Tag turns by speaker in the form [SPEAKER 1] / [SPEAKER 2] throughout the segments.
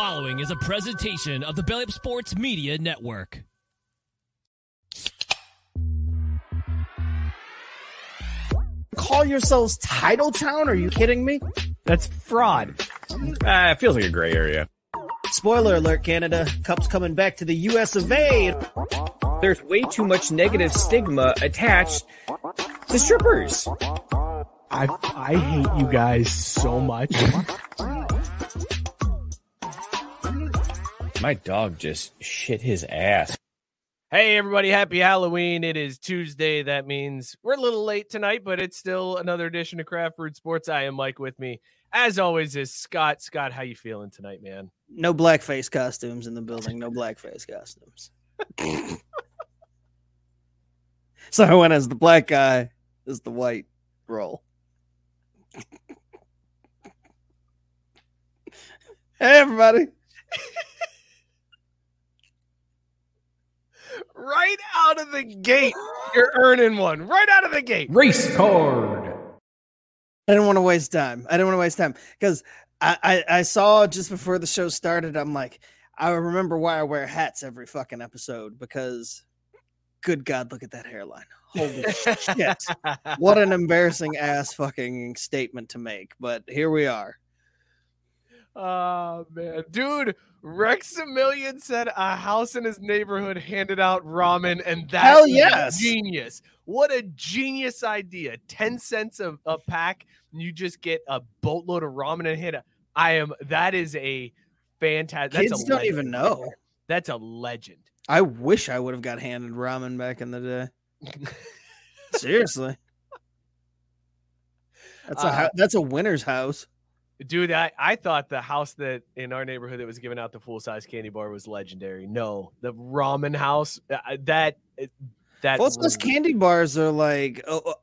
[SPEAKER 1] following is a presentation of the Belly Up Sports Media Network.
[SPEAKER 2] Call yourselves Title Town? Are you kidding me?
[SPEAKER 3] That's fraud.
[SPEAKER 4] Uh, it feels like a gray area.
[SPEAKER 2] Spoiler alert, Canada. Cup's coming back to the US of A.
[SPEAKER 4] There's way too much negative stigma attached to strippers.
[SPEAKER 3] I I hate you guys so much.
[SPEAKER 4] My dog just shit his ass.
[SPEAKER 5] Hey, everybody, happy Halloween. It is Tuesday. That means we're a little late tonight, but it's still another edition of Craft Brewed Sports. I am Mike with me. As always, is Scott. Scott, how you feeling tonight, man?
[SPEAKER 2] No blackface costumes in the building. No blackface costumes. so I went as the black guy, as the white role. hey, everybody.
[SPEAKER 5] Right out of the gate, you're earning one. Right out of the gate.
[SPEAKER 3] Race card.
[SPEAKER 2] I didn't want to waste time. I didn't want to waste time because I, I, I saw just before the show started. I'm like, I remember why I wear hats every fucking episode because, good God, look at that hairline. Holy shit! What an embarrassing ass fucking statement to make. But here we are.
[SPEAKER 5] Oh man, dude. Rexamillion said a house in his neighborhood handed out ramen, and that's
[SPEAKER 2] Hell yes.
[SPEAKER 5] genius. What a genius idea! Ten cents a, a pack, and you just get a boatload of ramen and hit. A, I am. That is a fantastic. That's
[SPEAKER 2] Kids
[SPEAKER 5] a
[SPEAKER 2] don't
[SPEAKER 5] legend
[SPEAKER 2] even know.
[SPEAKER 5] That's a legend.
[SPEAKER 2] I wish I would have got handed ramen back in the day. Seriously. That's a
[SPEAKER 5] Uh,
[SPEAKER 2] that's a winner's house.
[SPEAKER 5] Dude, I, I thought the house that in our neighborhood that was giving out the full size candy bar was legendary. No, the ramen house uh, that that
[SPEAKER 2] Full size candy bars are like oh,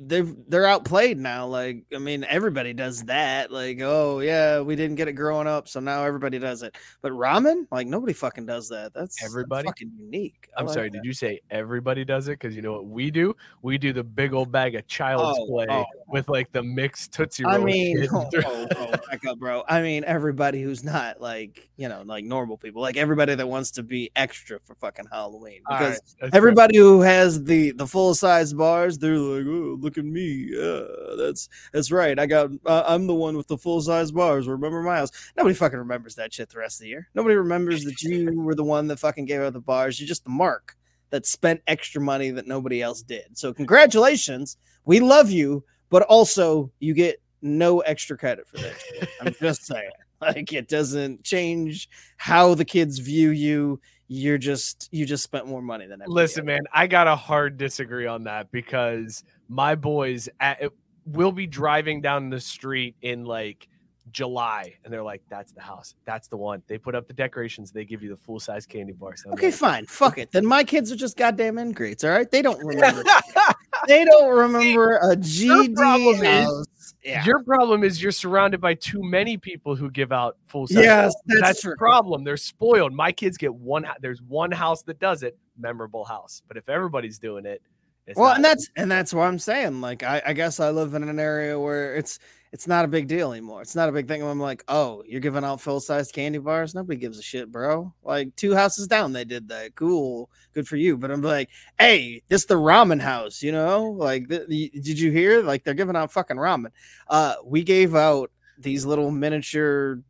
[SPEAKER 2] oh, they're outplayed now. Like I mean, everybody does that. Like oh yeah, we didn't get it growing up, so now everybody does it. But ramen, like nobody fucking does that. That's that's
[SPEAKER 5] Everybody?
[SPEAKER 2] fucking unique. I
[SPEAKER 5] I'm
[SPEAKER 2] like
[SPEAKER 5] sorry,
[SPEAKER 2] that.
[SPEAKER 5] did you say everybody does it? Because you know what we do? We do the big old bag of child's
[SPEAKER 2] Oh,
[SPEAKER 5] play
[SPEAKER 2] oh.
[SPEAKER 5] with like the mixed Tootsie Roll.
[SPEAKER 2] I mean, oh, oh, oh, back up, bro. I mean, everybody who's not like you know, like normal people, like everybody that wants to be extra for fucking Halloween, because
[SPEAKER 5] right, that's fair.
[SPEAKER 2] everybody who has the the full size bars, they're like, oh, look at me. Yeah, that's that's right. I got, uh, I'm the one with the full size bars. Remember my house? Nobody fucking remembers that shit the rest of the year. Nobody remembers that you were the one that fucking gave out the bars. You're just the mark that spent extra money that nobody else did. So congratulations. We love you, but also you get no extra credit for that. I'm just saying. Like it doesn't change how the kids view you. You're just you just spent more money than everybody
[SPEAKER 5] Listen, man, I got to hard disagree on that because my boys at, will be driving down the street in like July and they're like, that's the house. That's the one. They put up the decorations. They give you the full size candy bars. I'm
[SPEAKER 2] Okay,
[SPEAKER 5] like,
[SPEAKER 2] fine. Fuck it. Then my kids are just goddamn ingrates. All right, they don't remember. they don't remember a GD
[SPEAKER 5] is-
[SPEAKER 2] house. Yeah.
[SPEAKER 5] Your problem is you're surrounded by too many people who give out full size.
[SPEAKER 2] Yes, that's,
[SPEAKER 5] that's the problem. They're spoiled. My kids get one. There's one house that does it, memorable house. But if everybody's doing it, it's
[SPEAKER 2] Well,
[SPEAKER 5] not-
[SPEAKER 2] and that's and that's what I'm saying. Like, I, I guess I live in an area where it's it's not a big deal anymore. It's not a big thing. I'm like, oh, you're giving out full size candy bars. Nobody gives a shit, bro. Like two houses down, they did that. Cool, good for you. But I'm like, hey, this the ramen house. You know, like, th- did you hear? Like, they're giving out fucking ramen. Uh, we gave out these little miniature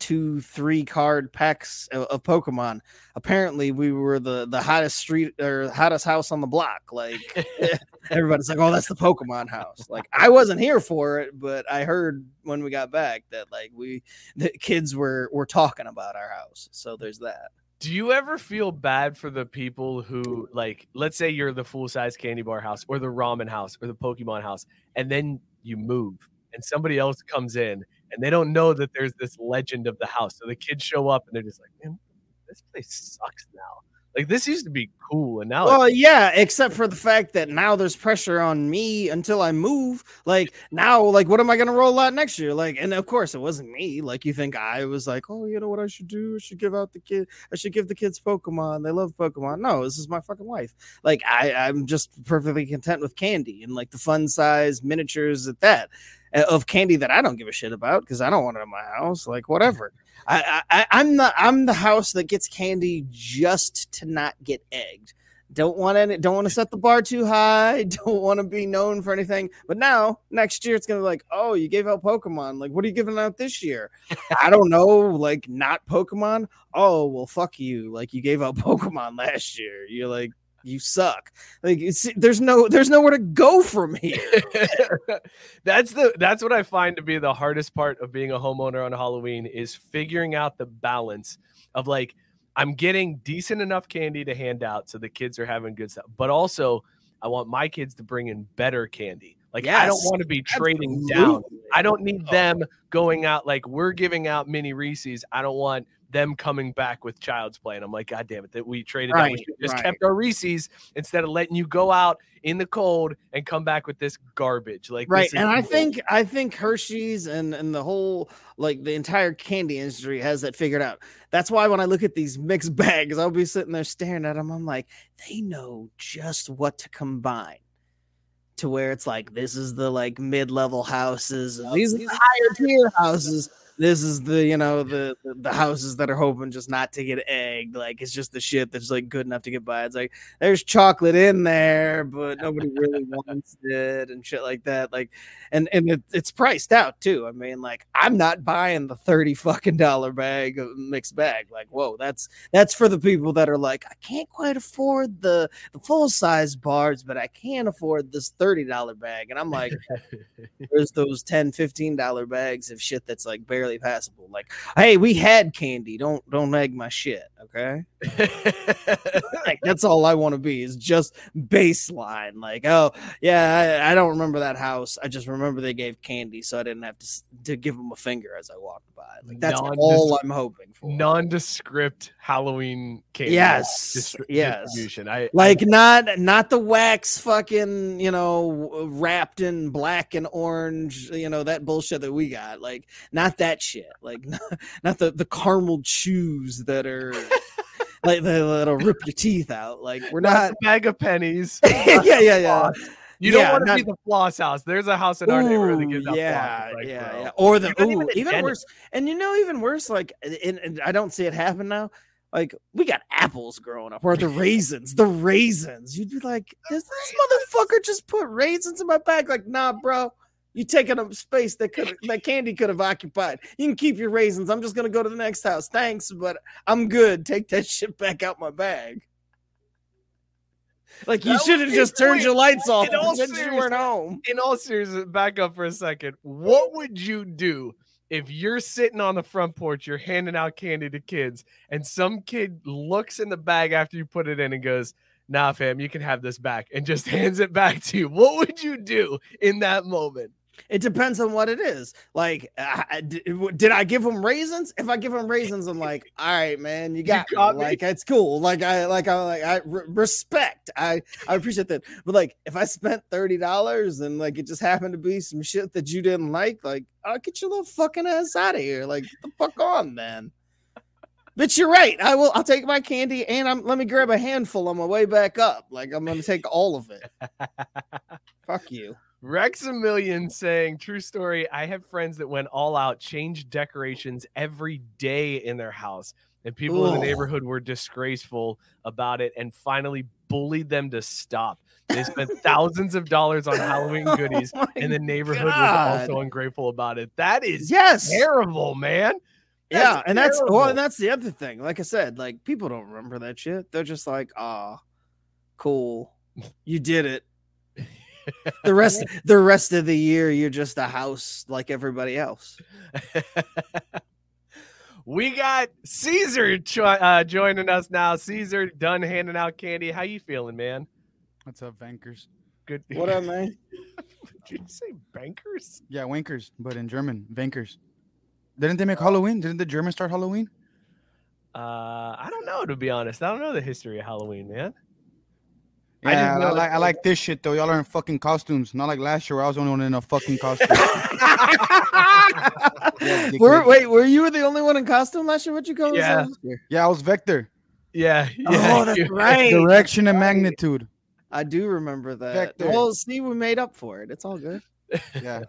[SPEAKER 2] two three card packs of, of pokemon apparently we were the the hottest street or hottest house on the block like everybody's like, "Oh, that's the Pokemon house." Like, I wasn't here for it, but I heard when we got back that like we the kids were were talking about our house. So there's that.
[SPEAKER 5] Do you ever feel bad for the people who like let's say you're the full size candy bar house or the ramen house or the Pokemon house and then you move and somebody else comes in and they don't know that there's this legend of the house. So the kids show up and they're just like, "Man, this place sucks now." Like this used to be cool, and now
[SPEAKER 2] Well, yeah, except for the fact that now there's pressure on me until I move. Like now, like what am I gonna roll out next year? Like, and of course it wasn't me. Like you think I was like, oh, you know what I should do? I should give out the kid. I should give the kids Pokemon. They love Pokemon. No, this is my fucking wife. Like I, I'm just perfectly content with candy and like the fun size miniatures at that uh, of candy that I don't give a shit about because I don't want it in my house. Like whatever. I, I I'm the I'm the house that gets candy just to not get egged. Don't want any don't want to set the bar too high. Don't want to be known for anything. But now next year it's gonna be like, oh, you gave out Pokemon. Like, what are you giving out this year? I don't know, like not Pokemon. Oh well, fuck you. Like you gave out Pokemon last year. You're like you suck. Like it's, there's no there's nowhere to go from here.
[SPEAKER 5] that's the that's what I find to be the hardest part of being a homeowner on Halloween is figuring out the balance of like I'm getting decent enough candy to hand out so the kids are having good stuff, but also I want my kids to bring in better candy. Like I don't want to be trading down. I don't need oh. them going out like we're giving out mini Reese's. I don't want them coming back with child's play. And I'm like, God damn it, that we traded.
[SPEAKER 2] Right,
[SPEAKER 5] should've just
[SPEAKER 2] right.
[SPEAKER 5] kept our Reese's instead of letting you go out in the cold and come back with this garbage. Like
[SPEAKER 2] right and i think i think hershey's and and the whole like the entire candy industry has that figured out that's why when i look at these mixed bags i'll be sitting there staring at them i'm like they know just what to combine to where it's like this is the like mid-level houses these are the higher tier houses this is the you know the, the the houses that are hoping just not to get egged. Like it's just the shit that's like good enough to get by. It's like there's chocolate in there but nobody really wants it and shit like that. Like and and it, it's priced out too. I mean like i'm not buying the 30 fucking dollar bag of mixed bag. Like whoa that's that's for the people that are like i can't quite afford the the full size bars but i can afford this 30 dollar bag. And i'm like there's those 10 15 dollar bags of shit that's like barely passable. Like hey we had candy. Don't don't egg my shit okay. Like that's all i want to be is just baseline like oh yeah I, I don't remember that house. I just remember they gave candy so i didn't have to to give them a finger as i walked by. Like that's
[SPEAKER 5] Nondescript-
[SPEAKER 2] all i'm hoping for.
[SPEAKER 5] nondescript Halloween candy
[SPEAKER 2] Yes,
[SPEAKER 5] distri-
[SPEAKER 2] yes.
[SPEAKER 5] distribution. I
[SPEAKER 2] like not not the wax fucking you know wrapped in black and orange you know that bullshit that we got. Like not that shit. Like not, not the the caramel chews that are like that'll rip your teeth out like we're
[SPEAKER 5] not
[SPEAKER 2] not
[SPEAKER 5] a bag of pennies.
[SPEAKER 2] yeah yeah yeah
[SPEAKER 5] You don't
[SPEAKER 2] Yeah,
[SPEAKER 5] want to
[SPEAKER 2] not-
[SPEAKER 5] be the floss house. There's a house in our neighborhood that gives
[SPEAKER 2] Ooh,
[SPEAKER 5] out
[SPEAKER 2] yeah,
[SPEAKER 5] floss. Like,
[SPEAKER 2] yeah,
[SPEAKER 5] bro,
[SPEAKER 2] yeah. Or the
[SPEAKER 5] you're
[SPEAKER 2] ooh,
[SPEAKER 5] even
[SPEAKER 2] even, worse. And you know, even worse. Like, and, and I don't see it happen now. Like, we got apples growing up, or the raisins. The raisins. You'd be like, "Does this motherfucker just put raisins in my bag?" Like, nah, bro. You taking up space that could that candy could have occupied. You can keep your raisins. I'm just gonna go to the next house. Thanks, but I'm good. Take that shit back out my bag. Like you should have just turned your lights off
[SPEAKER 5] In all
[SPEAKER 2] and you weren't home.
[SPEAKER 5] in all seriousness, back up for a second. What would you do if you're sitting on the front porch, you're handing out candy to kids, and some kid looks in the bag after you put it in and goes, Nah, fam, you can have this back, and just hands it back to you? What would you do in that moment?
[SPEAKER 2] It depends on what it is. Like, uh, I, I- did I give him raisins? If I give him raisins, I'm like, all right, man, you got
[SPEAKER 5] got
[SPEAKER 2] me.
[SPEAKER 5] me.
[SPEAKER 2] Like, it's cool. Like, I like, I like, I re- respect. I, I appreciate that. But like, if I spent thirty dollars and like it just happened to be some shit that you didn't like, like, I'll get your little fucking ass out of here. Like, the fuck on, man. But you're right. I will. I'll take my candy and I'm. Let me grab a handful on my way back up. Like I'm gonna take all of it. Fuck you.
[SPEAKER 5] Rexamillion saying, true story. I have friends that went all out, changed decorations every day in their house. And people in the neighborhood were disgraceful about it and finally bullied them to stop. They spent thousands of dollars on Halloween goodies,
[SPEAKER 2] Oh
[SPEAKER 5] and the neighborhood was also ungrateful about it. That is
[SPEAKER 2] Yes.
[SPEAKER 5] terrible, man. That's
[SPEAKER 2] yeah, and that's well, and that's the other thing. Like I said, like people don't remember that shit. They're just like, ah, cool, you did it. The rest, the rest of the year, you're just a house like everybody else.
[SPEAKER 5] we got Caesar jo- uh, joining us now. Caesar done handing out candy. How you feeling, man?
[SPEAKER 3] What's up, bankers?
[SPEAKER 5] Good.
[SPEAKER 2] What up, man?
[SPEAKER 5] Did you say bankers?
[SPEAKER 3] Yeah, Wankers, but in German, bankers. Didn't they make Halloween? Didn't the Germans start Halloween?
[SPEAKER 5] Uh, I don't know to be honest. I don't know the history of Halloween, man. I just
[SPEAKER 3] Yeah, I,
[SPEAKER 5] know
[SPEAKER 3] like I like this shit though. Y'all are in fucking costumes, not like last year where I was the only one in a fucking costume. Yeah,
[SPEAKER 2] Were, wait, were you the only one in costume last year? What you call
[SPEAKER 5] Yeah.
[SPEAKER 2] yourself?
[SPEAKER 3] yeah, I was Vector.
[SPEAKER 5] Yeah,
[SPEAKER 2] Oh,
[SPEAKER 5] yeah.
[SPEAKER 2] that's right.
[SPEAKER 3] Direction and magnitude.
[SPEAKER 2] I do remember that.
[SPEAKER 3] Vector.
[SPEAKER 2] Well, see, we made up for it. It's all good.
[SPEAKER 3] Yeah.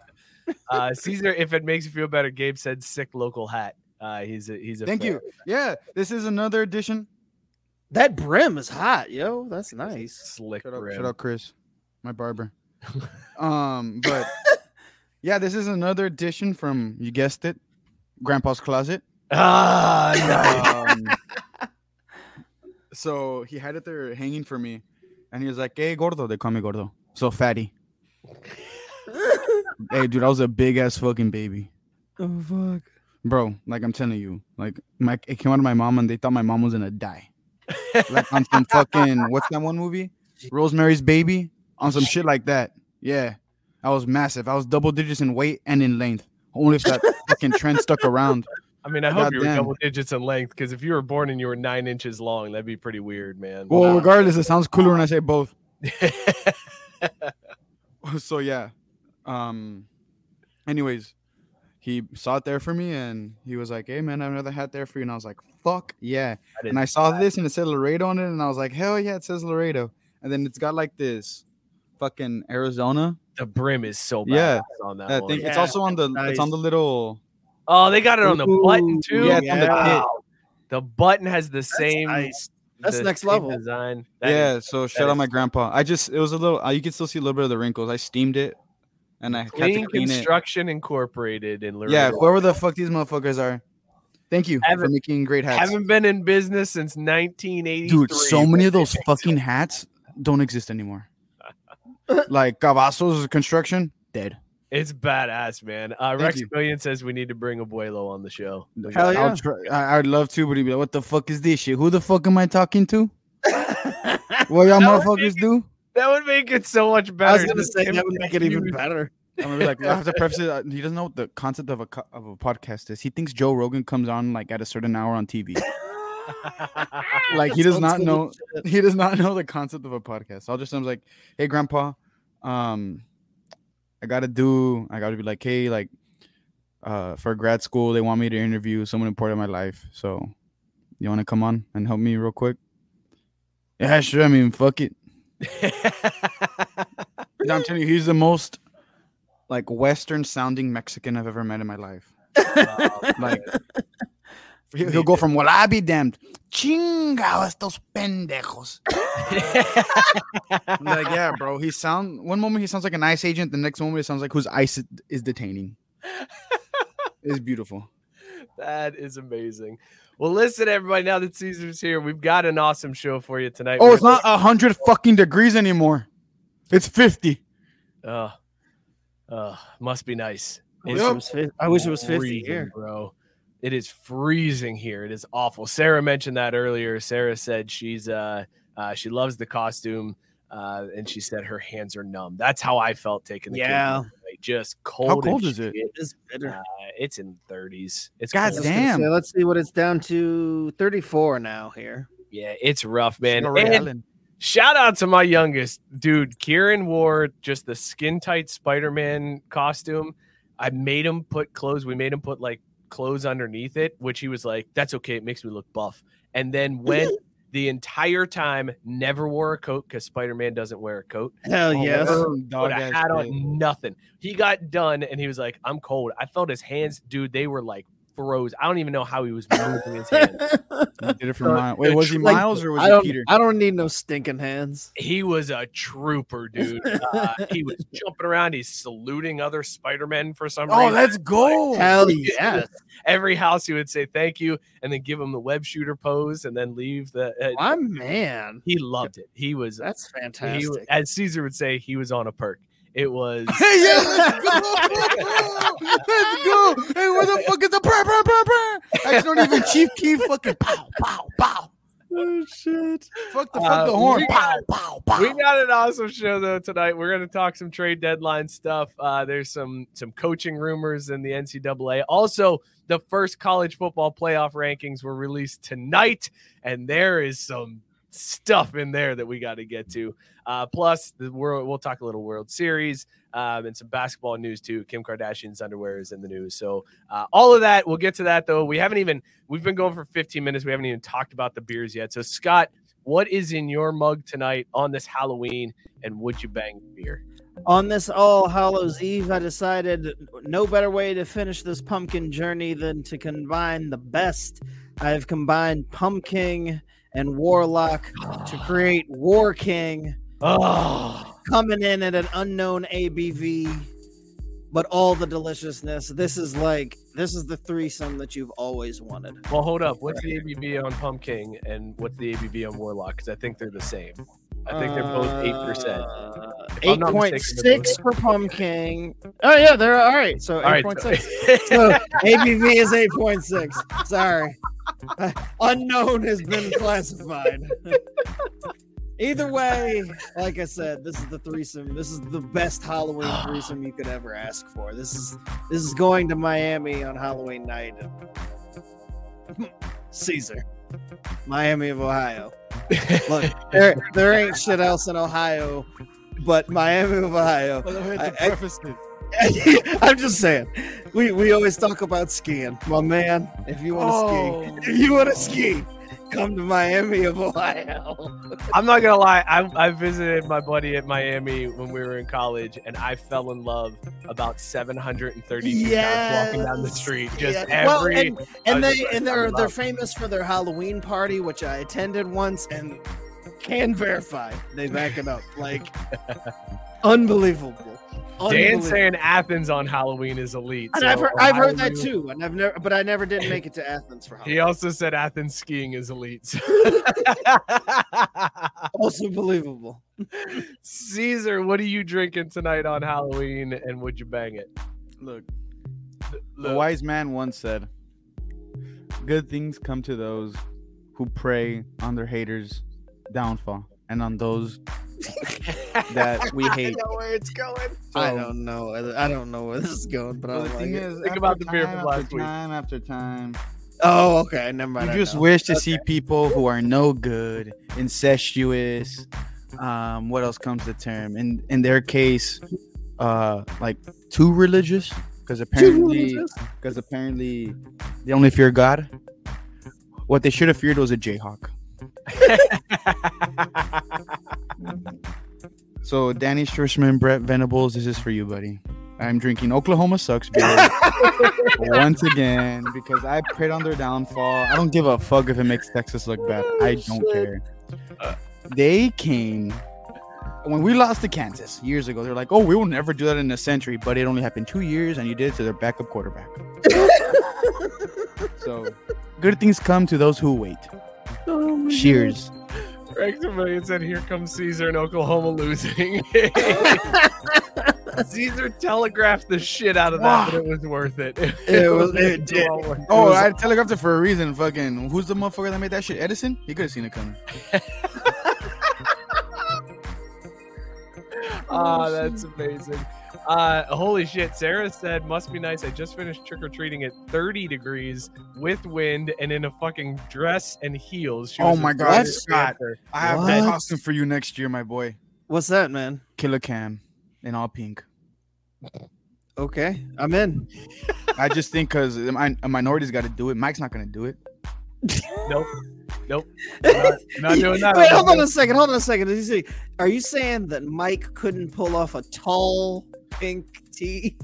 [SPEAKER 5] Uh, Caesar, if it makes you feel better, Gabe said sick local hat. Uh, he's a he's a
[SPEAKER 3] Thank
[SPEAKER 5] fan.
[SPEAKER 3] you. Yeah, this is another edition.
[SPEAKER 2] That brim is hot, yo. That's nice.
[SPEAKER 5] Slick
[SPEAKER 3] Shut up,
[SPEAKER 5] brim.
[SPEAKER 3] shut up, Chris, my barber. um, but yeah, this is another edition from you guessed it, Grandpa's closet.
[SPEAKER 5] Ah, nice.
[SPEAKER 3] Um, so he had it there hanging for me, and he was like, "Hey, gordo," they call me gordo, so fatty. hey, dude, I was a big ass fucking baby,
[SPEAKER 2] Oh fuck.
[SPEAKER 3] bro. Like I'm telling you, like my it came out of my mom, and they thought my mom was gonna die. Like on some fucking what's that one movie? Rosemary's Baby on some shit like that. Yeah, I was massive. I was double digits in weight and in length. Only if that fucking trend stuck around.
[SPEAKER 5] I mean, I hope you were double digits in length because if you were born and you were nine inches long, that'd be pretty weird, man.
[SPEAKER 3] Well, regardless, it sounds cooler when I say both. so yeah. Um. Anyways, he saw it there for me, and he was like, "Hey man, I have another hat there for you." And I was like, "Fuck yeah!" And I saw this, and it said Laredo on it, and I was like, "Hell yeah, it says Laredo." And then it's got like this fucking Arizona.
[SPEAKER 5] the brim is so bad
[SPEAKER 3] Yeah,
[SPEAKER 5] on that
[SPEAKER 3] I
[SPEAKER 5] one.
[SPEAKER 3] think it's also on the it's on the little
[SPEAKER 5] Oh, they got it on the button too.
[SPEAKER 3] yeah, it's on the kit.
[SPEAKER 5] Wow. The button has the
[SPEAKER 2] That's
[SPEAKER 5] same.
[SPEAKER 2] nice. That's
[SPEAKER 5] the
[SPEAKER 2] next level.
[SPEAKER 5] design. That
[SPEAKER 3] yeah.
[SPEAKER 5] is
[SPEAKER 3] so shout out
[SPEAKER 5] is-
[SPEAKER 3] my grandpa. I just it was a little. Uh, you can still see a little bit of the wrinkles. I steamed it, and I had
[SPEAKER 5] Clean
[SPEAKER 3] to clean it.
[SPEAKER 5] Construction Incorporated in Laredo.
[SPEAKER 3] Yeah, whoever the fuck these motherfuckers are. Thank you for
[SPEAKER 5] Haven't-
[SPEAKER 3] making great hats.
[SPEAKER 5] I haven't been in business since 1983.
[SPEAKER 3] Dude, so many of those fucking hats don't exist anymore. like Cavazos construction, dead.
[SPEAKER 5] It's badass, man. Uh, Rex
[SPEAKER 3] you.
[SPEAKER 5] Million says we need to bring Abuelo on the show.
[SPEAKER 2] Hell
[SPEAKER 3] I'll
[SPEAKER 2] yeah.
[SPEAKER 3] try, I, I'd love to, but he'd be like, "What the fuck is this shit? Who the fuck am I talking to? What y'all
[SPEAKER 5] That
[SPEAKER 3] motherfuckers do?"
[SPEAKER 5] That would make it so much better.
[SPEAKER 2] I was gonna say that would make it even better.
[SPEAKER 3] I'm gonna be like, I have to preface it. uh, He doesn't know what the concept of a of a podcast is. He thinks Joe Rogan comes on like at a certain hour on TV. Like he does not know.
[SPEAKER 2] shit.
[SPEAKER 3] He does not know the concept of a podcast. So I'll just I'm like, hey, Grandpa, um, I gotta do. I gotta be like, hey, like, uh, for grad school, they want me to interview someone important in my life. So, you want to come on and help me real quick? Yeah, sure. I mean, fuck it. No, I'm telling you, he's the most like Western sounding Mexican I've ever met in my life. Like he- he'll go from well, I be damned. Chingao estos pendejos. I'm like, yeah, bro. He sound one moment he sounds like an ICE agent, the next moment it sounds like whose ICE is detaining. It's beautiful.
[SPEAKER 5] that is amazing. Well, listen, everybody. Now that Caesar's here, we've got an awesome show for you tonight.
[SPEAKER 3] Oh,
[SPEAKER 5] We're
[SPEAKER 3] it's not a hundred fucking degrees anymore. It's fifty.
[SPEAKER 5] Uh, uh, must be nice.
[SPEAKER 2] I
[SPEAKER 5] It's
[SPEAKER 2] wish it was fif- I wish it was 50
[SPEAKER 5] freezing,
[SPEAKER 2] here.
[SPEAKER 5] bro. It is freezing here. It is awful. Sarah mentioned that earlier. Sarah said she's uh, uh she loves the costume. Uh, and she said her hands are numb. That's how I felt taking the
[SPEAKER 2] Yeah.
[SPEAKER 5] home tonight. Just cold. as
[SPEAKER 3] cold is it?
[SPEAKER 2] It's.
[SPEAKER 5] Uh, it's in 30s. It's
[SPEAKER 3] God
[SPEAKER 2] I
[SPEAKER 5] cold.
[SPEAKER 2] gonna
[SPEAKER 3] damn.
[SPEAKER 2] say, let's see what it's down to 34 now here.
[SPEAKER 5] Yeah, it's rough, man. And Shout out to my youngest dude. Kieran wore just the skin tight Spider Man costume. I made him put clothes. We made him put like clothes underneath it, which he was like, "That's okay. It makes me look buff." And then went the entire time, never wore a coat because Spider Man doesn't wear a coat.
[SPEAKER 2] Hell
[SPEAKER 3] Oh,
[SPEAKER 2] yes.
[SPEAKER 3] that's
[SPEAKER 5] Put
[SPEAKER 3] dog
[SPEAKER 5] a hat on, nothing. He got done and he was like, "I'm cold." I felt his hands, dude. They were like froze. I don't even know how he was moving his hands.
[SPEAKER 3] You did it for
[SPEAKER 2] Uh,
[SPEAKER 3] Miles. Wait, was he
[SPEAKER 2] like,
[SPEAKER 3] Miles or was
[SPEAKER 2] I
[SPEAKER 3] he
[SPEAKER 2] don't,
[SPEAKER 3] Peter?
[SPEAKER 2] I don't need no stinking hands.
[SPEAKER 5] he was a trooper, dude. Uh, he was jumping around. He's saluting other Spider-Men for some
[SPEAKER 3] Oh,
[SPEAKER 5] reason.
[SPEAKER 3] Oh, let's go.
[SPEAKER 2] Hell yes.
[SPEAKER 5] Every house he would say thank you and then give him the web shooter pose and then leave the. Uh,
[SPEAKER 2] My man.
[SPEAKER 5] he loved it. He was.
[SPEAKER 2] That's
[SPEAKER 5] He,
[SPEAKER 2] fantastic.
[SPEAKER 5] as Caesar would say, he was on a perk. It was.
[SPEAKER 3] Hey, yeah, let's go. let's go. Hey, where the fuck is the brr, brr, brr, brr? That's not even Chief Keef fucking pow, pow, pow.
[SPEAKER 2] oh shit.
[SPEAKER 3] Fuck the
[SPEAKER 5] Uh,
[SPEAKER 3] fuck the horn.
[SPEAKER 5] we
[SPEAKER 3] Pow, pow, pow.
[SPEAKER 5] We got an awesome show though tonight. We're going to talk some trade deadline stuff. Uh, there's some some coaching rumors in the NCAA. Also, the first college football playoff rankings were released tonight, and there is some stuff in there that we got to get to. Uh, plus, the world, we'll talk a little World Series um, and some basketball news too. Kim Kardashian's underwear is in the news. So, uh, all of that, we'll get to that though. We haven't even, we've been going for 15 minutes. We haven't even talked about the beers yet. So, Scott, what is in your mug tonight on this Halloween and would you bang beer?
[SPEAKER 2] On this All Hallows Eve, I decided no better way to finish this pumpkin journey than to combine the best. I've combined Pumpkin and Warlock to create War King,
[SPEAKER 5] Oh,
[SPEAKER 2] coming in at an unknown ABV, but all the deliciousness. This is like this is the threesome that you've always wanted.
[SPEAKER 5] well, hold up. What's the ABV on Pumpkin and what's the ABV on Warlock? Because I think they're the same. I think they're both eight percent.
[SPEAKER 2] Eight point six for pumpkin. Oh yeah, they're all right. So eight point six. So ABV is eight point six. Sorry, unknown has been classified. Either way, like I said, this is the threesome. This is the best Halloween threesome you could ever ask for. This is this is going to Miami on Halloween night. Caesar, Miami of Ohio. Look, there there ain't shit else in Ohio, but Miami of Ohio. I- I- I'm just saying, we we always talk about skiing, my man. If you want to
[SPEAKER 5] Oh.
[SPEAKER 2] ski, if you want to ski, come to Miami of Ohio.
[SPEAKER 5] I'm not gonna lie. I, I visited my buddy at Miami when we were in college, and I fell in love about 732 times walking down the street. Just.
[SPEAKER 2] Well,
[SPEAKER 5] every
[SPEAKER 2] and, and they
[SPEAKER 5] just
[SPEAKER 2] and
[SPEAKER 5] like,
[SPEAKER 2] they're they're famous for their Halloween party, which I attended once and can verify. They back it up like unbelievable.
[SPEAKER 5] Dan
[SPEAKER 2] Unbelievable.
[SPEAKER 5] saying Athens on Halloween is elite.
[SPEAKER 2] And
[SPEAKER 5] so
[SPEAKER 2] I've heard, I've heard that too, and I've never, but I never did make it to Athens for Halloween.
[SPEAKER 5] He also said Athens skiing is elite.
[SPEAKER 2] Also believable.
[SPEAKER 5] Caesar, what are you drinking tonight on Halloween, and would you bang it?
[SPEAKER 3] Look, a
[SPEAKER 5] Look,
[SPEAKER 3] wise man once said, "Good things come to those who prey on their haters' downfall, and on those that we hate."
[SPEAKER 5] I know where it's going.
[SPEAKER 2] I don't know. I don't know where this is going, but I
[SPEAKER 3] Well, the
[SPEAKER 2] don't like
[SPEAKER 3] thing
[SPEAKER 2] it.
[SPEAKER 3] is,
[SPEAKER 5] Think about the beer from
[SPEAKER 3] time
[SPEAKER 5] last
[SPEAKER 3] after
[SPEAKER 5] week.
[SPEAKER 3] Time after time,
[SPEAKER 2] Oh, okay. Never mind.
[SPEAKER 3] you just wish to see people who are no good, incestuous. Um, what else comes to term? In in their case, uh, like too religious, because apparently,
[SPEAKER 2] religious?
[SPEAKER 3] because apparently, they only fear God. What they should have feared was a Jayhawk. So Danny Stutsman, Brent Venables, this is for you, buddy. I'm drinking Oklahoma sucks beer once again because I prayed on their downfall. I don't give a fuck if it makes Texas look bad. I oh, don't care. They came when we lost to Kansas years ago. They're like, "Oh, we will never do that in a century," but it only happened two years, and you did it to their backup quarterback. so good things come to those who wait.
[SPEAKER 2] Oh, my
[SPEAKER 3] Cheers.
[SPEAKER 5] Rex Vermillion said, "Here comes Caesar in Oklahoma losing." Caesar telegraphed the shit out of that, but it was worth it.
[SPEAKER 2] It was- it did.
[SPEAKER 5] well worth it.
[SPEAKER 3] Oh,
[SPEAKER 2] was-
[SPEAKER 3] I telegraphed it for a reason. Fucking, who's the motherfucker that made that shit? Edison? He could have seen it coming.
[SPEAKER 5] Ah, that's amazing. Uh, holy shit. Sarah said, must be nice. I just finished trick or treating at 30 degrees with wind and in a fucking dress and heels. She
[SPEAKER 3] Oh my God, Scott. I have that costume for you next year, my boy.
[SPEAKER 2] What's that, man?
[SPEAKER 3] Killer Cam in all pink.
[SPEAKER 2] Okay, I'm in.
[SPEAKER 3] I just think because a, minority's got to do it. Mike's not going to do it.
[SPEAKER 5] Nope. Nope. Not, not doing that.
[SPEAKER 2] Wait, hold on a second. Hold on a second. Did you see? Are you saying that Mike couldn't pull off a tall pink tee,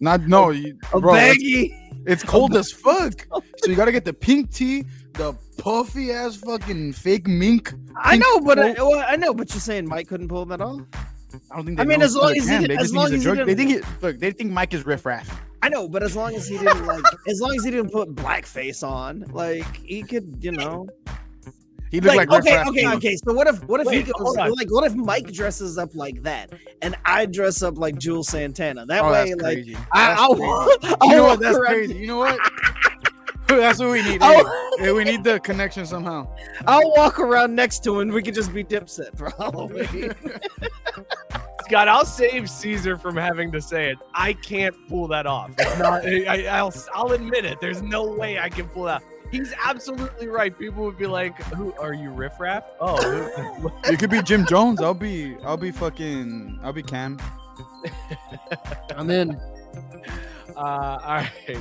[SPEAKER 3] Not no, you,
[SPEAKER 2] a
[SPEAKER 3] bro. It's,
[SPEAKER 2] baggy?
[SPEAKER 3] it's cold as fuck. So you got to get the pink tee, the puffy ass fucking fake mink.
[SPEAKER 2] I know, but I, well, I know, but you're saying Mike couldn't pull that off.
[SPEAKER 3] I don't think.
[SPEAKER 2] I mean, as long as he
[SPEAKER 3] they
[SPEAKER 2] as long as
[SPEAKER 3] a
[SPEAKER 2] he
[SPEAKER 3] drug. They
[SPEAKER 2] didn't-
[SPEAKER 3] think it. Look, they think Mike is riffraff.
[SPEAKER 2] I know, but as long as he didn't like, as long as he didn't put blackface on, like he could, you know.
[SPEAKER 3] He looked like,
[SPEAKER 2] Like, okay,
[SPEAKER 3] riffraff.
[SPEAKER 2] okay,
[SPEAKER 3] too.
[SPEAKER 2] okay. So what if, what if
[SPEAKER 5] Wait, hold
[SPEAKER 2] goes, like, what if Mike dresses up like that, and I dress up like Juelz Santana? That
[SPEAKER 3] Oh,
[SPEAKER 2] way,
[SPEAKER 3] that's
[SPEAKER 2] like,
[SPEAKER 3] crazy.
[SPEAKER 2] I,
[SPEAKER 3] That's
[SPEAKER 2] I'll,
[SPEAKER 3] crazy.
[SPEAKER 2] I'll
[SPEAKER 3] You know what? That's
[SPEAKER 2] around-
[SPEAKER 3] crazy. You know what? That's what we need. Hey, hey, we need the connection somehow.
[SPEAKER 2] I'll walk around next to him. We could just be Dipset for Halloween.
[SPEAKER 5] Scott, I'll save Caesar from having to say it. I can't pull that off. It's not. I, I'll, I'll admit it. There's no way I can pull that. He's absolutely right. People would be like, "Who are you, Riff Raff?" Oh, who-
[SPEAKER 3] You could be Jim Jones. I'll be I'll be fucking I'll be Cam.
[SPEAKER 2] I'm in.
[SPEAKER 5] Uh, all right.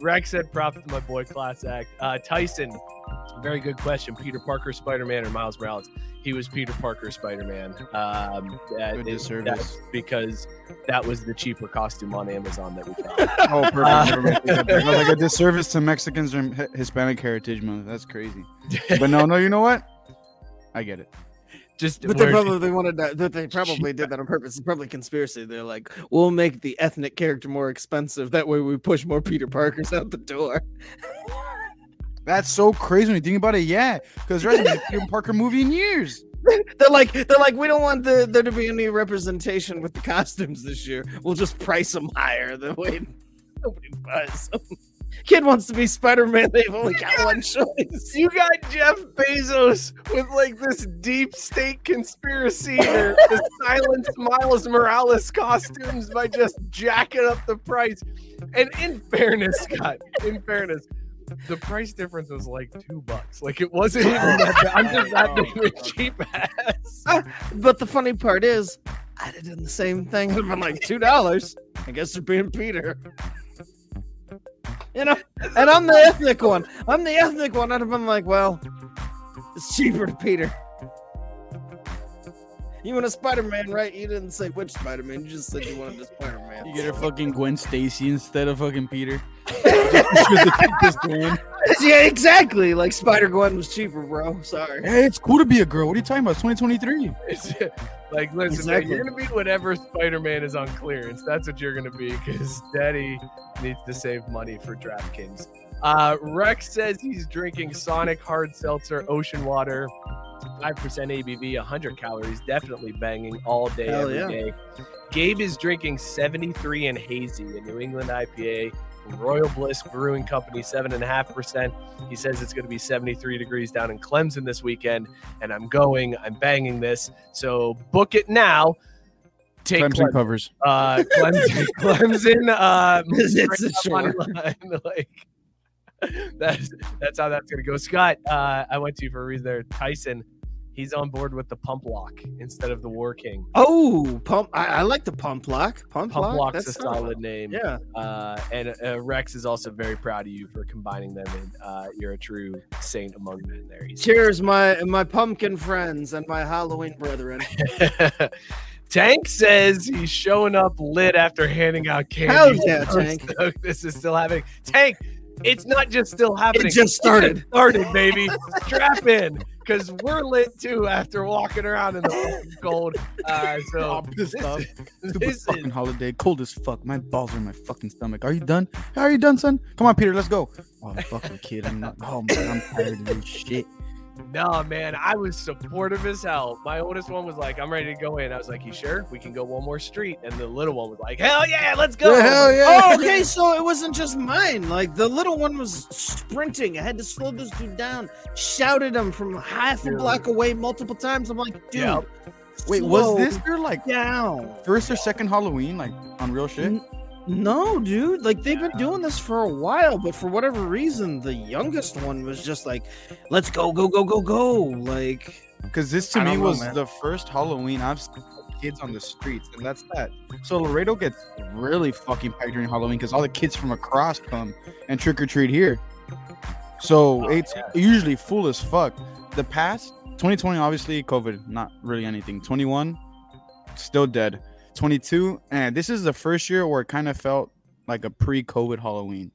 [SPEAKER 5] Rex said props to my boy Class Act. Uh, Tyson, very good question. Peter Parker, Spider Man, or Miles Morales? He was Peter Parker, Spider Man. Um, that
[SPEAKER 3] Good
[SPEAKER 5] is-
[SPEAKER 3] disservice.
[SPEAKER 5] that's because that was the cheaper costume on Amazon that we found.
[SPEAKER 3] Oh, perfect.
[SPEAKER 5] Uh,
[SPEAKER 3] Never mind. Take that back. I was like a disservice to Mexicans or Hispanic Heritage Month. That's crazy. But no, no, you know what? I get it.
[SPEAKER 5] Just
[SPEAKER 2] But they probably wanted that. That they probably did that on purpose. It's probably conspiracy. They're like, we'll make the ethnic character more expensive. That way, we push more Peter Parkers out the door.
[SPEAKER 3] That's so crazy when you think about it. Yeah, because there hasn't been a Peter Parker movie in years.
[SPEAKER 2] They're like, they're like, we don't want the, there to be any representation with the costumes this year. We'll just price them higher. The way nobody buys them. Kid wants to be Spider Man. They've only got one choice.
[SPEAKER 5] You got Jeff Bezos with like this deep state conspiracy to, silence Miles Morales costumes by just jacking up the price. And in fairness, Scott, in fairness, the price difference was like two bucks. Like it wasn't even that bad. I'm just that big of a cheap ass.
[SPEAKER 2] Ah, but the funny part is, I'd have done the same thing. I'd have been like two dollars. I guess they're being Peter. You know, and I'm the ethnic one. I'm the ethnic one. I'd have been like, well, it's cheaper to Peter. You want a Spider-Man, right? You didn't say which Spider-Man. You just said you wanted a Spider-Man.
[SPEAKER 3] You get a fucking Gwen Stacy instead of fucking Peter. Just 'cause the cheapest one.
[SPEAKER 2] yeah, exactly. Like Spider Gwen was cheaper, bro. Sorry.
[SPEAKER 3] Hey, it's cool to be a girl. What are you talking about? It's 2023.
[SPEAKER 5] It's, like, listen, man, you're gonna be whatever Spider-Man is on clearance. That's what you're gonna be, because Daddy needs to save money for DraftKings. Uh, Rex says he's drinking Sonic Hard Seltzer Ocean Water, five percent ABV, 100 calories, definitely banging all day,
[SPEAKER 2] Hell
[SPEAKER 5] every
[SPEAKER 2] yeah.
[SPEAKER 5] day. Gabe is drinking 73 and hazy, a New England IPA. From Royal Bliss Brewing Company, seven and a half percent. He says it's going to be 73 degrees down in Clemson this weekend, and I'm going. I'm banging this. So book it now. Take
[SPEAKER 3] Clemson
[SPEAKER 5] Clemson.
[SPEAKER 3] covers.
[SPEAKER 5] Uh, Clemson. Clemson. Uh,
[SPEAKER 2] It's a
[SPEAKER 5] straight
[SPEAKER 2] short.
[SPEAKER 5] line, like that's that's how that's gonna go. Scott, uh, I went to you for a reason there. Tyson, he's on board with the pump lock instead of the War King.
[SPEAKER 2] Oh, pump! I, I like the pump lock. Pump,
[SPEAKER 5] Pump
[SPEAKER 2] lock.
[SPEAKER 5] lock's a
[SPEAKER 2] That's
[SPEAKER 5] solid name.
[SPEAKER 2] Yeah.
[SPEAKER 5] Uh, and uh, Rex is also very proud of you for combining them, and uh, you're a true saint among men. There, He's-
[SPEAKER 2] Cheers, my my pumpkin friends and my Halloween brethren.
[SPEAKER 5] Tank says he's showing up lit after handing out candy.
[SPEAKER 2] Hell yeah, Tank.
[SPEAKER 5] This is still happening. Tank, it's not just still happening.
[SPEAKER 2] It just started.
[SPEAKER 5] started, baby. Strap in, because we're lit too after walking around in the cold. Uh, so
[SPEAKER 3] I'm pissed
[SPEAKER 5] this
[SPEAKER 3] off. Stupid
[SPEAKER 5] this
[SPEAKER 3] fucking
[SPEAKER 5] is-
[SPEAKER 3] holiday. Cold as fuck. My balls are in my fucking stomach. Are you done? Are you done, son? Come on, Peter. Let's go. Oh, fucking kid. I'm not. Oh man, I'm tired of this shit.
[SPEAKER 5] No, man, I was supportive as hell. My oldest one was like, I'm ready to go in. I was like, You sure? We can go one more street. And the little one was like, Hell yeah, let's go.
[SPEAKER 3] hell yeah.
[SPEAKER 2] Oh, okay. So it wasn't just mine. Like the little one was sprinting. I had to slow this dude down. Shouted him from half a block away multiple times. I'm like, dude,
[SPEAKER 5] Yep.
[SPEAKER 3] Wait, was this your like
[SPEAKER 2] down?
[SPEAKER 3] first or second Halloween, like on real shit?
[SPEAKER 2] N- No, dude. Like they've been doing this for a while, but for whatever reason, the youngest one was just like, "Let's go, go, go, go, go!" Like,
[SPEAKER 3] Because this to
[SPEAKER 2] I
[SPEAKER 3] me
[SPEAKER 2] don't know,
[SPEAKER 3] was
[SPEAKER 2] man.
[SPEAKER 3] the first Halloween I've seen kids on the streets, and that's that. So Laredo gets really fucking packed during Halloween because all the kids from across come and trick or treat here. So
[SPEAKER 5] Oh,
[SPEAKER 3] it's
[SPEAKER 5] yeah.
[SPEAKER 3] usually full as fuck. The past 2020, obviously COVID, not really anything. 21, still dead. 22, and this is the first year where it kind of felt like a pre-COVID Halloween.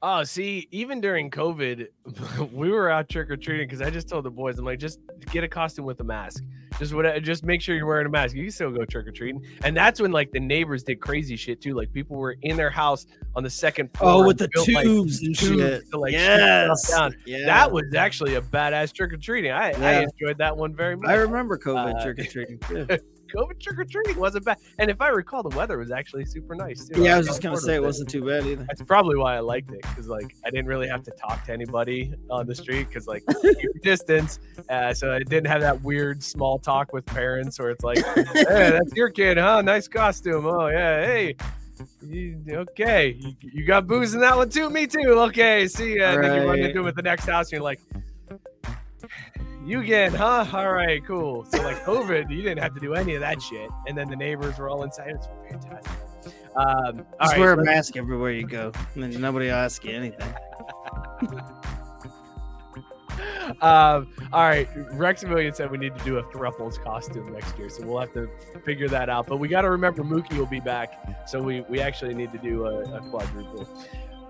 [SPEAKER 5] Oh, see, even during COVID, we were out trick or treating because I just told the boys, I'm like, just get a costume with a mask. Just what, just make sure you're wearing a mask. You can still go trick or treating, and that's when like the neighbors did crazy shit too. Like people were in their house on the second floor.
[SPEAKER 2] oh, with the
[SPEAKER 5] built, like,
[SPEAKER 2] tubes and
[SPEAKER 5] tubes
[SPEAKER 2] shit.
[SPEAKER 5] to, like,
[SPEAKER 2] yes,
[SPEAKER 5] down.
[SPEAKER 2] yeah.
[SPEAKER 5] That was actually a badass trick or treating. I, I enjoyed that one very much.
[SPEAKER 2] I remember COVID
[SPEAKER 5] Uh,
[SPEAKER 2] trick or treating too.
[SPEAKER 5] COVID trick or treating wasn't bad, and if I recall, the weather was actually super nice too.
[SPEAKER 2] Yeah, I was just gonna say it wasn't too bad either.
[SPEAKER 5] That's probably why I liked it because like I didn't really have to talk to anybody on the street because like distance, uh, so I didn't have that weird small talk with parents where it's like, "Hey, that's your kid, huh? Nice costume. Oh yeah, hey." You, okay, you, you got booze in that one too. Me too. Okay, see ya. And then you run into at the next house, and you're like, "You again, huh? All right, cool." So like COVID, you didn't have to do any of that shit, and then the neighbors were all inside. It's fantastic. Um, all
[SPEAKER 2] Just
[SPEAKER 5] right,
[SPEAKER 2] wear a mask everywhere you go, and then nobody will ask you anything.
[SPEAKER 5] um, all right, Rex Million said we need to do a Thrupples costume next year, so we'll have to figure that out. But we got to remember Mookie will be back, so we we actually need to do a, a quadruple.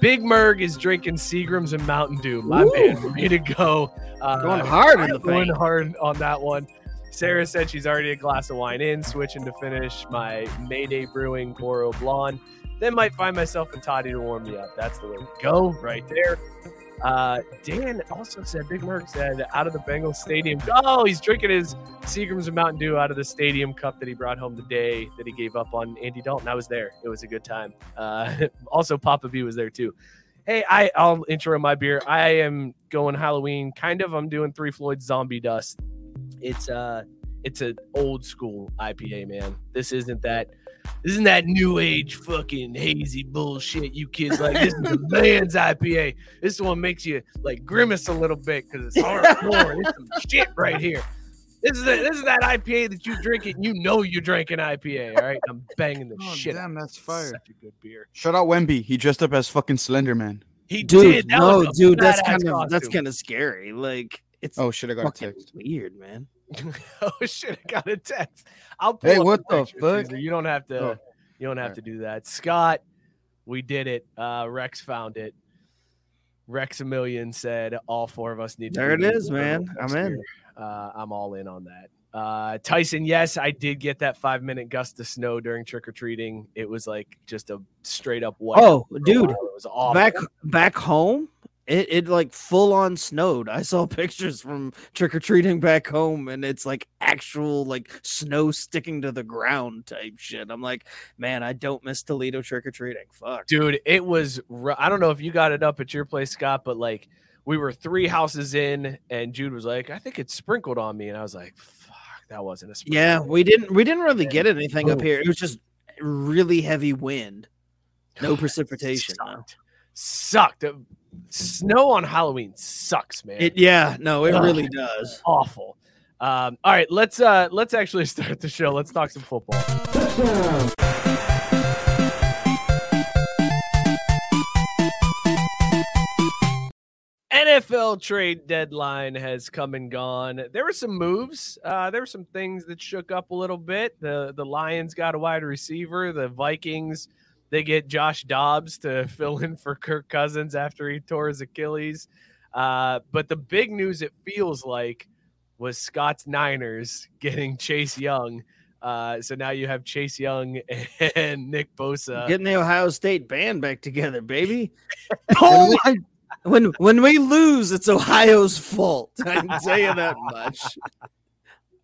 [SPEAKER 5] Big Merg is drinking Seagrams and Mountain Dew. My
[SPEAKER 2] Ooh.
[SPEAKER 5] man, way to go! Uh,
[SPEAKER 2] Going hard in the
[SPEAKER 5] going hard on that one. Sarah said she's already a glass of wine in, switching to finish my Mayday Brewing Goro Blonde. Then might find myself in Toddy to warm me up. That's the way to go, right there. Uh, Dan also said, Big Merc said, out of the Bengals stadium. Oh, he's drinking his Seagrams and Mountain Dew out of the stadium cup that he brought home the day that he gave up on Andy Dalton. I was there. It was a good time. Uh, also, Papa B was there too. Hey, I, I'll intro my beer. I am going Halloween, kind of. I'm doing Three Floyd Zombie Dust. It's uh, it's an old school IPA, man. This isn't that. This isn't that new age fucking hazy bullshit you kids like. This is the man's IPA. This one makes you like grimace a little bit because it's hardcore. it's some shit right here. This is the, this is that IPA that you drink it. And you know you drank an IPA. All right, I'm banging the
[SPEAKER 3] Oh,
[SPEAKER 5] shit. out
[SPEAKER 3] damn,
[SPEAKER 5] of
[SPEAKER 3] that's fire.
[SPEAKER 5] Such a good beer.
[SPEAKER 3] Shout out Wemby. He dressed up as fucking Slender Man.
[SPEAKER 5] He
[SPEAKER 2] Dude,
[SPEAKER 5] did. That
[SPEAKER 2] no, dude, that's kind of that's kind of scary. Like it's
[SPEAKER 3] Oh shit, I got a text.
[SPEAKER 2] weird, man.
[SPEAKER 5] oh shit! I got a text. I'll pull
[SPEAKER 3] Hey, what the fuck?
[SPEAKER 5] Caesar. You don't have to.
[SPEAKER 3] Oh.
[SPEAKER 5] You don't have
[SPEAKER 3] Alright.
[SPEAKER 5] to do that, Scott. We did it. Uh, Rex found it. Rex a million said all four of us need. to
[SPEAKER 2] There it man. I'm in.
[SPEAKER 5] Uh, I'm all in on that. Uh, Tyson, yes, I did get that five minute gust of snow during trick or treating. It was like just a straight up white.
[SPEAKER 2] Oh, dude,
[SPEAKER 5] it was awful.
[SPEAKER 2] back back home, it, it like full on snowed. I saw pictures from trick or treating back home, and it's like actual like snow sticking to the ground type shit. I'm like, man, I don't miss Toledo trick or treating. Fuck.
[SPEAKER 5] dude it was i don't know if you got it up at your place scott but like we were three houses in and jude was like i think it sprinkled on me and i was like fuck that wasn't a sprinkle.
[SPEAKER 2] Yeah, we didn't we didn't really get anything up here. It was just really heavy wind, no precipitation.
[SPEAKER 5] sucked. sucked snow on halloween sucks man
[SPEAKER 2] It yeah, no, it
[SPEAKER 5] Ugh.
[SPEAKER 2] really does.
[SPEAKER 5] awful um all right let's uh let's actually start the show let's talk some football NFL trade deadline has come and gone. There were some moves. Uh, there were some things that shook up a little bit. The the Lions got a wide receiver. The Vikings they get Josh Dobbs to fill in for Kirk Cousins after he tore his Achilles. Uh, but the big news it feels like was Scott's Niners getting Chase Young. Uh, so now you have Chase Young and Nick Bosa.
[SPEAKER 2] Getting the Ohio State band back together, baby.
[SPEAKER 5] oh
[SPEAKER 2] When we- when when we lose, it's Ohio's fault. I can tell you that much.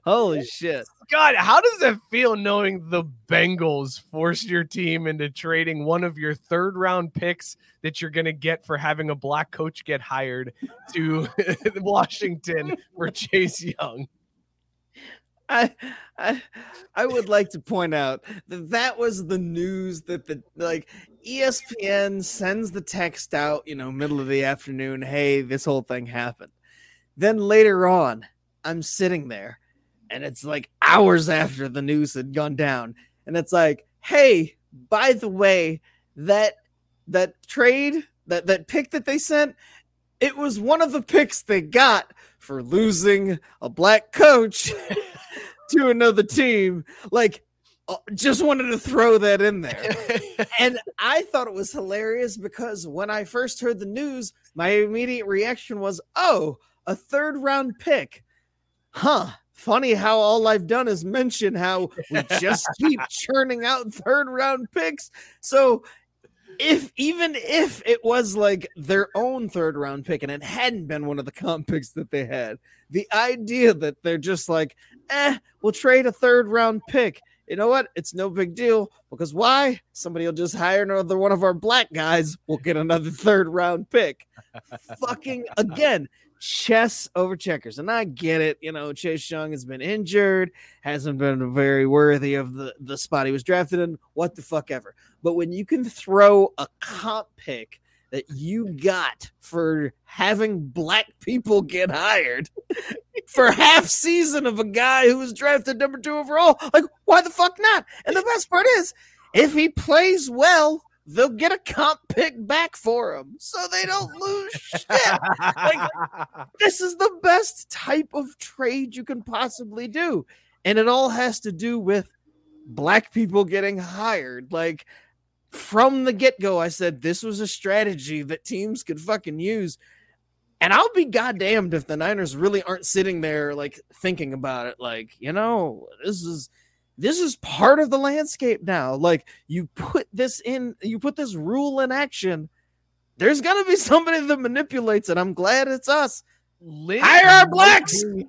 [SPEAKER 2] Holy shit!
[SPEAKER 5] God, how does it feel knowing the Bengals forced your team into trading one of your third round picks that you're going to get for having a black coach get hired to Washington for Chase Young?
[SPEAKER 2] I, I I would like to point out that that was the news that the like ESPN sends the text out, you know, middle of the afternoon. Hey, this whole thing happened. Then later on, I'm sitting there, and it's like hours after the news had gone down, and it's like, hey, by the way, that that trade that that pick that they sent, it was one of the picks they got for losing a black coach to another team. Like, uh, just wanted to throw that in there. and I thought it was hilarious because when I first heard the news, my immediate reaction was, oh, a third round pick. Huh. Funny how all I've done is mention how we just keep churning out third round picks. So if even if it was like their own third round pick and it hadn't been one of the comp picks that they had, the idea that they're just like, eh, we'll trade a third round pick. You know what? It's no big deal because why? Somebody will just hire another one of our black guys. We'll get another third round pick. Fucking again, chess over checkers. And I get it. You know, Chase Young has been injured, hasn't been very worthy of the, the spot he was drafted in, what the fuck ever. But when you can throw a comp pick that you got for having black people get hired for half season of a guy who was drafted number two overall, like, why the fuck not? And the best part is, if he plays well, they'll get a comp pick back for him so they don't lose shit. Like, this is the best type of trade you can possibly do. And it all has to do with black people getting hired. Like, from the get go, I said this was a strategy that teams could fucking use. And I'll be goddamned if the Niners really aren't sitting there like thinking about it. Like, you know, this is this is part of the landscape now. Like you put this in, you put this rule in action. There's gonna be somebody that manipulates it. I'm glad it's us.
[SPEAKER 5] Lynch
[SPEAKER 2] Hire our blacks!
[SPEAKER 5] be-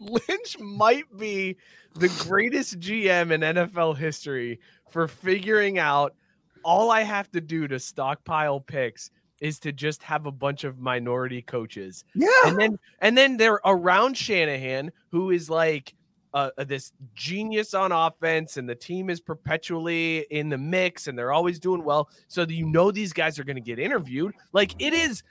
[SPEAKER 5] Lynch might be the greatest GM in NFL history for figuring out all I have to do to stockpile picks is to just have a bunch of minority coaches.
[SPEAKER 2] Yeah.
[SPEAKER 5] And then and then they're around Shanahan who is like uh, uh, this genius on offense and the team is perpetually in the mix and they're always doing well so you know these guys are going to get interviewed like it is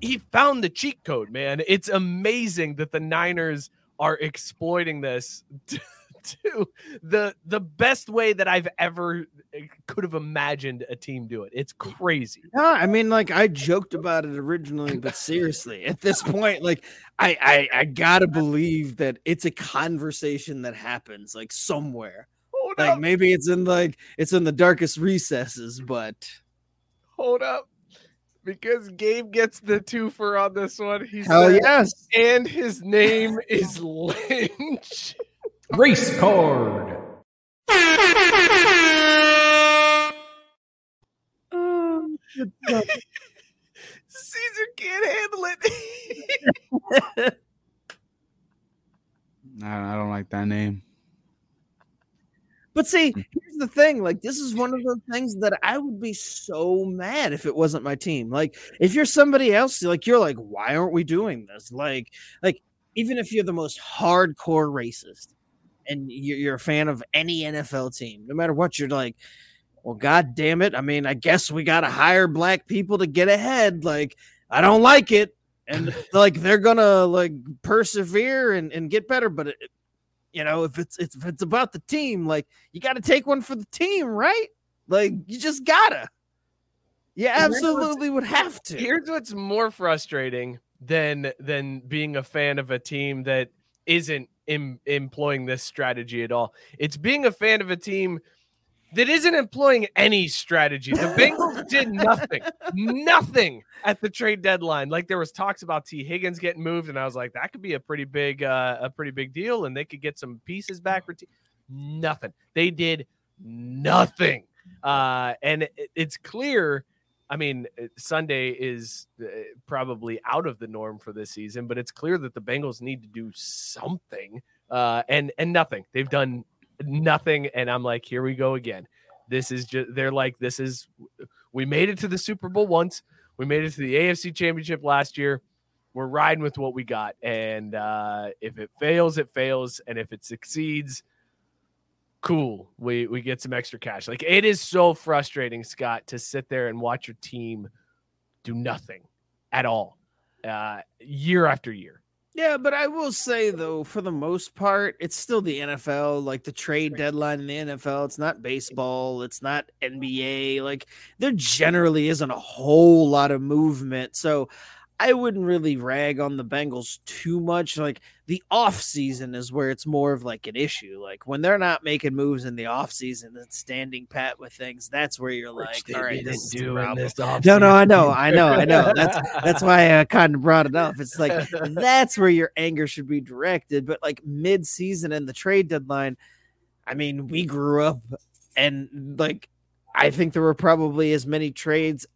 [SPEAKER 5] he found the cheat code man it's amazing that the niners are exploiting this to, to the the best way that i've ever uh, could have imagined a team do it. It's crazy.
[SPEAKER 2] No, I mean, like I joked about it originally, but seriously, at this point, like I, I, I gotta believe that it's a conversation that happens like somewhere.
[SPEAKER 5] hold
[SPEAKER 2] Like
[SPEAKER 5] up.
[SPEAKER 2] maybe it's in like it's in the darkest recesses, but
[SPEAKER 5] hold up. Because gabe gets the twofer on this one he
[SPEAKER 2] hell yes.
[SPEAKER 5] and his name is lynch
[SPEAKER 1] Race card.
[SPEAKER 2] Um,
[SPEAKER 5] caesar can't handle it
[SPEAKER 3] I, I don't like that name.
[SPEAKER 2] But see, here's the thing. Like, this is one of those things that I would be so mad if it wasn't my team. Like, if you're somebody else, like you're like, why aren't we doing this? Like, like even if you're the most hardcore racist and you're, you're a fan of any NFL team, no matter what, you're like, well, god damn it. I mean, I guess we gotta hire black people to get ahead. Like, I don't like it. And like they're gonna like persevere and, and get better, but it, you know, if it's, it's if it's about the team, like you got to take one for the team, right? Like you just gotta. You absolutely would have to.
[SPEAKER 5] Here's what's more frustrating than than being a fan of a team that isn't em- employing this strategy at all. It's being a fan of a team that isn't employing any strategy. The Bengals did nothing, nothing at the trade deadline. Like there was talks about Tee Higgins getting moved, and I was like, that could be a pretty big, uh, a pretty big deal, and they could get some pieces back for Tee. Nothing. They did nothing, uh, and it, it's clear. I mean, uh, Sunday is uh, probably out of the norm for this season, but it's clear that the Bengals need to do something, uh, and and nothing. They've done nothing, and I'm like, here we go again. This is just they're like, this is we made it to the Super Bowl once, we made it to the AFC Championship last year. We're riding with what we got, and uh, if it fails, it fails, and if it succeeds, cool. We we get some extra cash. Like it is so frustrating, Scott, to sit there and watch your team do nothing at all, uh, year after year.
[SPEAKER 2] Yeah, but I will say though, for the most part, it's still the NFL. Like the trade deadline in the NFL, it's not baseball, it's not NBA. Like there generally isn't a whole lot of movement. So I wouldn't really rag on the Bengals too much. Like the off season is where it's more of like an issue. Like when they're not making moves in the off season and standing pat with things, that's where you're like, all right, this is the problem. No, no, I know, I know, I know. That's that's why I kind of brought it up. It's like that's where your anger should be directed. But like mid season and the trade deadline, I mean, we grew up and like I think there were probably as many trades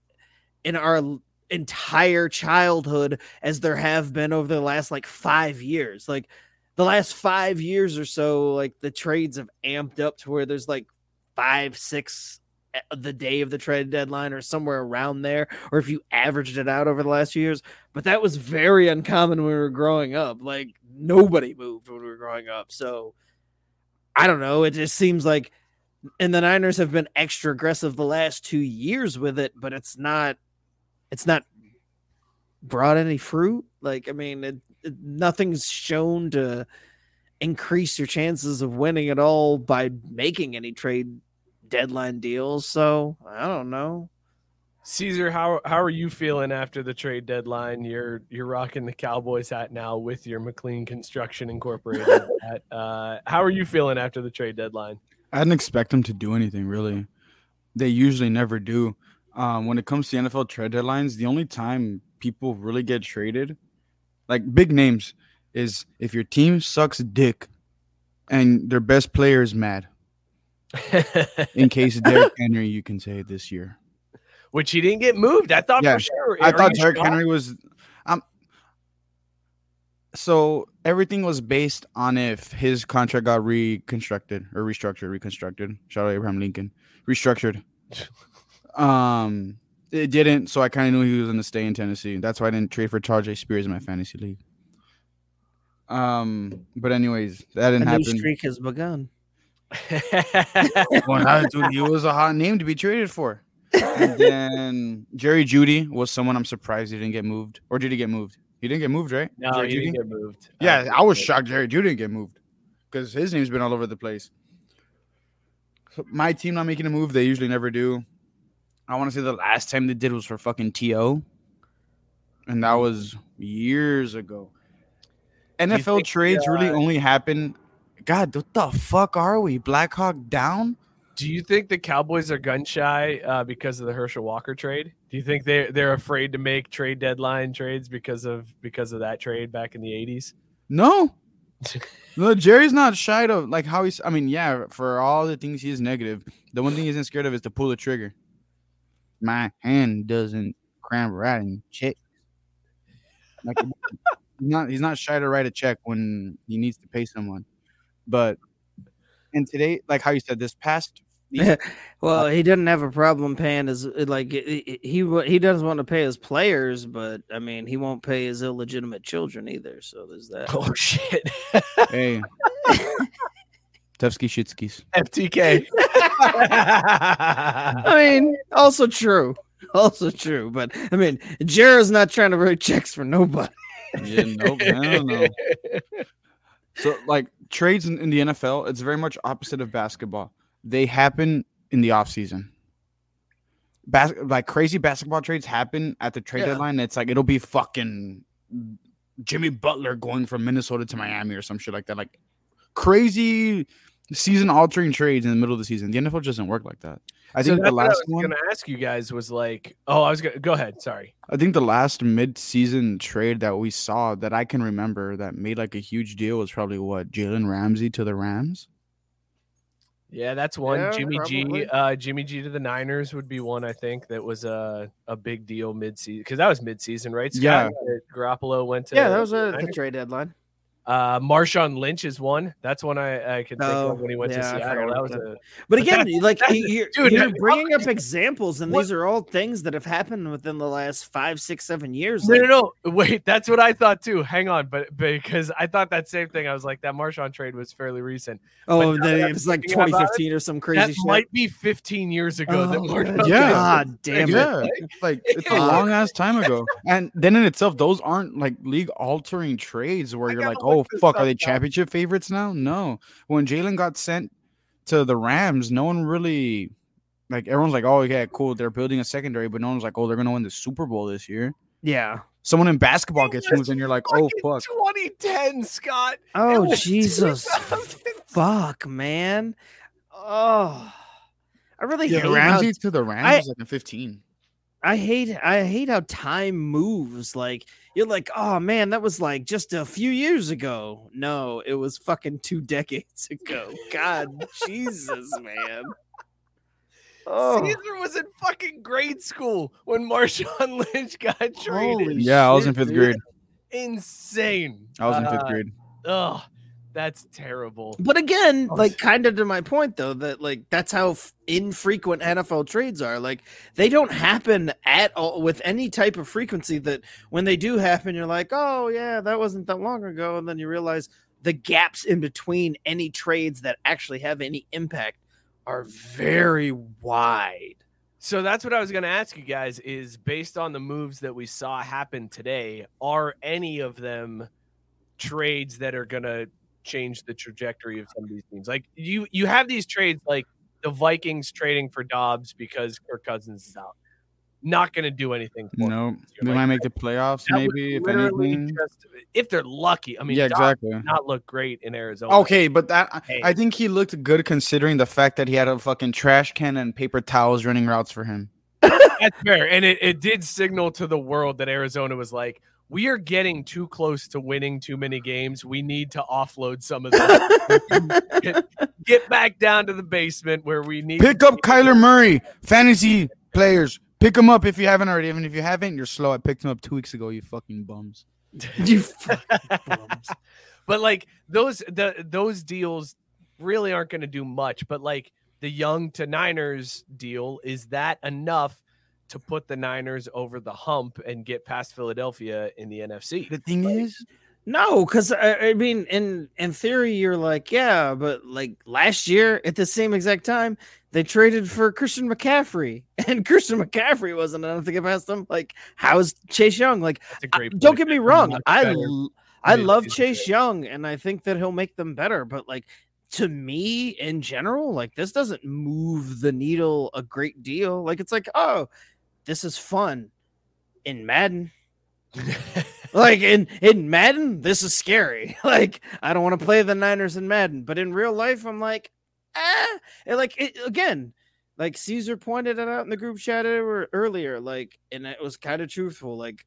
[SPEAKER 2] in our entire childhood as there have been over the last like five years. Like the last five years or so, like the trades have amped up to where there's like five, six eh, the day of the trade deadline or somewhere around there, or if you averaged it out over the last few years. But that was very uncommon when we were growing up. Like nobody moved when we were growing up. So I don't know. It just seems like, and the Niners have been extra aggressive the last two years with it, but it's not, it's not brought any fruit. Like, I mean, it, it, nothing's shown to increase your chances of winning at all by making any trade deadline deals. So I don't know.
[SPEAKER 5] Caesar, how how are you feeling after the trade deadline? You're you're rocking the Cowboys hat now with your McLean Construction Incorporated hat. Uh, how are you feeling after the trade deadline?
[SPEAKER 3] I didn't expect them to do anything really. They usually never do. Um, when it comes to NFL trade deadlines, the only time people really get traded, like big names, is if your team sucks dick and their best player is mad. In case of Derrick Henry, you can say this year.
[SPEAKER 5] Which he didn't get moved. I thought
[SPEAKER 3] Yeah,
[SPEAKER 5] for sure.
[SPEAKER 3] I
[SPEAKER 5] Are
[SPEAKER 3] thought Derrick
[SPEAKER 5] shocked?
[SPEAKER 3] Henry was. Um. So everything was based on if his contract got reconstructed or restructured, reconstructed. Shout out to Abraham Lincoln, restructured. um, it didn't, so I kind of knew he was going to stay in Tennessee. That's why I didn't trade for Charles Spears in my fantasy league. Um, but anyways, that didn't
[SPEAKER 2] new
[SPEAKER 3] happen.
[SPEAKER 2] streak has begun.
[SPEAKER 3] Well, now, dude, he was a hot name to be traded for. And then Jerry Jeudy was someone I'm surprised he didn't get moved, or did he get moved? He didn't get moved, right?
[SPEAKER 5] no,
[SPEAKER 3] Jerry
[SPEAKER 5] he
[SPEAKER 3] Jeudy?
[SPEAKER 5] didn't get moved.
[SPEAKER 3] Yeah,
[SPEAKER 5] Uh,
[SPEAKER 3] I was shocked Jerry Jeudy didn't get moved because his name's been all over the place. My team not making a move, they usually never do. I want to say the last time they did was for fucking To, and that was years ago. NFL
[SPEAKER 5] think,
[SPEAKER 3] trades really
[SPEAKER 5] uh,
[SPEAKER 3] only happen. God, what the fuck are we? Blackhawk down?
[SPEAKER 5] Do you think the Cowboys are gun shy uh, because of the Herschel Walker trade? Do you think they they're afraid to make trade deadline trades because of because of that trade back in the eighties?
[SPEAKER 3] No. no, Jerry's not shy to like how he's. I mean, yeah, for all the things he is negative, the one thing he isn't scared of is to pull the trigger. My hand doesn't cramp writing check. Like, he's not he's not shy to write a check when he needs to pay someone. But and today, like how you said, this past
[SPEAKER 2] Well, uh, he didn't have a problem paying his like he he he doesn't want to pay his players, but I mean he won't pay his illegitimate children either. So there's that.
[SPEAKER 5] Oh shit,
[SPEAKER 3] hey, Tefsky Shitskis.
[SPEAKER 5] FTK.
[SPEAKER 2] I mean, also true, also true. But I mean, Jared's not trying to write checks for nobody.
[SPEAKER 3] Yeah, nope, I don't know. So, like trades in, in the NFL, it's very much opposite of basketball. They happen in the off season. Bas- like crazy basketball trades happen at the trade
[SPEAKER 2] Yeah.
[SPEAKER 3] deadline. It's like it'll be fucking Jimmy Butler going from Minnesota to Miami or some shit like that. Like crazy season altering trades in the middle of the season. The NFL doesn't work like that. I
[SPEAKER 5] so
[SPEAKER 3] think the
[SPEAKER 5] last what I
[SPEAKER 3] last
[SPEAKER 5] was gonna ask you guys was like, oh, I was gonna go ahead. Sorry.
[SPEAKER 3] I think the last mid-season trade that we saw that I can remember that made like a huge deal was probably what Jalen Ramsey to the Rams.
[SPEAKER 5] Yeah, that's one.
[SPEAKER 2] Yeah,
[SPEAKER 5] Jimmy G, uh, Jimmy G to the Niners would be one. I think that was a a big deal mid season because that was mid season, right? Scott?
[SPEAKER 3] Yeah.
[SPEAKER 5] That Garoppolo went to
[SPEAKER 2] Yeah, that was
[SPEAKER 5] the
[SPEAKER 2] a the
[SPEAKER 5] Niners?
[SPEAKER 2] trade deadline.
[SPEAKER 5] Uh, Marshawn Lynch is one. That's one I, I can think
[SPEAKER 2] Oh,
[SPEAKER 5] of when he went
[SPEAKER 2] yeah,
[SPEAKER 5] to Seattle. That was
[SPEAKER 2] that.
[SPEAKER 5] a
[SPEAKER 2] But again, like you're,
[SPEAKER 5] dude,
[SPEAKER 2] you're bringing up examples, and
[SPEAKER 5] What-
[SPEAKER 2] these are all things that have happened within the last five, six, seven years.
[SPEAKER 5] no,
[SPEAKER 2] Like,
[SPEAKER 5] no, no. Wait, that's what I thought too. Hang on, but because I thought that same thing. I was like, that Marshawn trade was fairly recent.
[SPEAKER 2] oh,
[SPEAKER 5] now
[SPEAKER 2] then
[SPEAKER 5] that I'm
[SPEAKER 2] like
[SPEAKER 5] thinking about it,
[SPEAKER 2] 2015 or some crazy
[SPEAKER 5] that
[SPEAKER 2] shit.
[SPEAKER 5] might be 15 years ago. that
[SPEAKER 2] Oh,
[SPEAKER 5] Marshawn
[SPEAKER 3] Yeah.
[SPEAKER 2] God damn it.
[SPEAKER 3] it's like it's a long ass time ago. And then in itself, those aren't like league altering trades where
[SPEAKER 5] I
[SPEAKER 3] you're like,
[SPEAKER 5] look
[SPEAKER 3] oh fuck, are they
[SPEAKER 5] now.
[SPEAKER 3] championship favorites now? No. When Jalen got sent to the Rams, no one really like everyone's like, oh yeah, cool, they're building a secondary, but no one's like, oh, they're gonna win the Super Bowl this year.
[SPEAKER 2] Yeah.
[SPEAKER 3] Someone in basketball gets
[SPEAKER 5] Yes,
[SPEAKER 3] moved, and you're like, oh fuck.
[SPEAKER 5] 2010, Scott.
[SPEAKER 2] Oh Jesus. Fuck, man. Oh. I really
[SPEAKER 3] Yeah,
[SPEAKER 2] hate how
[SPEAKER 3] to the Rams
[SPEAKER 2] I-
[SPEAKER 3] like in 15.
[SPEAKER 2] I hate I hate how time moves. Like you're like, oh man, that was like just a few years ago. No, it was fucking two decades ago. God, Jesus, man. Oh,
[SPEAKER 5] Caesar was in fucking grade school when Marshawn Lynch got traded.
[SPEAKER 2] Holy
[SPEAKER 3] Yeah, I was in
[SPEAKER 2] shit,
[SPEAKER 3] fifth
[SPEAKER 2] dude.
[SPEAKER 3] grade.
[SPEAKER 5] Insane.
[SPEAKER 3] I was in fifth
[SPEAKER 5] Uh,
[SPEAKER 3] grade.
[SPEAKER 5] Ugh. That's terrible.
[SPEAKER 2] But again,
[SPEAKER 5] Oh,
[SPEAKER 2] like kind of to my point though, that like that's how f- infrequent NFL trades are. Like they don't happen at all with any type of frequency. That when they do happen, you're like, oh yeah, that wasn't that long ago, and then you realize the gaps in between any trades that actually have any impact are very wide.
[SPEAKER 5] So that's what I was going to ask you guys is based on the moves that we saw happen today, are any of them trades that are going to change the trajectory of some of these teams? Like you you have these trades like the Vikings trading for Dobbs because Kirk Cousins is out. Not going to do anything.
[SPEAKER 3] No, they
[SPEAKER 5] like,
[SPEAKER 3] might make the playoffs, maybe if anything.
[SPEAKER 5] just- if they're lucky. I mean,
[SPEAKER 3] yeah,
[SPEAKER 5] Dobbs
[SPEAKER 3] exactly.
[SPEAKER 5] not look great in Arizona.
[SPEAKER 3] Okay, but that I-
[SPEAKER 5] Hey.
[SPEAKER 3] I think he looked good considering the fact that he had a fucking trash can and paper towels running routes for him.
[SPEAKER 5] That's fair. And it, it did signal to the world that Arizona was like, we are getting too close to winning too many games. We need to offload some of this. get, get back down to the basement where we need
[SPEAKER 3] Pick up Kyler Murray, fantasy players. Pick him up if you haven't already. Even if you haven't, you're slow. I picked him up two weeks ago. You fucking bums.
[SPEAKER 2] You fucking bums.
[SPEAKER 5] but like those the those deals really aren't going to do much. But like the Young to Niners deal, is that enough to put the Niners over the hump and get past Philadelphia in the NFC?
[SPEAKER 3] The thing is,
[SPEAKER 2] No, because I, I mean, in in theory, you're like, yeah, but like last year at the same exact time, they traded for Christian McCaffrey, and Christian McCaffrey wasn't enough to get past them. Like, how's Chase Young? Like,
[SPEAKER 5] That's a
[SPEAKER 2] I-
[SPEAKER 5] great.
[SPEAKER 2] don't get me wrong,
[SPEAKER 5] much
[SPEAKER 2] I
[SPEAKER 5] better.
[SPEAKER 2] l- I love Chase
[SPEAKER 5] trade.
[SPEAKER 2] Young, and I think that he'll make them better. But like to me, in general, like this doesn't move the needle a great deal. Like it's like, oh, this is fun in Madden. like in in Madden, this is scary. Like I don't want to play the Niners in Madden, but in real life, I'm like, ah, and like it, again, like Caesar pointed it out in the group chat earlier, like, and it was kind of truthful. Like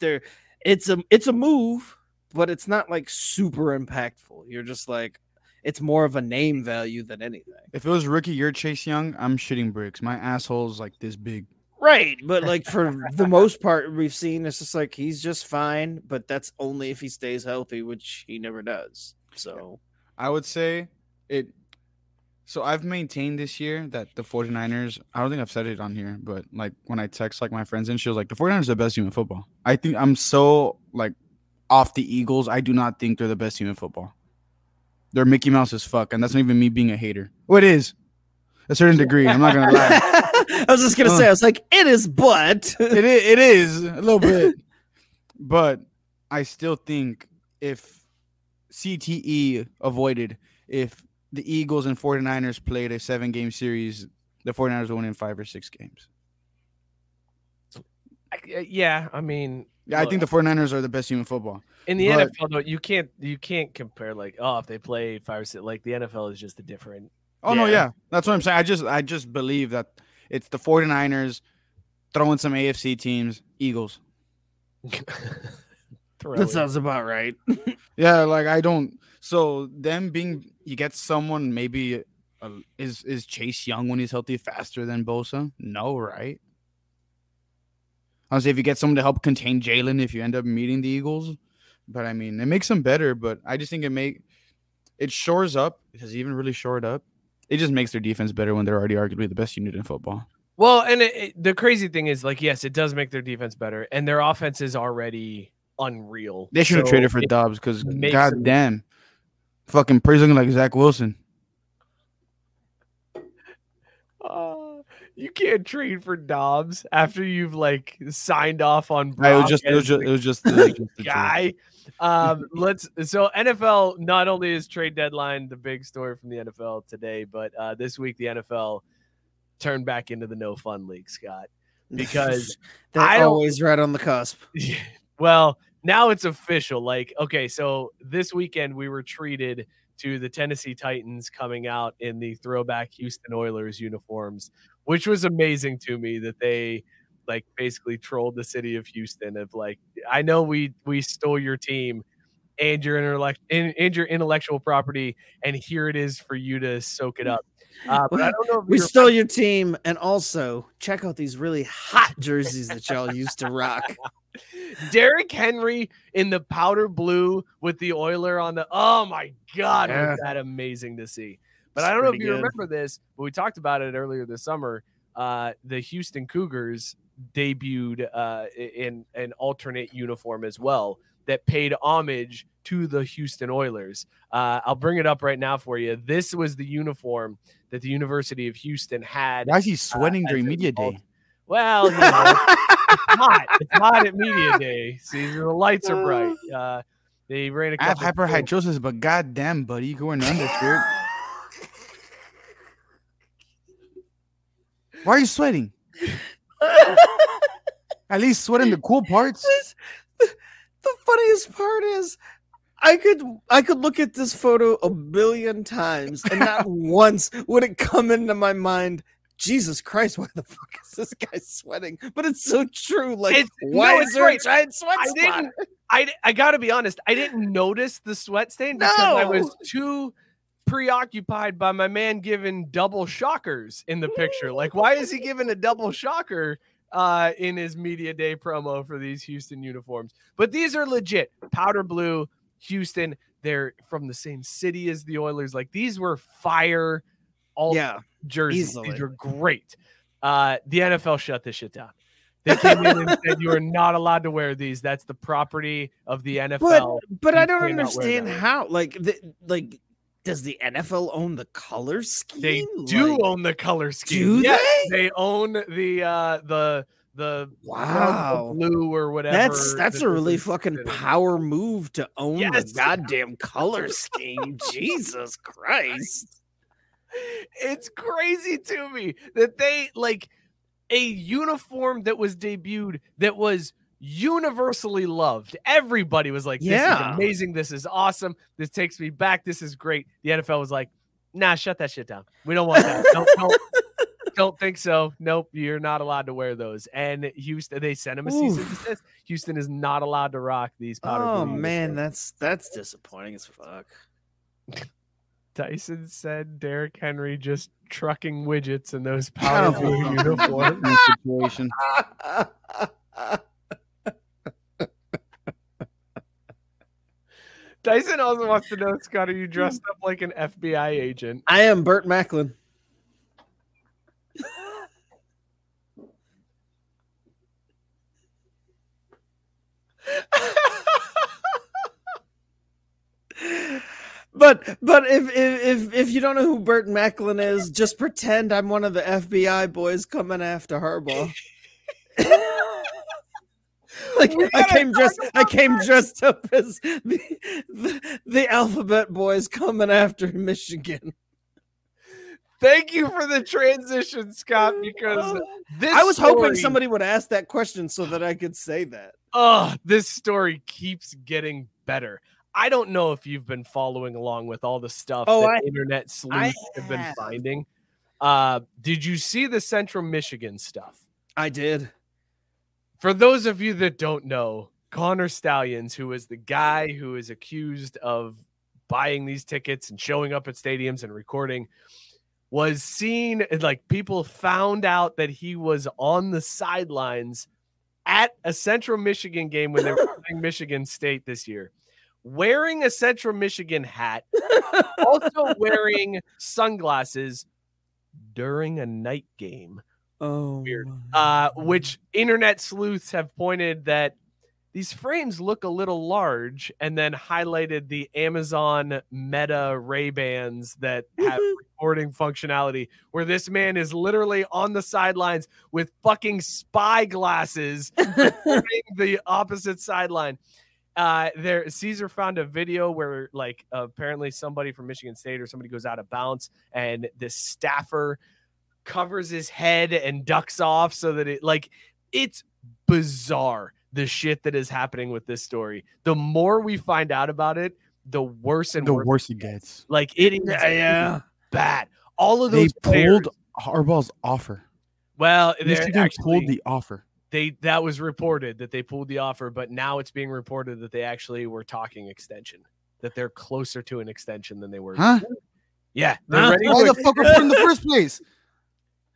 [SPEAKER 2] there, it's a it's a move, but it's not like super impactful. You're just like, it's more of a name value than anything.
[SPEAKER 3] if it was rookie year Chase Young, I'm shitting bricks. My asshole's like this big.
[SPEAKER 2] Right, but like for the most part, we've seen it's just like he's just fine, but that's only if he stays healthy, which he never does. So
[SPEAKER 3] I would say it. So I've maintained this year that the 49ers, I don't think I've said it on here, but like when I text like my friends and she was like, the 49ers are the best team in football. I think I'm so like off the Eagles. I do not think they're the best team in football. They're Mickey Mouse as fuck, and that's not even me being a hater. Well, it is. A certain degree. I'm not gonna lie.
[SPEAKER 2] I was just gonna say, I was like, it is, but
[SPEAKER 3] it is, it is a little bit, but I still think if CTE avoided, if the Eagles and 49ers played a seven game series, the 49ers will win in five or six games.
[SPEAKER 5] I- uh, yeah, I mean,
[SPEAKER 3] Yeah, I think the 49ers are the best team in football.
[SPEAKER 5] in the
[SPEAKER 3] but-
[SPEAKER 5] NFL though, you can't you can't compare like oh if they play five or six like the NFL is just a different.
[SPEAKER 3] Oh no,
[SPEAKER 5] Yeah.
[SPEAKER 3] yeah. That's what I'm saying. I just I just believe that it's the 49ers throwing some AFC teams, Eagles.
[SPEAKER 2] that sounds about right.
[SPEAKER 3] Yeah, like I don't. So them being, you get someone maybe uh, is is Chase Young when he's healthy faster than Bosa? No, right? I'll if you get someone to help contain Jalen, if you end up meeting the Eagles, but I mean it makes them better. But I just think it make it shores up. Has it even really shored up? It just makes their defense better when they're already arguably the best unit in football.
[SPEAKER 5] Well, and it, it- the crazy thing is, like, yes, it does make their defense better, and their offense is already unreal.
[SPEAKER 3] They should have
[SPEAKER 5] So
[SPEAKER 3] traded for Dobbs because
[SPEAKER 5] makes
[SPEAKER 3] god
[SPEAKER 5] them-
[SPEAKER 3] damn, fucking looking like Zach Wilson.
[SPEAKER 5] Uh, you can't trade for Dobbs after you've like signed off on.
[SPEAKER 3] it was
[SPEAKER 5] Brock
[SPEAKER 3] just it was just
[SPEAKER 5] the
[SPEAKER 3] it was just, it was just joke.
[SPEAKER 5] guy. Um, let's so NFL not only is trade deadline the big story from the NFL today, but uh, this week the NFL turned back into the no fun league, Scott. Because
[SPEAKER 2] they're
[SPEAKER 5] I
[SPEAKER 2] always right on the cusp.
[SPEAKER 5] well, now it's official. Like, okay, so this weekend we were treated to the Tennessee Titans coming out in the throwback Houston Oilers uniforms, which was amazing to me that they like basically trolled the city of Houston of like, I know we we stole your team and your intellect and, and your intellectual property, and here it is for you to soak it up. Uh, but I don't know if
[SPEAKER 2] We stole your team, and also check out these really hot jerseys that y'all used to rock.
[SPEAKER 5] Derrick Henry in the powder blue with the Oiler on the. Oh my God,
[SPEAKER 2] Yeah.
[SPEAKER 5] was that amazing to see? But
[SPEAKER 2] It's
[SPEAKER 5] I don't know if you
[SPEAKER 2] good.
[SPEAKER 5] remember this, but we talked about it earlier this summer. Uh, the Houston Cougars debuted uh, in an alternate uniform as well that paid homage to the Houston Oilers. Uh, I'll bring it up right now for you. This was the uniform that the University of Houston had.
[SPEAKER 3] Why is he sweating
[SPEAKER 5] as
[SPEAKER 3] during media day?
[SPEAKER 5] Well, you know, it's hot. It's hot at media day. See, the lights are bright. Uh, they ran a
[SPEAKER 3] I have hyperhidrosis, but goddamn, buddy, you can wear an undershirt. Why are you sweating? At least sweat in the cool parts.
[SPEAKER 2] the funniest part is I could I could look at this photo a billion times and not once would it come into my mind. Jesus Christ, why the fuck is this guy sweating? But it's so true. Like,
[SPEAKER 5] It's-
[SPEAKER 2] why
[SPEAKER 5] it's
[SPEAKER 2] is there a
[SPEAKER 5] great.
[SPEAKER 2] giant sweat
[SPEAKER 5] I
[SPEAKER 2] spot?
[SPEAKER 5] didn't. I, I gotta be honest. I didn't notice the sweat stain because I was too preoccupied by my man giving double shockers in the picture. Like, why is he giving a double shocker uh, in his media day promo for these Houston uniforms? But these are legit powder blue, Houston. They're from the same city as the Oilers. Like these were fire. All
[SPEAKER 2] Yeah,
[SPEAKER 5] jerseys.
[SPEAKER 2] Easily.
[SPEAKER 5] These are great. Uh, the NFL shut this shit down. They came in and said you are not allowed to wear these. That's the property of the NFL.
[SPEAKER 2] but
[SPEAKER 5] you
[SPEAKER 2] I don't understand how. Like, the, like, does the NFL own the color scheme?
[SPEAKER 5] They do
[SPEAKER 2] Like,
[SPEAKER 5] own the color scheme.
[SPEAKER 2] do
[SPEAKER 5] Yes,
[SPEAKER 2] they?
[SPEAKER 5] they own the uh, the the
[SPEAKER 2] Wow.
[SPEAKER 5] blue or whatever.
[SPEAKER 2] That's that's
[SPEAKER 5] that
[SPEAKER 2] a really fucking power move to own
[SPEAKER 5] Yes.
[SPEAKER 2] the goddamn color scheme. Jesus Christ.
[SPEAKER 5] it's crazy to me that they like a uniform that was debuted that was universally loved. Everybody was like, "This
[SPEAKER 2] Yeah.
[SPEAKER 5] is amazing! This is awesome! This takes me back! This is great!" The NFL was like, "Nah, shut that shit down. We don't want that. don't, don't, don't think so. Nope, you're not allowed to wear those." And Houston, they sent him a cease and
[SPEAKER 2] Oof.
[SPEAKER 5] desist. Houston is not allowed to rock these powder
[SPEAKER 2] Oh
[SPEAKER 5] blue
[SPEAKER 2] man,
[SPEAKER 5] uniforms.
[SPEAKER 2] that's that's disappointing as fuck.
[SPEAKER 5] Tyson said Derrick Henry just trucking widgets in those
[SPEAKER 3] I
[SPEAKER 5] powder blue
[SPEAKER 3] feel
[SPEAKER 5] uniforms.
[SPEAKER 3] comfortable in situation.
[SPEAKER 5] Tyson also wants to know, Scott, are you dressed up like an FBI agent?
[SPEAKER 2] I am Burt Macklin. But but if, if if if you don't know who Burt Macklin is, just pretend I'm one of the FBI boys coming after Harbaugh. like I came dressed I came dressed up as the, the the alphabet boys coming after Michigan.
[SPEAKER 5] Thank you for the transition, Scott, because this
[SPEAKER 2] I was hoping somebody would ask that question so that I could say that.
[SPEAKER 5] Oh, this story keeps getting better. I don't know if you've been following along with all the stuff
[SPEAKER 2] Oh,
[SPEAKER 5] that
[SPEAKER 2] I-
[SPEAKER 5] internet sleuths have been finding. Uh, did you see the Central Michigan stuff?
[SPEAKER 2] I did.
[SPEAKER 5] For those of you that don't know, Connor Stalions, who is the guy who is accused of buying these tickets and showing up at stadiums and recording, was seen like people found out that he was on the sidelines at a Central Michigan game when they were playing Michigan State this year, wearing a Central Michigan hat, also wearing sunglasses during a night game
[SPEAKER 2] Oh,
[SPEAKER 5] Weird. uh, which internet sleuths have pointed that these frames look a little large, and then highlighted the Amazon Meta Ray Bans that have recording functionality, where this man is literally on the sidelines with fucking spy glasses, the opposite sideline. Uh, there, Caesar found a video where, like, apparently somebody from Michigan State or somebody goes out of bounds, and this staffer covers his head and ducks off so that it like it's bizarre the shit that is happening with this story. The more we find out about it, the worse and
[SPEAKER 3] The
[SPEAKER 5] worse.
[SPEAKER 3] worse it gets.
[SPEAKER 5] Like it is
[SPEAKER 2] yeah, yeah.
[SPEAKER 5] bad. All of
[SPEAKER 3] They
[SPEAKER 5] those players,
[SPEAKER 3] pulled Harbaugh's offer.
[SPEAKER 5] well, they're
[SPEAKER 3] Michigan
[SPEAKER 5] actually,
[SPEAKER 3] pulled the offer.
[SPEAKER 5] they that was reported that they pulled the offer, but now it's being reported that they actually were talking extension. That they're closer to an extension than they were.
[SPEAKER 3] Huh?
[SPEAKER 5] Yeah, they're
[SPEAKER 2] Huh?
[SPEAKER 5] ready
[SPEAKER 3] Why the fuck report in the first place?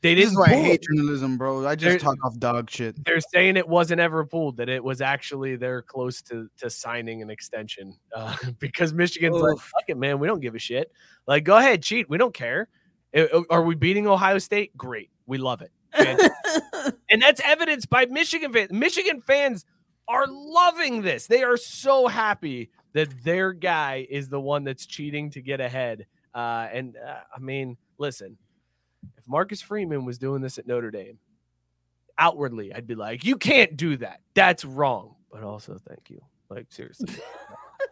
[SPEAKER 5] They
[SPEAKER 3] This
[SPEAKER 5] didn't
[SPEAKER 3] is why I hate journalism, bro. I just
[SPEAKER 5] There-
[SPEAKER 3] talk off dog shit.
[SPEAKER 5] They're saying it wasn't ever pulled; that it was actually they're close to to signing an extension uh, because Michigan's like, "Fuck it, man, we don't give a shit. Like, go ahead, cheat. We don't care. I- Are we beating Ohio State? Great, we love it." Fantastic. and that's evidenced by Michigan fans. Michigan fans are loving this. They are so happy that their guy is the one that's cheating to get ahead. Uh, and uh, I mean, listen, Marcus Freeman was doing this at Notre Dame, outwardly, I'd be like, you can't do that. That's wrong. But also, thank you. Like seriously,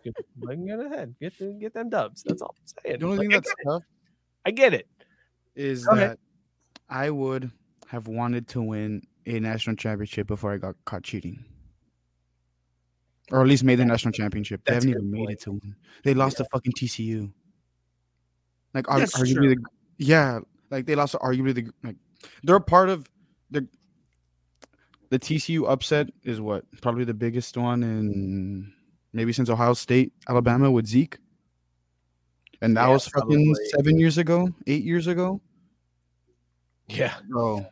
[SPEAKER 5] get, like, get ahead, get the, get them dubs. That's all I'm saying.
[SPEAKER 3] The only
[SPEAKER 5] Like,
[SPEAKER 3] thing
[SPEAKER 5] I,
[SPEAKER 3] that's
[SPEAKER 5] it.
[SPEAKER 3] tough
[SPEAKER 5] I get it.
[SPEAKER 3] is
[SPEAKER 5] Go
[SPEAKER 3] that
[SPEAKER 5] ahead.
[SPEAKER 3] I would have wanted to win a national championship before I got caught cheating. Or at least made the national championship. They
[SPEAKER 5] That's a
[SPEAKER 3] haven't
[SPEAKER 5] good
[SPEAKER 3] even made it to win. They lost to fucking TCU. Like ar-
[SPEAKER 2] That's
[SPEAKER 3] arguably
[SPEAKER 2] true.
[SPEAKER 3] the yeah, like they lost arguably the like they're a part of the the TCU upset is what probably the biggest one in maybe since Ohio State, Alabama with Zeke. And that
[SPEAKER 5] Yeah,
[SPEAKER 3] was fucking
[SPEAKER 5] probably.
[SPEAKER 3] seven years ago, eight years ago.
[SPEAKER 5] Yeah.
[SPEAKER 3] Bro,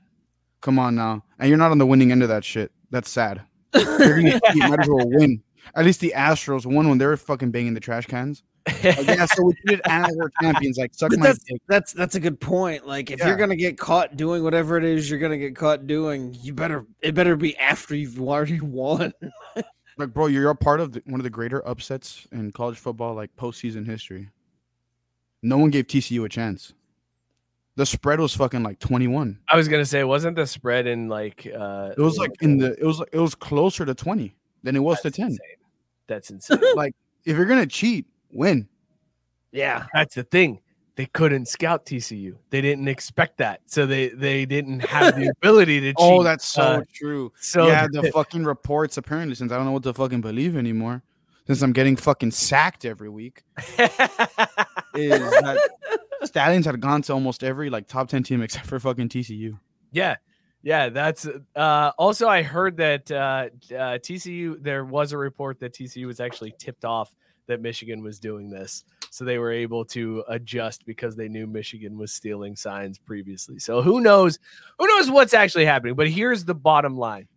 [SPEAKER 3] come on now. And you're not on the winning end of that shit. That's sad. Cheat, might as well win. At least the Astros won when they were fucking banging the trash cans. Like, yeah, so we did and we're champions. Like, suck
[SPEAKER 2] But
[SPEAKER 3] my
[SPEAKER 2] that's
[SPEAKER 3] dick.
[SPEAKER 2] that's that's a good point. Like if
[SPEAKER 3] Yeah.
[SPEAKER 2] you're gonna get caught doing whatever it is you're gonna get caught doing, you better it better be after you've already won.
[SPEAKER 3] Like, bro, you're a part of the, one of the greater upsets in college football, like postseason history. No one gave TCU a chance. The spread was fucking like 21.
[SPEAKER 5] I was gonna say, it wasn't the spread in like uh
[SPEAKER 3] It was like in the it was it was closer to 20 than it was to 10.
[SPEAKER 5] insane. That's insane.
[SPEAKER 3] Like, if you're gonna cheat, win.
[SPEAKER 2] yeah.
[SPEAKER 5] That's the thing. They couldn't scout TCU. They didn't expect that, so they they didn't have the ability to cheat.
[SPEAKER 3] Oh, that's so
[SPEAKER 5] Uh,
[SPEAKER 3] true.
[SPEAKER 5] so
[SPEAKER 3] yeah, the fucking reports apparently since I don't know what to fucking believe anymore, since I'm getting fucking sacked every week, is that Stalions had gone to almost every like top ten team except for fucking TCU.
[SPEAKER 5] Yeah. Yeah, that's uh also I heard that uh, uh TCU there was a report that TCU was actually tipped off that Michigan was doing this. So they were able to adjust because they knew Michigan was stealing signs previously. So who knows who knows what's actually happening. But here's the bottom line.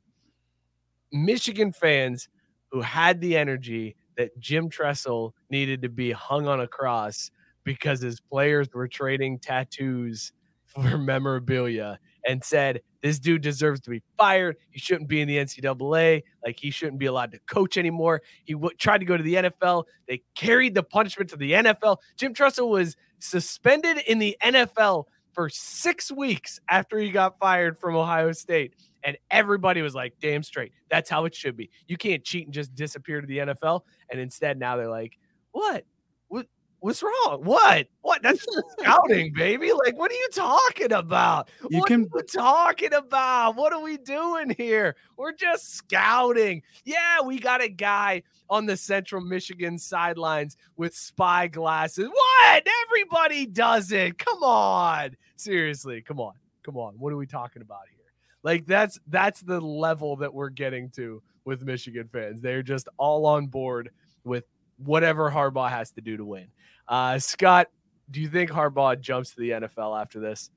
[SPEAKER 5] Michigan fans who had the energy that Jim Tressel needed to be hung on a cross because his players were trading tattoos for memorabilia and said this dude deserves to be fired. He shouldn't be in the NCAA. Like he shouldn't be allowed to coach anymore. He w- tried to go to the NFL. They carried the punishment to the NFL. Jim Tressel was suspended in the NFL for six weeks after he got fired from Ohio State. And everybody was like, damn straight. That's how it should be. You can't cheat and just disappear to the NFL. And instead, now they're like, what? What? What's wrong? What? What? That's scouting, baby. Like, what are you talking about?
[SPEAKER 3] You
[SPEAKER 5] what
[SPEAKER 3] can-
[SPEAKER 5] are you talking about? What are we doing here? We're just scouting. Yeah, we got a guy on the Central Michigan sidelines with spy glasses. What? Everybody does it. Come on. Seriously, come on. Come on. What are we talking about here? Like that's that's the level that we're getting to with Michigan fans. They're just all on board with whatever Harbaugh has to do to win. Uh, Scott, do you think Harbaugh jumps to the NFL after this?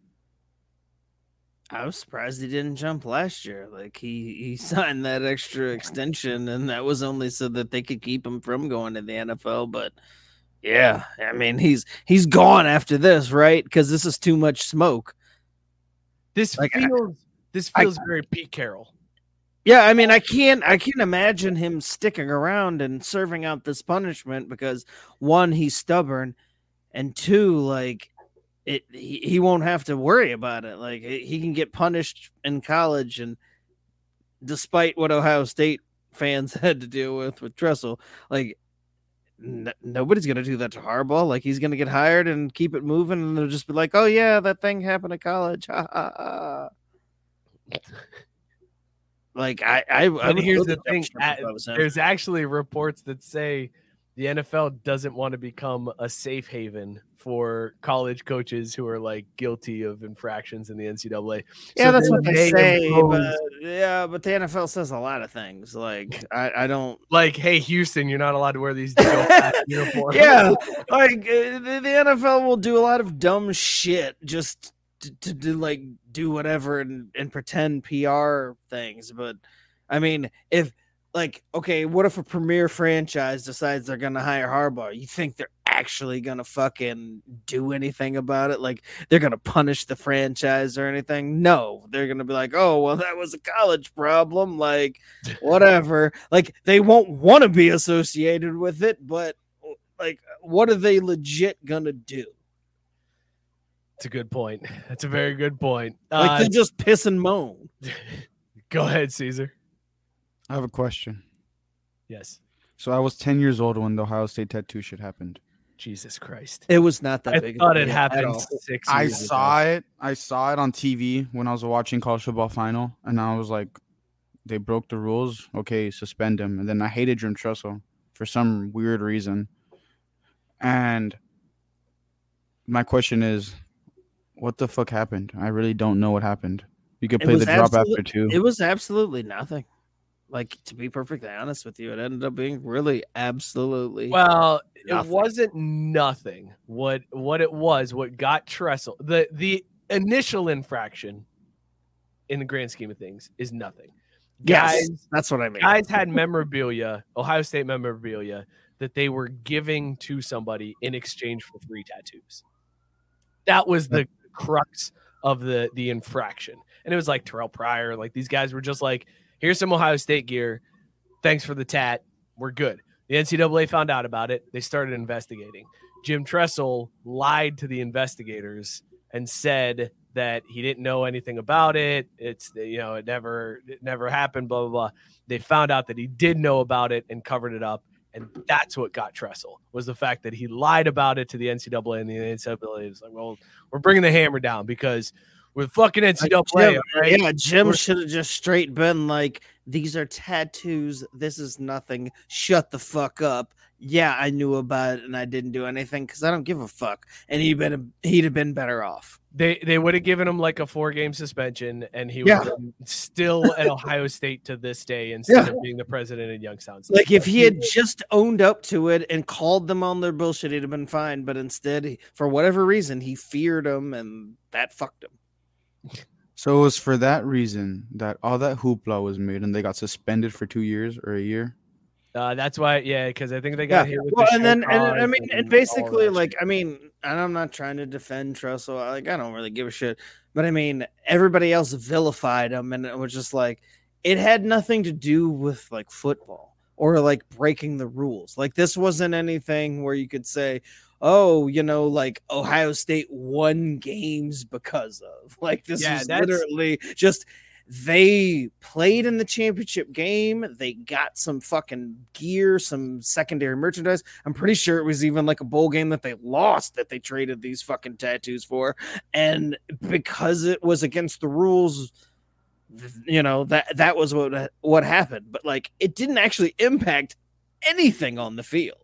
[SPEAKER 2] I was surprised he didn't jump last year. Like he he signed that extra extension, and that was only so that they could keep him from going to the NFL. But yeah, I mean he's he's gone after this, right? Because this is too much smoke.
[SPEAKER 5] This
[SPEAKER 2] Like, I-
[SPEAKER 5] feels this
[SPEAKER 2] I-
[SPEAKER 5] feels very Pete Carroll.
[SPEAKER 2] Yeah, I mean, I can't, I can't imagine him sticking around and serving out this punishment because one, he's stubborn, and two, like, it, he, he won't have to worry about it. Like, he can get punished in college, and despite what Ohio State fans had to deal with with Tressel, like, n- nobody's gonna do that to Harbaugh. Like, he's gonna get hired and keep it moving, and they'll just be like, "Oh yeah, that thing happened at college." Ha ha ha. Like I, I, I
[SPEAKER 5] But
[SPEAKER 2] would
[SPEAKER 5] here's the thing: at-
[SPEAKER 2] if I was him.
[SPEAKER 5] there's actually reports that say the NFL doesn't want to become a safe haven for college coaches who are like guilty of infractions in the NCAA.
[SPEAKER 2] Yeah,
[SPEAKER 5] So
[SPEAKER 2] that's what
[SPEAKER 5] may
[SPEAKER 2] they say. But yeah, but the NFL says a lot of things. Like I, I don't.
[SPEAKER 5] like, hey, Houston, you're not allowed to wear these uniforms.
[SPEAKER 2] Yeah, like uh, the, the NFL will do a lot of dumb shit just to, to do like do whatever and, and pretend PR things. But I mean, if like okay, what if a premier franchise decides they're gonna hire Harbaugh? You think they're actually gonna fucking do anything about it? Like they're gonna punish the franchise or anything? No, they're gonna be like, oh well, that was a college problem. Like whatever. like they won't want to be associated with it, but like, what are they legit gonna do?
[SPEAKER 5] That's a good point. That's a very good point.
[SPEAKER 2] Like
[SPEAKER 5] Uh,
[SPEAKER 2] they just piss and moan.
[SPEAKER 5] go ahead, Caesar.
[SPEAKER 3] I have a question.
[SPEAKER 5] Yes.
[SPEAKER 3] So I was 10 years old when the Ohio State tattoo shit happened.
[SPEAKER 5] Jesus Christ.
[SPEAKER 2] It was not that
[SPEAKER 5] I
[SPEAKER 2] big. of
[SPEAKER 5] thought it happened
[SPEAKER 2] all.
[SPEAKER 5] six
[SPEAKER 3] I
[SPEAKER 5] years ago.
[SPEAKER 3] saw it. I saw it on TV when I was watching college football final, and I was like, they broke the rules. Okay, suspend him. And then I hated Jim Tressel for some weird reason. And my question is, what the fuck happened? I really don't know what happened. You could play the drop
[SPEAKER 2] absolute-
[SPEAKER 3] after two.
[SPEAKER 2] It was absolutely nothing. Like to be perfectly honest with you, it ended up being really absolutely.
[SPEAKER 5] Well, it wasn't nothing. What what it was, what got Tressel, the the initial infraction in the grand scheme of things is nothing.
[SPEAKER 2] yes,
[SPEAKER 5] Guys,
[SPEAKER 2] that's what I mean.
[SPEAKER 5] guys had memorabilia, Ohio State memorabilia that they were giving to somebody in exchange for free tattoos. That was the crux of the the infraction. And it was like Terrelle Pryor, like these guys were just like, here's some Ohio State gear. Thanks for the tat. We're good. The NCAA found out about it. They started investigating. Jim Tressel lied to the investigators and said that he didn't know anything about it. It's you know it never it never happened. Blah blah blah. They found out that he did know about it and covered it up, and that's what got Tressel was the fact that he lied about it to the NCAA, and the NCAA was like, "Well, we're bringing the hammer down because we're fucking NCAA,
[SPEAKER 2] Jim,
[SPEAKER 5] right?
[SPEAKER 2] yeah, Jim should have just straight been like, "These are tattoos. This is nothing. Shut the fuck up." Yeah, I knew about it and I didn't do anything because I don't give a fuck. And he'd been he'd have been better off.
[SPEAKER 5] They they would have given him like a four game suspension, and he would
[SPEAKER 2] Yeah.
[SPEAKER 5] have still at Ohio State to this day instead of being the president in Youngstown. State.
[SPEAKER 2] Like if he had just owned up to it and called them on their bullshit, he'd have been fine. But instead, for whatever reason, he feared them, and that fucked him.
[SPEAKER 3] so it was for that reason that all that hoopla was made, and they got suspended for two years or a year.
[SPEAKER 5] Uh, that's why, yeah, because I think they got
[SPEAKER 2] Yeah.
[SPEAKER 5] hit with
[SPEAKER 2] Well,
[SPEAKER 5] the
[SPEAKER 2] and then
[SPEAKER 5] show
[SPEAKER 2] and, I mean,
[SPEAKER 5] and
[SPEAKER 2] and basically, like
[SPEAKER 5] shit.
[SPEAKER 2] I mean, and I'm not trying to defend Tressel. Like I don't really give a shit, but I mean, everybody else vilified him, and it was just like it had nothing to do with like football or like breaking the rules. Like this wasn't anything where you could say, "Oh, you know, like Ohio State won games because of." Like this
[SPEAKER 5] Yeah, that's-
[SPEAKER 2] literally just they played in the championship game. They got some fucking gear, some secondary merchandise. I'm pretty sure it was even like a bowl game that they lost that they traded these fucking tattoos for. And because it was against the rules, you know, that that was what what happened. But like it didn't actually impact anything on the field.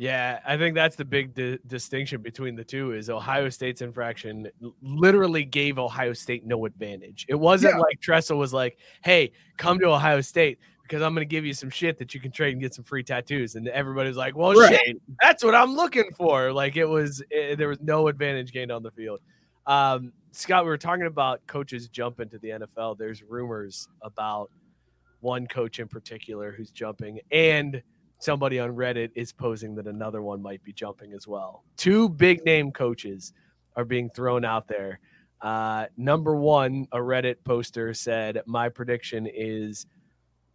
[SPEAKER 5] Yeah, I think that's the big di- distinction between the two is Ohio State's infraction literally gave Ohio State no advantage. It wasn't
[SPEAKER 2] Yeah.
[SPEAKER 5] like Tressel was like, "Hey, come to Ohio State because I'm going to give you some shit that you can trade and get some free tattoos." And everybody's like, "Well, shit, that's what I'm looking for." Like it was, eh, there was no advantage gained on the field. Um, Scott, we were talking about coaches jumping to the NFL. There's rumors about one coach in particular who's jumping, and somebody on Reddit is posing that another one might be jumping as well. Two big name coaches are being thrown out there. Uh, number one, a Reddit poster said, "My prediction is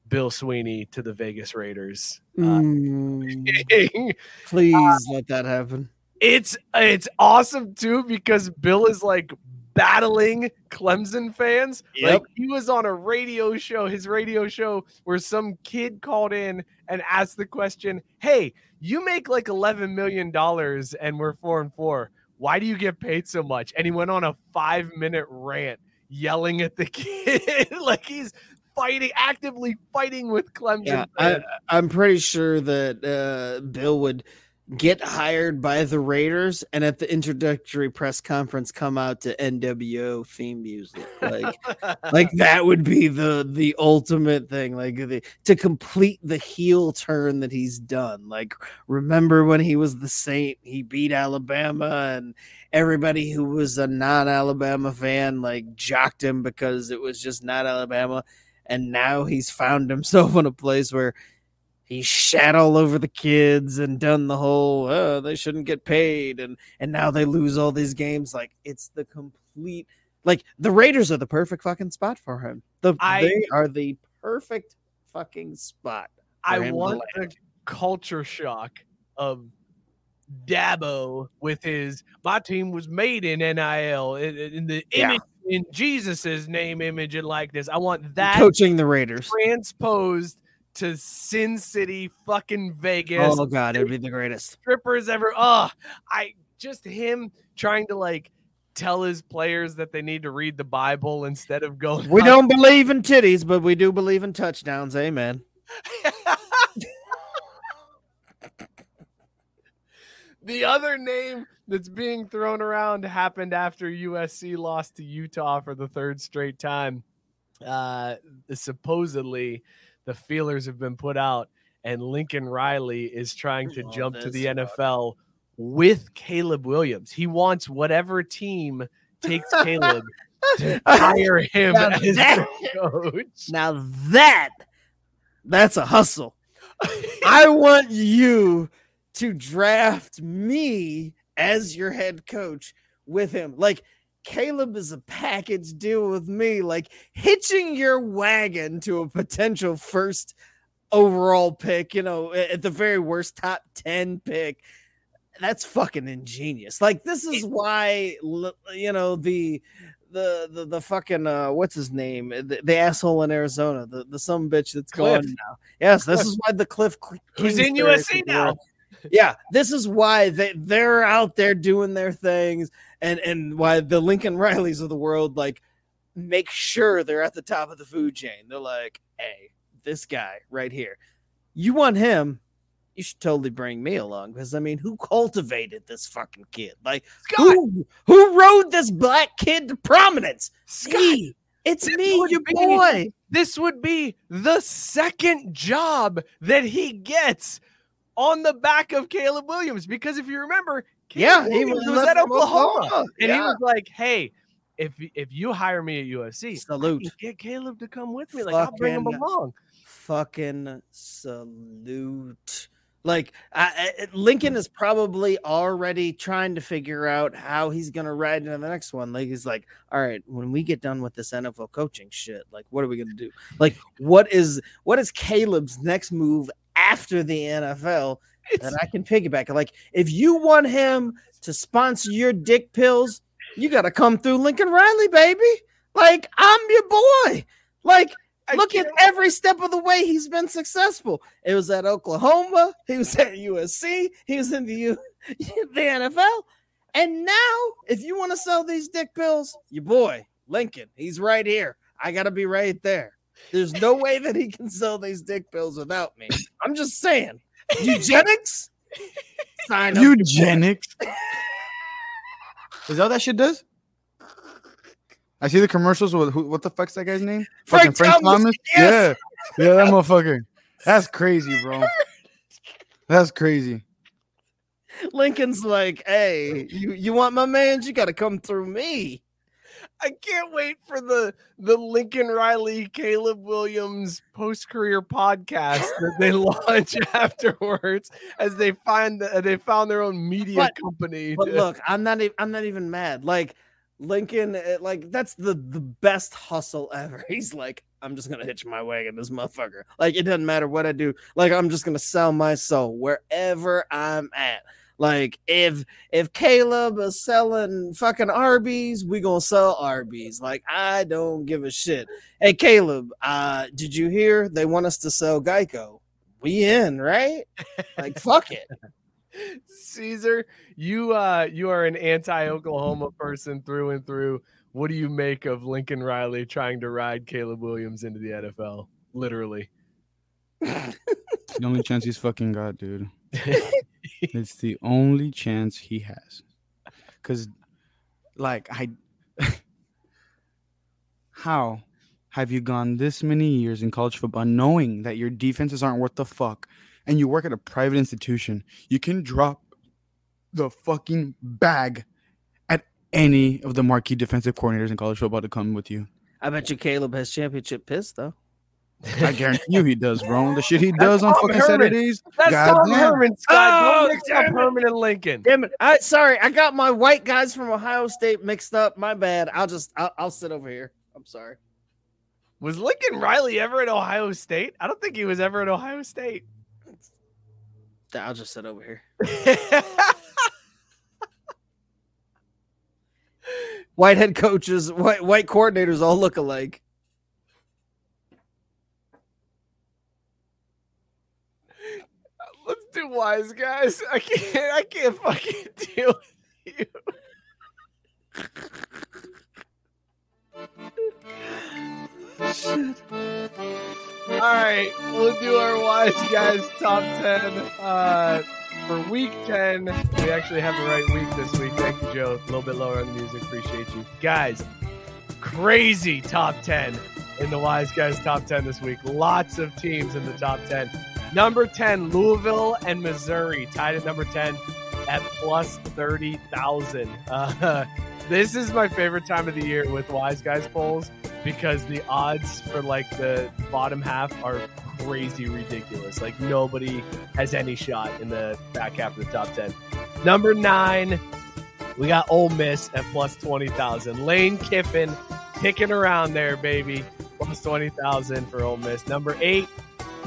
[SPEAKER 5] Bill Swinney to the Vegas Raiders." Uh,
[SPEAKER 2] Mm, please let that happen.
[SPEAKER 5] it's it's awesome too because Bill is like battling Clemson fans. Like he was on a radio show, his radio show, where some kid called in and asked the question, Hey, you make like eleven million dollars and we're four and four. Why do you get paid so much? And he went on a five minute rant yelling at the kid like he's fighting actively fighting with Clemson.
[SPEAKER 2] Yeah, I, I'm pretty sure that uh, Bill would get hired by the Raiders and at the introductory press conference come out to NWO theme music. Like like that would be the the ultimate thing like the, to complete the heel turn that he's done. Like remember when he was the Saint, he beat Alabama and everybody who was a non-Alabama fan like jocked him because it was just not Alabama and now he's found himself in a place where he's shat all over the kids and done the whole oh, they shouldn't get paid and and now they lose all these games like it's the complete like the raiders are the perfect fucking spot for him the
[SPEAKER 5] I-
[SPEAKER 2] they are the perfect fucking spot
[SPEAKER 5] I want the culture shock of Dabo with his my team was made in NIL in, in the
[SPEAKER 2] Yeah.
[SPEAKER 5] image in Jesus's name, image, and likeness. I want that
[SPEAKER 2] coaching the raiders
[SPEAKER 5] transposed to Sin City, fucking Vegas.
[SPEAKER 2] oh god it'd be the greatest
[SPEAKER 5] strippers ever. Oh, I just him trying to like tell his players that they need to read the Bible instead of going.
[SPEAKER 2] we don't believe in titties but we do believe in touchdowns amen
[SPEAKER 5] the other name that's being thrown around happened after USC lost to Utah for the third straight time. Uh, supposedly, the feelers have been put out, and Lincoln Riley is trying to jump to the. NFL with Caleb Williams. He wants whatever team takes Caleb to hire him
[SPEAKER 2] Now
[SPEAKER 5] as
[SPEAKER 2] that-
[SPEAKER 5] coach.
[SPEAKER 2] now that that's a hustle I want you to draft me as your head coach with him. Like Caleb is a package deal with me, like hitching your wagon to a potential first overall pick, you know, at the very worst top 10 pick. That's fucking ingenious. Like this is why you know the the the, the fucking uh what's his name the, the asshole in Arizona the the some bitch that's
[SPEAKER 5] Kliff.
[SPEAKER 2] gone now yes this
[SPEAKER 5] Kliff.
[SPEAKER 2] is why the Kliff Cl-
[SPEAKER 5] Who's in
[SPEAKER 2] people
[SPEAKER 5] now?
[SPEAKER 2] Yeah this is why they they're out there doing their things and and why the Lincoln Rileys of the world like make sure they're at the top of the food chain they're like hey this guy right here you want him you should totally bring me along because I mean, who cultivated this fucking kid? Like,
[SPEAKER 5] Scott,
[SPEAKER 2] who who rode this black kid to prominence?
[SPEAKER 5] Scott,
[SPEAKER 2] Me. It's me, your
[SPEAKER 5] be-
[SPEAKER 2] boy.
[SPEAKER 5] this would be the second job that he gets on the back of Caleb Williams. Because if you remember,
[SPEAKER 2] Yeah,
[SPEAKER 5] Caleb
[SPEAKER 2] he
[SPEAKER 5] Williams
[SPEAKER 2] was
[SPEAKER 5] was at Oklahoma,
[SPEAKER 2] Oklahoma.
[SPEAKER 5] and he was like, "Hey, if if you hire me at USC,
[SPEAKER 2] Salute.
[SPEAKER 5] get Caleb to come with me. Like I'll bring him along."
[SPEAKER 2] Fucking salute. Like I, I- Lincoln is probably already trying to figure out how he's gonna ride into the next one. Like he's like, all right, when we get done with this NFL coaching shit, like what are we gonna do? Like what is what is Caleb's next move after the NFL
[SPEAKER 5] It's,
[SPEAKER 2] that I can piggyback? Like if you want him to sponsor your dick pills, you gotta come through Lincoln Riley, baby. Like I'm your boy. Like
[SPEAKER 5] I
[SPEAKER 2] look at
[SPEAKER 5] can't-
[SPEAKER 2] every step of the way he's been successful. It was at Oklahoma, he was at USC, he was in the U- the NFL. And now, if you want to sell these dick pills, your boy, Lincoln, he's right here. I got to be right there. There's no way that he can sell these dick pills without me. I'm just saying. Nugenix? Sign up.
[SPEAKER 3] Nugenix. Is that what that shit does? I see the commercials with who, what the fuck's that guy's name?
[SPEAKER 2] Frank
[SPEAKER 3] Fucking
[SPEAKER 2] Thomas, yes.
[SPEAKER 3] Yeah, yeah, that motherfucker. That's crazy, bro. That's crazy.
[SPEAKER 2] Lincoln's like, hey, you, you want my man? You got to come through me.
[SPEAKER 5] I can't wait for the the Lincoln Riley, Caleb Williams post career podcast that they launch afterwards as they find the, they found their own media
[SPEAKER 2] But-
[SPEAKER 5] company.
[SPEAKER 2] But
[SPEAKER 5] to-
[SPEAKER 2] look, I'm not. I'm not even mad. Like Lincoln, eh, like that's the the best hustle ever. He's like, I'm just gonna hitch my wagon, this motherfucker. Like it doesn't matter what I do. Like I'm just gonna sell my soul wherever I'm at. Like if if Caleb is selling fucking Arby's, we gonna sell Arby's. Like I don't give a shit. Hey Caleb, uh, did you hear they want us to sell Geico? We in, right? Like fuck it.
[SPEAKER 5] Caesar, you uh you are an anti-Oklahoma person through and through. What do you make of Lincoln Riley trying to ride Caleb Williams into the NFL? Literally.
[SPEAKER 3] The only chance he's fucking got, dude. It's the only chance he has. Cause like I how have you gone this many years in college football knowing that your defenses aren't worth the fuck and you work at a private institution? You can drop the fucking bag at any of the marquee defensive coordinators in college football to come with you.
[SPEAKER 2] I bet you Caleb has championship piss though.
[SPEAKER 3] I guarantee you he does, bro. The shit he does on
[SPEAKER 5] Tom
[SPEAKER 3] fucking
[SPEAKER 5] Herman.
[SPEAKER 3] Saturdays.
[SPEAKER 5] That's Tom
[SPEAKER 3] Goddamn.
[SPEAKER 5] Herman, Scott.
[SPEAKER 2] Oh,
[SPEAKER 5] Don't mix up
[SPEAKER 2] damn it.
[SPEAKER 5] Herman and Lincoln.
[SPEAKER 2] Damn it! I sorry, I got my white guys from Ohio State mixed up. My bad. I'll just I'll, I'll sit over here. I'm sorry.
[SPEAKER 5] Was Lincoln Riley ever at Ohio State? I don't think he was ever at Ohio State.
[SPEAKER 2] I'll just sit over here. White head coaches, white white coordinators all look alike.
[SPEAKER 5] Let's do wise guys. I can't. I can't fucking deal with you. All right, we'll do our wise guys top ten uh, for week ten. We actually have the right week this week. Thank you, Joe. A little bit lower on the music. Appreciate you, guys. Crazy top ten in the wise guys top ten this week. Lots of teams in the top ten. Number 10, Louisville and Missouri tied at number 10 at plus 30,000. Uh, this is my favorite time of the year with Wise Guys polls because the odds for like the bottom half are crazy ridiculous. Like nobody has any shot in the back half of the top 10. Number 9, we got Ole Miss at plus 20,000. Lane Kiffin kicking around there, baby. Plus 20,000 for Ole Miss. Number 8,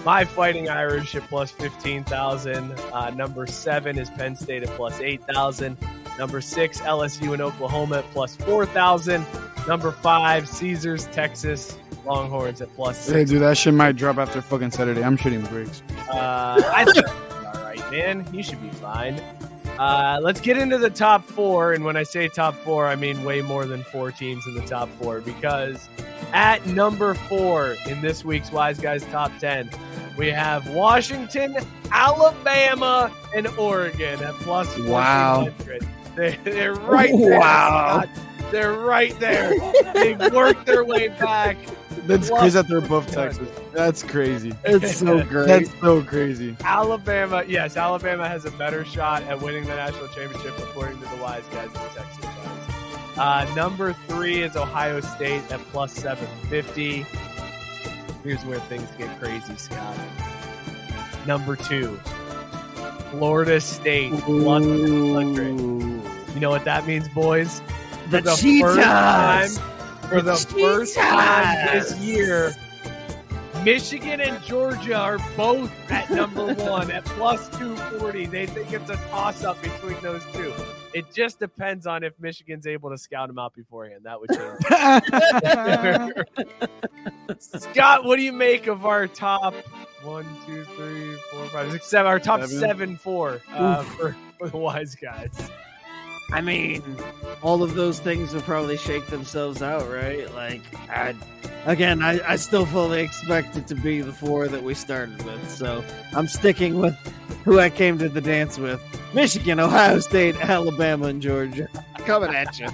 [SPEAKER 5] my Fighting Irish at plus 15,000. Uh, number seven is Penn State at plus 8,000. Number six, LSU and Oklahoma at plus 4,000. Number five, Caesars, Texas Longhorns at plus six.
[SPEAKER 3] Hey, dude, that shit might drop after fucking Saturday. I'm shooting bricks.
[SPEAKER 5] Uh, I think all right, man. You should be fine. Uh, let's get into the top four. And when I say top four, I mean way more than four teams in the top four because at number four in this week's Wise Guys Top 10, we have Washington, Alabama, and Oregon at plus
[SPEAKER 3] Wow.
[SPEAKER 5] 1,400. They're, they're right there.
[SPEAKER 2] Wow.
[SPEAKER 5] They're right there. They've worked their way back.
[SPEAKER 3] That's
[SPEAKER 5] Plus-
[SPEAKER 3] crazy that they're above Texas. That's crazy.
[SPEAKER 2] It's so great.
[SPEAKER 3] That's so crazy.
[SPEAKER 5] Alabama, yes, Alabama has a better shot at winning the national championship according to the wise guys in the Texas Uh, number three is Ohio State at plus 750. Here's where things get crazy, Scott. Number two, Florida State plus 600. You know what that means, boys?
[SPEAKER 2] the,
[SPEAKER 5] For the
[SPEAKER 2] Cheetahs.
[SPEAKER 5] first time, for the
[SPEAKER 2] The
[SPEAKER 5] first time this year, Michigan and Georgia are both at number one at plus 240. They think it's a toss up between those two. It just depends on if Michigan's able to scout them out beforehand. That would change. Scott, what do you make of our top one, two, three, four, five, six, seven? Our top
[SPEAKER 3] Seven.
[SPEAKER 5] seven, four uh, for, for the wise guys.
[SPEAKER 2] I mean, all of those things will probably shake themselves out, right? Like, I, again, I, I still fully expect it to be the four that we started with. So I'm sticking with who I came to the dance with Michigan, Ohio State, Alabama, and Georgia. Coming at you.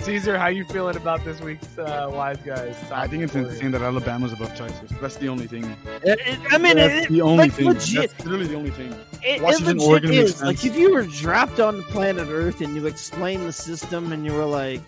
[SPEAKER 5] Caesar, how you feeling about this week's uh, wise guys?
[SPEAKER 3] I think it's
[SPEAKER 5] Top
[SPEAKER 3] insane that Alabama's above Texas. That's the only thing.
[SPEAKER 2] It- it- I mean,
[SPEAKER 3] That's
[SPEAKER 2] it,
[SPEAKER 3] the only
[SPEAKER 2] like,
[SPEAKER 3] thing.
[SPEAKER 2] legit.
[SPEAKER 3] That's literally the only thing.
[SPEAKER 2] It, it
[SPEAKER 3] Washington,
[SPEAKER 2] legit
[SPEAKER 3] Oregon
[SPEAKER 2] is. Like if you were dropped on the planet Earth and you explained the system and you were like,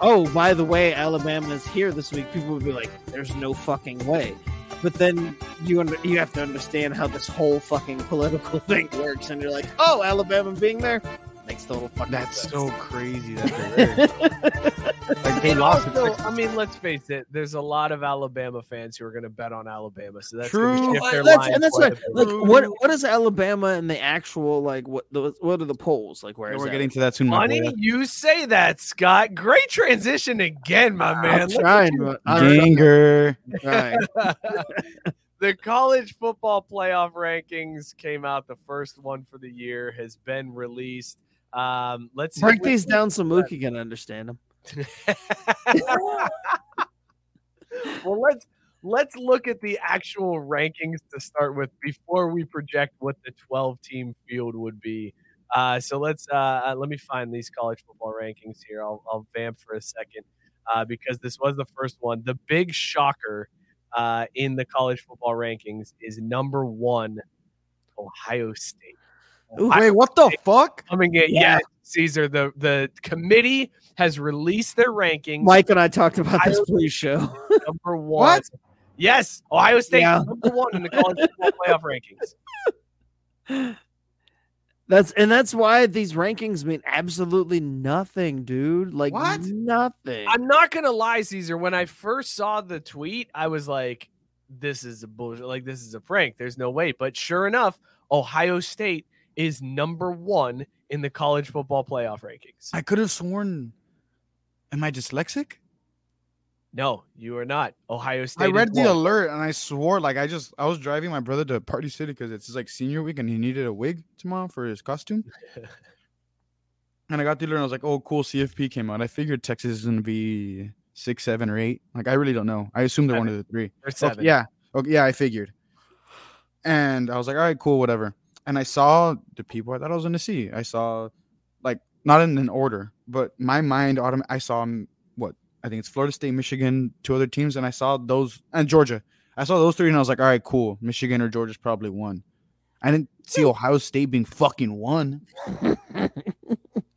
[SPEAKER 2] "Oh, by the way, Alabama is here this week," people would be like, "There's no fucking way." But then you under, you have to understand how this whole fucking political thing works, and you're like, "Oh, Alabama being there makes total fucking
[SPEAKER 3] That's
[SPEAKER 2] sense."
[SPEAKER 3] so crazy that they're like they
[SPEAKER 5] And
[SPEAKER 3] lost
[SPEAKER 5] also, I mean, let's face it. There's a lot of Alabama fans who are going to bet on Alabama, so that's
[SPEAKER 3] True.
[SPEAKER 5] shift
[SPEAKER 2] Well,
[SPEAKER 5] their
[SPEAKER 2] that's,
[SPEAKER 5] line
[SPEAKER 2] and that's what, like what what is Alabama and the actual like what the, what are the polls like? Where
[SPEAKER 3] Yeah, we're
[SPEAKER 2] that?
[SPEAKER 3] getting to that soon. my
[SPEAKER 5] Funny
[SPEAKER 3] boy.
[SPEAKER 5] you say that, Scott. Great transition again, my man.
[SPEAKER 2] I'm
[SPEAKER 5] Look
[SPEAKER 2] trying, but I don't.
[SPEAKER 3] Ganger.
[SPEAKER 2] Right.
[SPEAKER 5] the college football playoff rankings came out. The first one for the year has been released. Um, let's
[SPEAKER 2] Break these down so Mookie can understand them.
[SPEAKER 5] well, let's let's look at the actual rankings to start with before we project what the 12 team field would be. Uh, so let's uh, let me find these college football rankings here. I'll, I'll vamp for a second uh, because this was the first one. The big shocker uh, in the college football rankings is number one, Ohio State.
[SPEAKER 2] Ooh,
[SPEAKER 3] Wait, what the fuck?
[SPEAKER 5] Coming in,
[SPEAKER 2] Yeah.
[SPEAKER 5] yeah, Caesar. The the committee has released their rankings.
[SPEAKER 2] Mike and I talked about this
[SPEAKER 5] Ohio
[SPEAKER 2] pre-show.
[SPEAKER 5] number one. Yes, Ohio State
[SPEAKER 2] Yeah.
[SPEAKER 5] number one in the college football playoff rankings.
[SPEAKER 2] That's and that's why these rankings mean absolutely nothing, dude. Like
[SPEAKER 3] What?
[SPEAKER 2] nothing.
[SPEAKER 5] I'm not gonna lie, Caesar. When I first saw the tweet, I was like, "This is a bullshit. Like this is a prank. There's no way." But sure enough, Ohio State is number one in the college football playoff rankings.
[SPEAKER 3] I could have sworn. Am I dyslexic?
[SPEAKER 5] No, you are not. Ohio State.
[SPEAKER 3] I read the alert and I swore like I just I was driving my brother to Party City because it's like senior week and he needed a wig tomorrow for his costume. and I got the alert and I was like, oh cool, CFP came out. I figured Texas is gonna be six, seven, or eight. Like I really don't know. I assume they're one of the three.
[SPEAKER 5] They're
[SPEAKER 3] Okay,
[SPEAKER 5] seven.
[SPEAKER 3] yeah. Okay, yeah, I figured. And I was like, all right, cool, whatever. And I saw the people I thought I was gonna see. I saw like not in an order, but my mind autom- I saw um, what I think it's Florida State, Michigan, two other teams, and I saw those and Georgia. I saw those three, and I was like, all right, cool. Michigan or Georgia's probably one. I didn't see Ohio State being fucking one.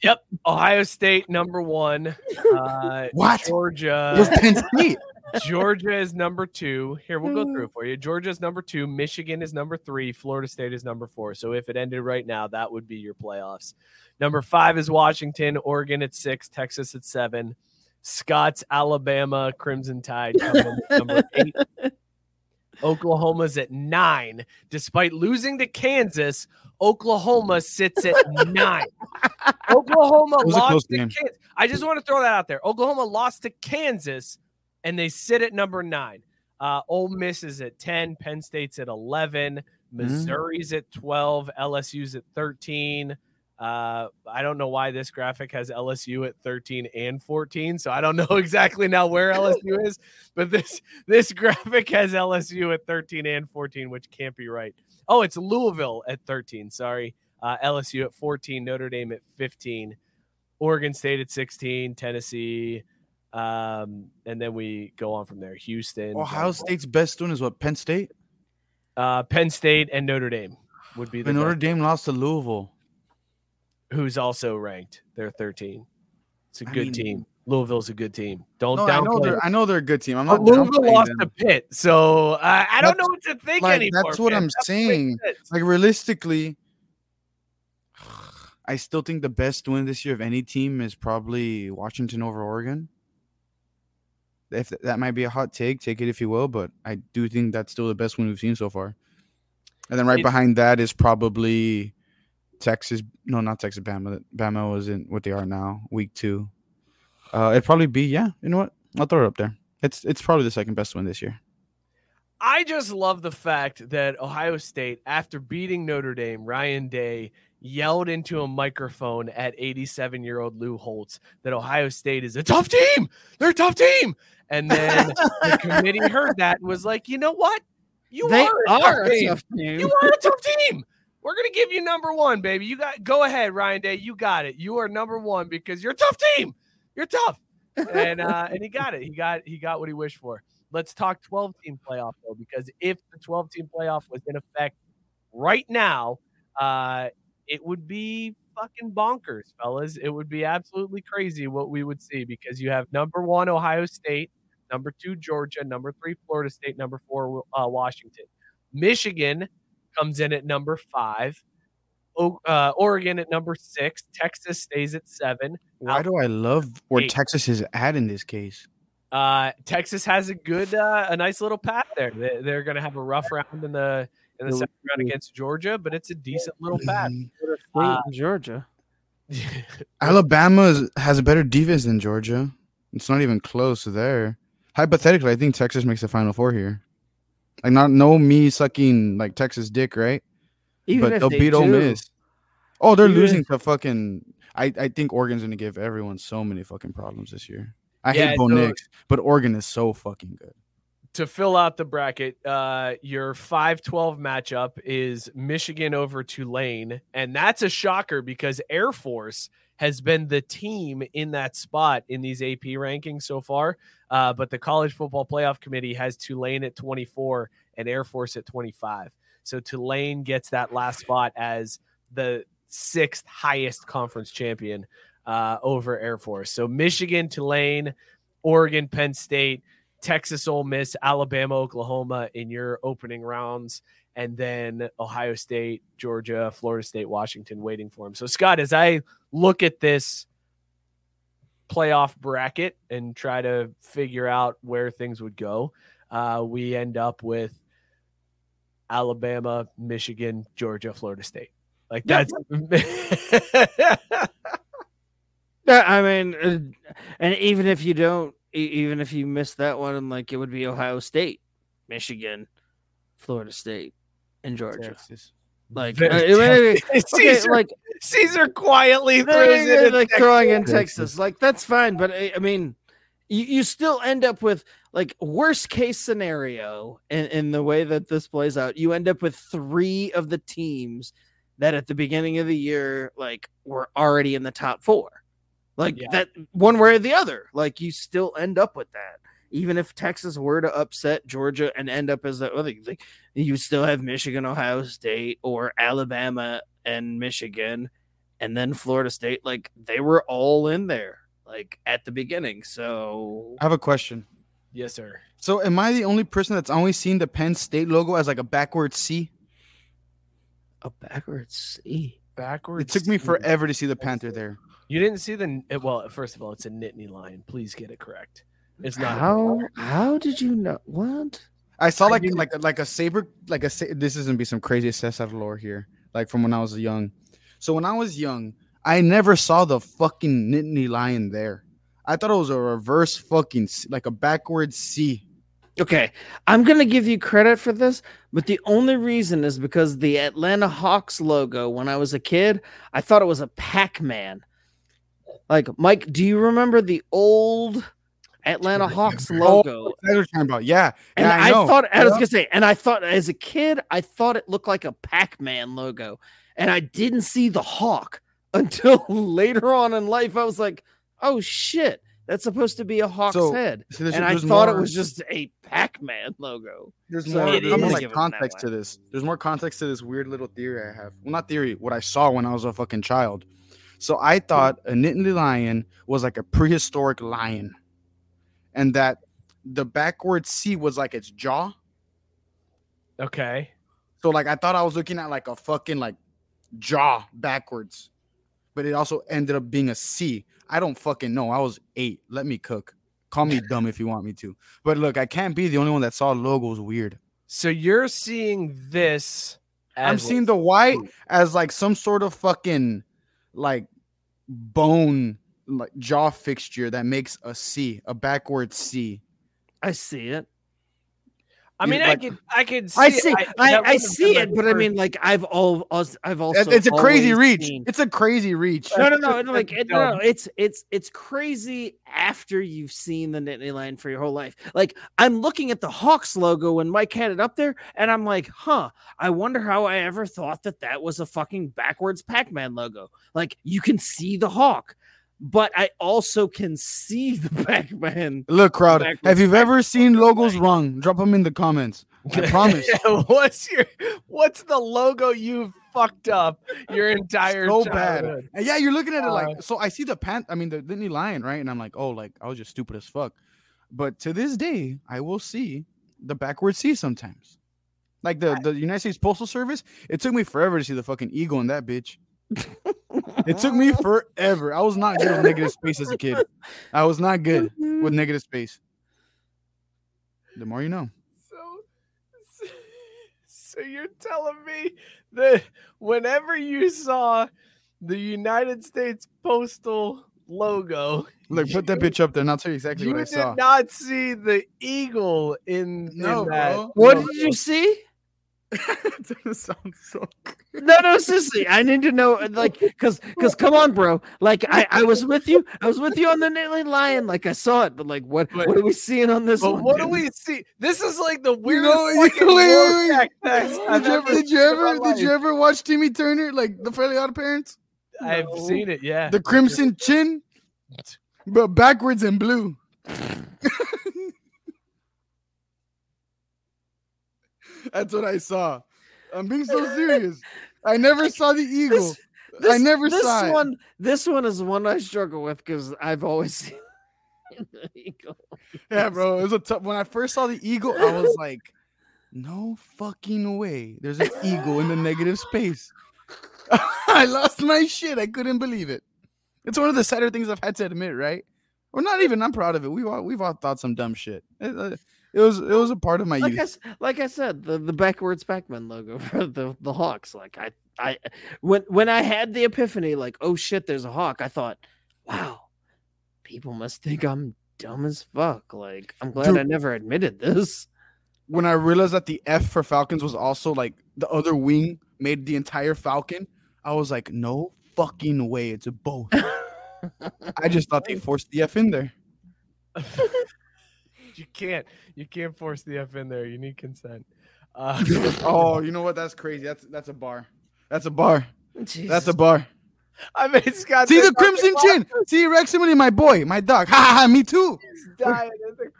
[SPEAKER 5] Yep, Ohio State number one. Uh,
[SPEAKER 3] What?
[SPEAKER 5] Georgia.
[SPEAKER 3] It was Penn State.
[SPEAKER 5] Georgia is number two. Here, we'll go through it mm. for you. Georgia is number two. Michigan is number three. Florida State is number four. So if it ended right now, that would be your playoffs. Number five is Washington. Oregon at six. Texas at seven. Scott's Alabama Crimson Tide come in at number eight. Oklahoma's at nine. Despite losing to Kansas, Oklahoma sits at nine. Oklahoma
[SPEAKER 3] It was a
[SPEAKER 5] lost to
[SPEAKER 3] game.
[SPEAKER 5] Kansas. I just want to throw that out there. Oklahoma lost to Kansas, and they sit at number nine. Uh, Ole Miss is at 10. Penn State's at 11. Missouri's at 12. LSU's at 13. Uh, I don't know why this graphic has LSU at 13 and 14, so I don't know exactly now where LSU is, but this this graphic has LSU at 13 and 14, which can't be right. Oh, it's Louisville at 13. Sorry, uh, LSU at 14, Notre Dame at 15, Oregon State at 16, Tennessee, um, and then we go on from there. Houston,
[SPEAKER 3] Ohio State's best one is what Penn State.
[SPEAKER 5] uh, Penn State, and Notre Dame would be the
[SPEAKER 3] Notre
[SPEAKER 5] best,
[SPEAKER 3] Dame lost to Louisville.
[SPEAKER 5] who's also ranked. They're 13. It's a
[SPEAKER 3] I
[SPEAKER 5] good
[SPEAKER 3] mean-
[SPEAKER 5] team. Louisville's a good team. Don't
[SPEAKER 3] No, I know they're I know they're a good team. I'm
[SPEAKER 5] But
[SPEAKER 3] not
[SPEAKER 5] Louisville lost
[SPEAKER 3] them.
[SPEAKER 5] to Pitt, so uh, I don't
[SPEAKER 3] That's-
[SPEAKER 5] know what to think
[SPEAKER 3] like,
[SPEAKER 5] anymore.
[SPEAKER 3] that's what
[SPEAKER 5] man.
[SPEAKER 3] I'm
[SPEAKER 5] That makes
[SPEAKER 3] saying. like realistically, I still think the best win this year of any team is probably Washington over Oregon. If that might be a hot take, take it if you will, but I do think that's still the best one we've seen so far. And then right
[SPEAKER 5] It-
[SPEAKER 3] behind that is probably Texas. No, not Texas. Bama. Bama wasn't what they are now, week two. Uh, it'd probably be yeah. You know what? I'll throw it up there. It's it's probably the second best one this year.
[SPEAKER 5] I just love the fact that Ohio State, after beating Notre Dame, Ryan Day yelled into a microphone at 87 year old Lou Holtz that Ohio State is a tough team. They're a tough team. And then the committee heard that and was like, you know what? You
[SPEAKER 2] they
[SPEAKER 5] are a
[SPEAKER 2] are
[SPEAKER 5] tough
[SPEAKER 2] a
[SPEAKER 5] team.
[SPEAKER 2] tough team.
[SPEAKER 5] You are a tough team. We're gonna give you number one, baby. You got go ahead, Ryan Day. You got it. You are number one because you're a tough team. You're tough. And uh and he got it. He got he got what he wished for. Let's talk 12 team playoff though, because if the 12 team playoff was in effect right now, uh it would be fucking bonkers, fellas. It would be absolutely crazy what we would see because you have number one Ohio State, number two Georgia, number three Florida State, number four uh, Washington. Michigan comes in at number five. O- uh, Oregon at number six. Texas stays at seven.
[SPEAKER 3] Why do I love where
[SPEAKER 5] Eight.
[SPEAKER 3] Texas is at in this case?
[SPEAKER 5] Uh, Texas has a good, uh, a nice little path there. They're going to have a rough round in the in the second round against Georgia, but it's a decent little path.
[SPEAKER 3] Mm,
[SPEAKER 5] Uh,
[SPEAKER 2] Georgia.
[SPEAKER 3] Alabama has a better defense than Georgia. It's not even close there. Hypothetically, I think Texas makes the Final Four here. Like, not no me sucking like Texas dick, right?
[SPEAKER 2] Even
[SPEAKER 3] but they'll
[SPEAKER 2] they
[SPEAKER 3] beat Ole Miss. Oh, they're
[SPEAKER 2] Even
[SPEAKER 3] losing to fucking. I, I think Oregon's gonna give everyone so many fucking problems this year. I
[SPEAKER 5] Yeah,
[SPEAKER 3] hate Bo
[SPEAKER 5] so-
[SPEAKER 3] Nix, but Oregon is so fucking good.
[SPEAKER 5] To fill out the bracket, uh, your 5-12 matchup is Michigan over Tulane, and that's a shocker because Air Force has been the team in that spot in these AP rankings so far. Uh, but the College Football Playoff Committee has Tulane at 24 and Air Force at 25. So Tulane gets that last spot as the sixth highest conference champion uh, over Air Force. So Michigan, Tulane, Oregon, Penn State, Texas, Ole Miss, Alabama, Oklahoma in your opening rounds, and then Ohio State, Georgia, Florida State, Washington waiting for him. So Scott, as I look at this playoff bracket and try to figure out where things would go, uh, we end up with Alabama, Michigan, Georgia, Florida State. Like that's
[SPEAKER 2] I mean, uh, and even if you don't, even if you miss that one, like it would be Ohio State, Michigan, Florida State, and Georgia.
[SPEAKER 3] Texas.
[SPEAKER 2] Like,
[SPEAKER 5] Very
[SPEAKER 2] uh, I okay,
[SPEAKER 5] Caesar,
[SPEAKER 2] like
[SPEAKER 5] Caesar quietly throws
[SPEAKER 2] they're,
[SPEAKER 5] it in
[SPEAKER 2] like
[SPEAKER 5] Texas.
[SPEAKER 2] throwing in
[SPEAKER 3] Texas.
[SPEAKER 2] Texas. Like that's fine, but I, I mean, you, you still end up with like worst case scenario in, in the way that this plays out. You end up with three of the teams that at the beginning of the year like were already in the top four. Like
[SPEAKER 5] Yeah.
[SPEAKER 2] that one way or the other. Like you still end up with that. Even if Texas were to upset Georgia and end up as the other, like you still have Michigan, Ohio State, or Alabama and Michigan, and then Florida State. Like they were all in there, like at the beginning. So
[SPEAKER 3] I have a question.
[SPEAKER 5] Yes, sir.
[SPEAKER 3] So, am I the only person that's only seen the Penn State logo as like a backwards C?
[SPEAKER 2] a backwards C.
[SPEAKER 5] Backwards.
[SPEAKER 3] It took me forever to see the Panther there.
[SPEAKER 5] You didn't see the eh, well. First of all, it's a Nittany lion. Please get it correct. It's not.
[SPEAKER 2] How how did you know what?
[SPEAKER 3] I saw like
[SPEAKER 5] didn't-
[SPEAKER 3] like a- like a saber like a sa- this isn't be some crazy assess out of lore here like from when I was young. So when I was young, I never saw the fucking Nittany lion there. I thought it was a reverse fucking C, like a backwards C.
[SPEAKER 2] Okay, I'm gonna give you credit for this, but the only reason is because the Atlanta Hawks logo. When I was a kid, I thought it was a Pac-Man. Like Mike, do you remember the old Atlanta Hawks logo?
[SPEAKER 3] That's what talking about. Yeah,
[SPEAKER 2] And
[SPEAKER 3] yeah,
[SPEAKER 2] I,
[SPEAKER 3] know.
[SPEAKER 2] thought I was
[SPEAKER 3] Yeah.
[SPEAKER 2] gonna say, and I thought as a kid, I thought it looked like a Pac-Man logo, and I didn't see the hawk until later on in life. I was like, oh shit, that's supposed to be a hawk's
[SPEAKER 3] So,
[SPEAKER 2] head,
[SPEAKER 3] there's-
[SPEAKER 2] and I thought it was just a Pac-Man logo.
[SPEAKER 3] There's
[SPEAKER 2] So
[SPEAKER 3] more, there's more like context to this. There's more context to this weird little theory I have. Well, not theory, what I saw when I was a fucking child. So I thought a Nittany lion was like a prehistoric lion, and that the backward C was like its jaw.
[SPEAKER 5] Okay.
[SPEAKER 3] So like I thought I was looking at like a fucking like jaw backwards, but it also ended up being a C. I don't fucking know. I was eight. Let me cook. Call me dumb if you want me to. But look, I can't be the only one that saw logos weird.
[SPEAKER 5] So you're seeing this.
[SPEAKER 3] I'm seeing the white as like some sort of fucking like bone like jaw fixture that makes a C, a backward C.
[SPEAKER 2] I see it.
[SPEAKER 5] I
[SPEAKER 3] you
[SPEAKER 5] mean, I could. I could. See
[SPEAKER 2] I see.
[SPEAKER 5] that
[SPEAKER 2] I, I
[SPEAKER 5] wouldn't
[SPEAKER 2] see it, but I mean, like I've all, I've also.
[SPEAKER 3] It's a crazy reach.
[SPEAKER 2] seen-
[SPEAKER 3] It's a crazy reach.
[SPEAKER 2] No, no, no,
[SPEAKER 5] just
[SPEAKER 2] no, like
[SPEAKER 5] like
[SPEAKER 2] it, no, no,
[SPEAKER 5] um
[SPEAKER 2] it's it's it's crazy after you've seen the Nittany lion for your whole life. Like I'm looking at the Hawks logo when Mike had it up there, and I'm like, huh. I wonder how I ever thought that that was a fucking backwards Pac-Man logo. Like you can see the hawk, but I also can see the Pac-Man.
[SPEAKER 3] Look, crowd,
[SPEAKER 2] Backwards
[SPEAKER 3] if you've ever seen logos wrong, drop them in the comments. I promise.
[SPEAKER 5] what's your What's the logo you fucked up your entire
[SPEAKER 3] so bad. And yeah, you're looking at it
[SPEAKER 5] Uh,
[SPEAKER 3] like so. I see the pant. I mean, the Disney lion, right? And I'm like, oh, like I was just stupid as fuck. But to this day, I will see the backward C sometimes. Like the the United States Postal Service, it took me forever to see the fucking eagle in that bitch. It took me forever. I was not good with negative space as a kid. I was not good with mm-hmm. negative space. The more you know.
[SPEAKER 5] So, so you're telling me that whenever you saw the United States Postal logo,
[SPEAKER 3] Look, put that bitch up there, and I'll tell you exactly what
[SPEAKER 5] you
[SPEAKER 3] what I
[SPEAKER 5] did
[SPEAKER 3] saw.
[SPEAKER 5] not see the eagle in,
[SPEAKER 3] No,
[SPEAKER 5] in that.
[SPEAKER 3] bro.
[SPEAKER 2] What
[SPEAKER 5] logo.
[SPEAKER 2] did you see?
[SPEAKER 3] It's gonna sound so.
[SPEAKER 2] No, no, seriously, I need to know, like, cause, cause, come on, bro. Like, I, I was with you, I was with you on the Nittany Lion, like, I saw it, but like, what,
[SPEAKER 5] But-
[SPEAKER 2] what are we seeing on this
[SPEAKER 5] But
[SPEAKER 2] one?
[SPEAKER 5] what do we see? This is like the
[SPEAKER 3] You
[SPEAKER 5] weirdest
[SPEAKER 3] know, you
[SPEAKER 5] fucking
[SPEAKER 3] know, wait, wait, wait.
[SPEAKER 5] test I've
[SPEAKER 3] Did you ever?
[SPEAKER 5] ever
[SPEAKER 3] Did you ever? Did you ever watch Timmy Turner, like the Fairly Odd Parents?
[SPEAKER 5] I've
[SPEAKER 2] No.
[SPEAKER 5] seen it. Yeah.
[SPEAKER 3] The Crimson Chin, but backwards and blue. That's what I saw. I'm being so serious. I never saw the eagle. I never
[SPEAKER 2] this
[SPEAKER 3] saw it.
[SPEAKER 2] one. This one is one I struggle with because I've always seen the eagle.
[SPEAKER 3] Yeah, bro. It was a tough. When I first saw the eagle, I was like, "No fucking way! There's an eagle in the negative space." I lost my shit. I couldn't believe it. It's one of the sadder things I've had to admit, right? Or not even. I'm proud of it. We've all we've all thought some dumb shit. It, uh, it was it was a part of my
[SPEAKER 2] Like I,
[SPEAKER 3] youth.
[SPEAKER 2] s- like I said, the, the backwards Pac-Man logo for the, the Hawks. Like I, I, when when I had the epiphany, like, oh shit, there's a hawk. I thought, wow, people must think I'm dumb as fuck. Like I'm glad
[SPEAKER 3] Dude.
[SPEAKER 2] I never admitted this.
[SPEAKER 3] When I realized that the F for Falcons was also like the other wing made the entire Falcon, I was like, "No fucking way! It's both." I just thought they forced the F in there.
[SPEAKER 5] you can't. You can't force the F in there. You need consent. Uh,
[SPEAKER 3] oh, you know what? That's crazy. That's that's a bar. That's a bar. That's a bar.
[SPEAKER 5] I mean, Scott.
[SPEAKER 3] See the crimson
[SPEAKER 5] fucking
[SPEAKER 3] chin. See Rex Reximony, my boy, my dog. Ha ha ha. Me too.
[SPEAKER 5] He's dying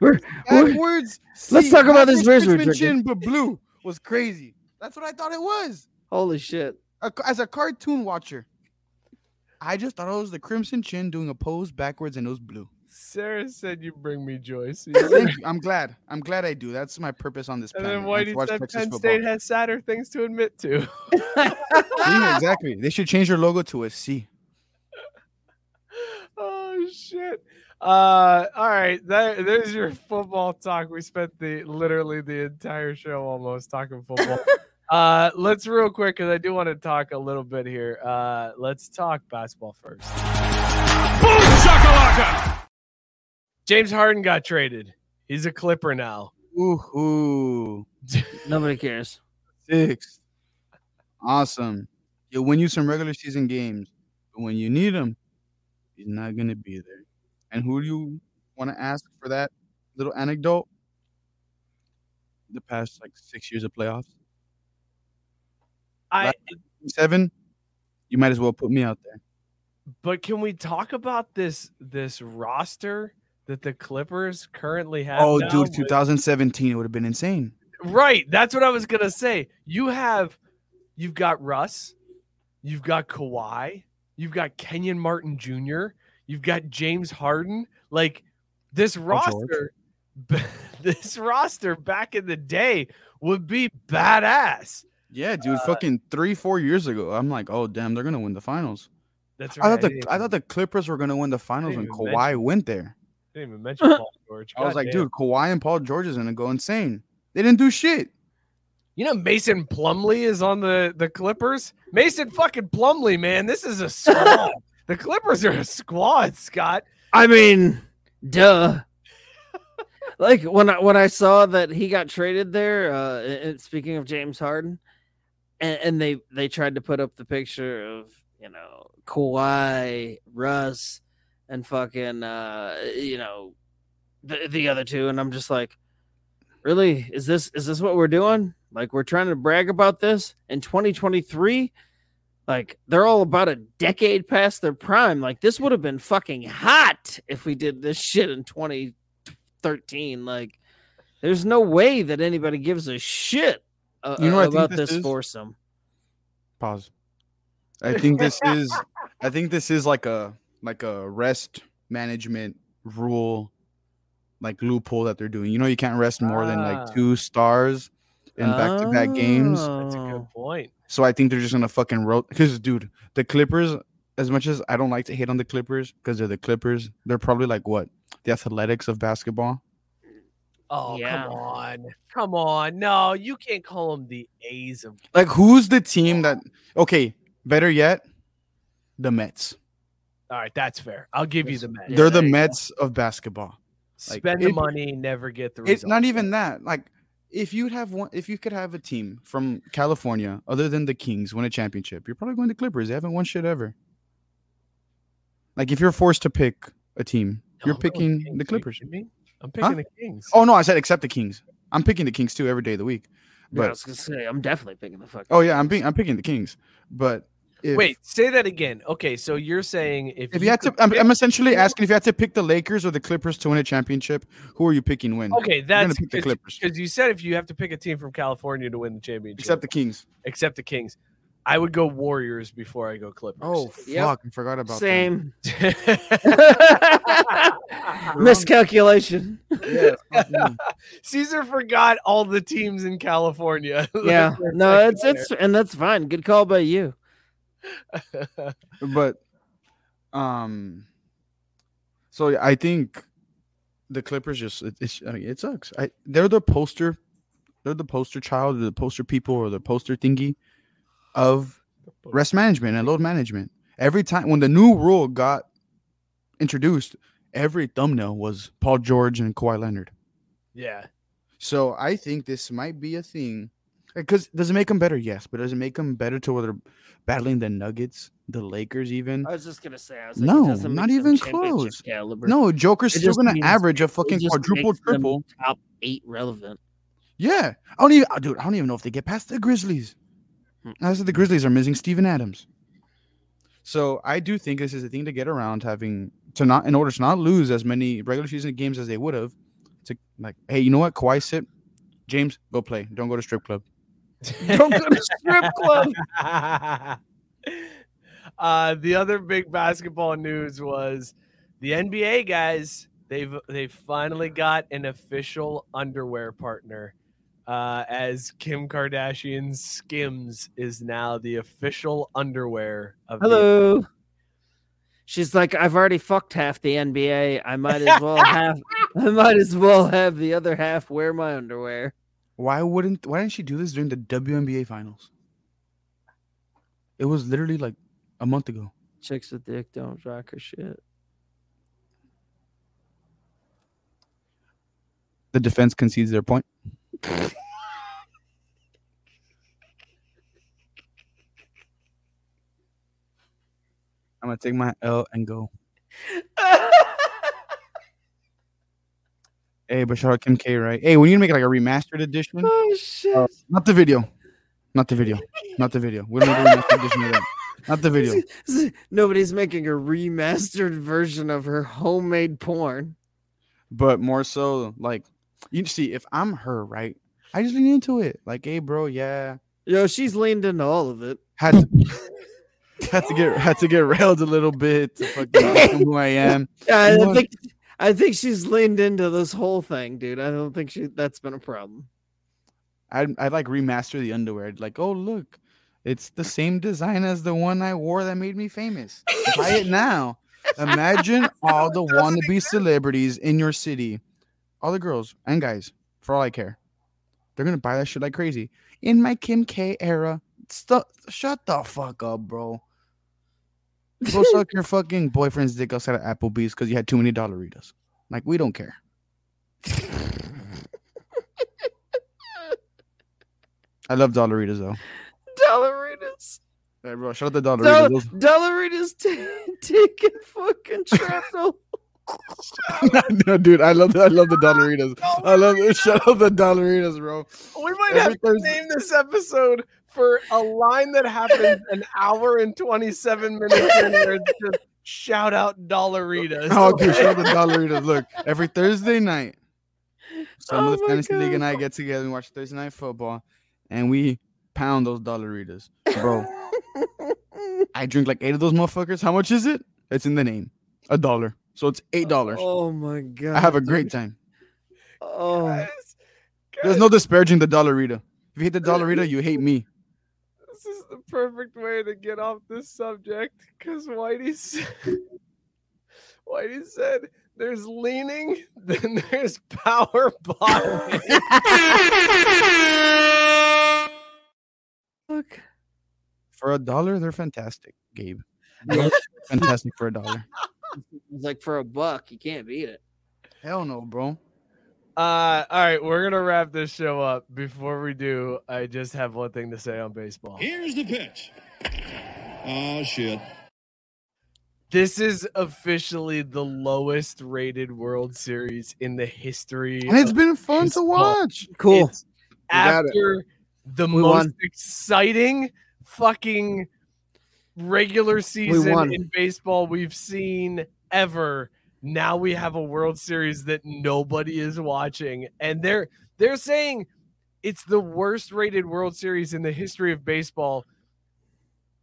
[SPEAKER 2] We're- we're- Let's talk about this
[SPEAKER 3] backwards crimson chin, but blue was crazy. That's what I thought it was.
[SPEAKER 2] Holy shit.
[SPEAKER 3] As a cartoon watcher, I just thought it was the crimson chin doing a pose backwards and it was blue.
[SPEAKER 5] Sarah said you bring me joy. So
[SPEAKER 3] Thank you. I'm glad. I'm glad I do. That's my purpose on this
[SPEAKER 5] and
[SPEAKER 3] planet.
[SPEAKER 5] then Whitey said
[SPEAKER 3] Texas
[SPEAKER 5] Penn
[SPEAKER 3] football.
[SPEAKER 5] State has sadder things to admit to.
[SPEAKER 3] See, exactly. They should change their logo to a C.
[SPEAKER 5] oh shit. Uh all right. That, there's your football talk. We spent the literally the entire show almost talking football. uh let's real quick because I do want to talk a little bit here. Uh let's talk basketball first.
[SPEAKER 1] Boom shakalaka!
[SPEAKER 5] James Harden got traded. He's a clipper now.
[SPEAKER 3] Ooh, ooh.
[SPEAKER 2] Nobody cares.
[SPEAKER 3] Six. Awesome. He'll win you some regular season games, but when you need him, he's not gonna be there. And who do you want to ask for that little anecdote? The past like six years of playoffs,
[SPEAKER 5] I
[SPEAKER 3] seven. You might as well put me out there.
[SPEAKER 5] but can we talk about this this roster that the Clippers currently have?
[SPEAKER 3] Oh, dude,
[SPEAKER 5] with-
[SPEAKER 3] 2017 it would have been insane.
[SPEAKER 5] Right. That's what I was gonna say. You have you've got Russ, you've got Kawhi, you've got Kenyon Martin Jr., you've got James Harden. Like this oh,
[SPEAKER 3] George.
[SPEAKER 5] roster, this roster back in the day would be badass.
[SPEAKER 3] Yeah, dude, uh, fucking three, four years ago, I'm like, oh damn, they're gonna win the finals.
[SPEAKER 5] That's right.
[SPEAKER 3] I thought the
[SPEAKER 5] didn't
[SPEAKER 3] I thought the Clippers were gonna win the finals when Kawhi
[SPEAKER 5] mention-
[SPEAKER 3] went there.
[SPEAKER 5] Didn't even mention Paul George.
[SPEAKER 3] I was like,
[SPEAKER 5] Goddamn.
[SPEAKER 3] dude, Kawhi and Paul George is gonna go insane. They didn't do shit.
[SPEAKER 5] You know Mason Plumlee is on the the Clippers. Mason fucking Plumlee, man, this is a squad. the Clippers are a squad, Scott.
[SPEAKER 2] I mean, duh. like when I when I saw that he got traded there, uh and- and speaking of James Harden, and, and they they tried to put up the picture of, you know, Kawhi, Russ, and fucking uh you know the the other two, and I'm just like, really? Is this is this what we're doing? Like we're trying to brag about this in 2023? Like they're all about a decade past their prime. Like this would have been fucking hot if we did this shit in 2013. Like there's no way that anybody gives a shit uh,
[SPEAKER 3] You know what I think
[SPEAKER 2] about
[SPEAKER 3] this
[SPEAKER 2] this
[SPEAKER 3] is?
[SPEAKER 2] foursome.
[SPEAKER 3] Pause. I think this is I think this is like a like a rest management rule like loophole that they're doing. You know you can't rest more than
[SPEAKER 5] Ah.
[SPEAKER 3] like two stars in back to back games.
[SPEAKER 5] That's a good point.
[SPEAKER 3] So I think they're just gonna fucking roll because dude, the Clippers, as much as I don't like to hate on the Clippers because they're the Clippers, they're probably like what? The athletics of basketball.
[SPEAKER 5] Oh,
[SPEAKER 2] Yeah.
[SPEAKER 5] come on. Come on. No, you can't call them the A's of
[SPEAKER 3] Like who's the team that okay, better yet, the Mets.
[SPEAKER 5] All right, that's fair. I'll give you the Mets.
[SPEAKER 3] They're the
[SPEAKER 2] there you go.
[SPEAKER 3] Mets of basketball. like,
[SPEAKER 5] Spend the
[SPEAKER 3] it-
[SPEAKER 5] money, never get the
[SPEAKER 3] It's not even that. Like if you'd have one, if you could have a team from California other than the Kings win a championship, you're probably going to Clippers. They haven't won shit ever. Like if you're forced to pick a team, you're
[SPEAKER 5] I'm going
[SPEAKER 3] picking
[SPEAKER 5] Kings,
[SPEAKER 3] the Clippers.
[SPEAKER 5] me? I'm picking the Kings.
[SPEAKER 3] Oh no, I said except the Kings. I'm picking the Kings too every day of the week.
[SPEAKER 2] Yeah, I was gonna say I'm definitely picking the fuck.
[SPEAKER 3] oh yeah, I'm being I'm picking the Kings. But if,
[SPEAKER 5] Wait, say that again. Okay, so you're saying if,
[SPEAKER 3] if you had to, I'm,
[SPEAKER 5] pick-
[SPEAKER 3] I'm essentially asking if you had to pick the Lakers or the Clippers to win a championship, who are you picking win?
[SPEAKER 5] Okay,
[SPEAKER 3] You're gonna
[SPEAKER 5] that's
[SPEAKER 3] pick the Clippers,
[SPEAKER 5] because you said if you have to pick a team from California to win the championship,
[SPEAKER 3] except the Kings.
[SPEAKER 5] except the Kings, I would go Warriors before I go Clippers.
[SPEAKER 3] Oh
[SPEAKER 2] Yep.
[SPEAKER 3] fuck, I forgot about that.
[SPEAKER 2] Same
[SPEAKER 3] that.
[SPEAKER 2] miscalculation.
[SPEAKER 3] Yeah.
[SPEAKER 5] Caesar forgot all the teams in California.
[SPEAKER 2] Yeah, no, it's it's and that's fine. Good call by you.
[SPEAKER 3] but um so i think the clippers just it, it's I mean, it sucks. I, they're the poster they're the poster child or the poster people or the poster thingy of rest management and load management. Every time when the new rule got introduced every thumbnail was paul george and Kawhi leonard.
[SPEAKER 5] Yeah,
[SPEAKER 3] so i think this might be a thing because does it make them better yes but does it make them better to where they're battling the nuggets the lakers even
[SPEAKER 2] I was just gonna say, I was like, No,
[SPEAKER 3] not even close.
[SPEAKER 2] Caliber.
[SPEAKER 3] No, Joker's
[SPEAKER 2] It
[SPEAKER 3] still gonna
[SPEAKER 2] means-
[SPEAKER 3] average a fucking quadruple triple.
[SPEAKER 2] top eight relevant.
[SPEAKER 3] Yeah, I don't even, uh, dude. I don't even know if they get past the Grizzlies.
[SPEAKER 2] Hmm.
[SPEAKER 3] I said the Grizzlies are missing Steven Adams. So I do think this is a thing to get around having to not in order to not lose as many regular season games as they would have. To like, hey, you know what? Kawhi sit, James, go play. Don't go to strip club.
[SPEAKER 2] Don't go to strip club.
[SPEAKER 5] uh, the other big basketball news was the NBA guys. They've they've finally got an official underwear partner. Uh, as Kim Kardashian's Skims is now the official underwear of the
[SPEAKER 2] Hello. She's like, I've already fucked half the NBA. I might as well have. I might as well have the other half wear my underwear.
[SPEAKER 3] Why wouldn't? Why didn't she do this during the WNBA finals? It was literally like a month ago.
[SPEAKER 2] Chicks with dick don't rock her shit.
[SPEAKER 3] The defense concedes their point. I'm gonna take my L and go. Hey, but shout out Kim K, right? Hey, we need to make like a remastered edition.
[SPEAKER 2] oh uh, shit!
[SPEAKER 3] Not the video. Not the video. Not the video. We don't need a remastered edition of that. Not the video.
[SPEAKER 2] Nobody's making a remastered version of her homemade porn.
[SPEAKER 3] But more so, like you see, if I'm her, right? I just lean into it. Like, hey, bro, yeah.
[SPEAKER 2] Yo, she's leaned into all of it.
[SPEAKER 3] Had to had to get had to get railed a little bit to fucking who I am.
[SPEAKER 2] Yeah, I think I think she's leaned into this whole thing, dude. I don't think she that's been a problem.
[SPEAKER 3] I'd, I'd like remaster the underwear. Like, oh look, it's the same design as the one I wore that made me famous. Buy it now. Imagine all the wannabe celebrities in your city, all the girls and guys, for all I care. They're gonna buy that shit like crazy. In my Kim K era, stu- shut the fuck up, bro. Go suck your fucking boyfriend's dick outside of Applebee's because you had too many dollaritas. Like we don't care. I love dollaritas though.
[SPEAKER 2] Dollaritas.
[SPEAKER 3] Hey, bro, shout out the dollaritas.
[SPEAKER 2] Doll-
[SPEAKER 3] Those-
[SPEAKER 2] Dollaritas t- taking fucking shrapnel.
[SPEAKER 3] no, dude, I love the, I love the dollaritas. I love it. Shout out the dollaritas, bro.
[SPEAKER 5] We might
[SPEAKER 3] Every
[SPEAKER 5] have to
[SPEAKER 3] Thursday-
[SPEAKER 5] name this episode for a line that happens an hour and 27 minutes in where just shout out Dollaritas.
[SPEAKER 3] Oh, dude, shout out the dollaritas. Look, every Thursday night, some
[SPEAKER 2] Oh
[SPEAKER 3] of the
[SPEAKER 2] my
[SPEAKER 3] fantasy league and I get together and watch Thursday night football, and we pound those dollaritas, bro. I drink like eight of those motherfuckers. How much is it? It's in the name, a dollar. So it's eight dollars.
[SPEAKER 2] Oh my god.
[SPEAKER 3] I have a great time.
[SPEAKER 2] Oh,
[SPEAKER 5] Guys,
[SPEAKER 3] There's no disparaging the dollarita. If you hate the dollarita, you hate me.
[SPEAKER 5] This is the perfect way to get off this subject because Whitey said, Whitey said there's leaning, then there's power bottoming.
[SPEAKER 2] look.
[SPEAKER 3] For a dollar, they're fantastic, Gabe. fantastic for a dollar.
[SPEAKER 2] It's like for a buck, you can't beat it.
[SPEAKER 3] Hell no, bro.
[SPEAKER 5] Uh, all right, we're gonna wrap this show up. Before we do, I just have one thing to say on baseball.
[SPEAKER 6] Here's the pitch. Oh shit.
[SPEAKER 5] This is officially the lowest rated World Series in the history.
[SPEAKER 3] And it's
[SPEAKER 5] of
[SPEAKER 3] been fun to watch.
[SPEAKER 2] Cool.
[SPEAKER 5] It's
[SPEAKER 3] it.
[SPEAKER 5] after the
[SPEAKER 2] We
[SPEAKER 5] most
[SPEAKER 2] won.
[SPEAKER 5] exciting fucking regular season in baseball we've seen ever. Now we have a World Series that nobody is watching, and they're they're saying it's the worst rated World Series in the history of baseball.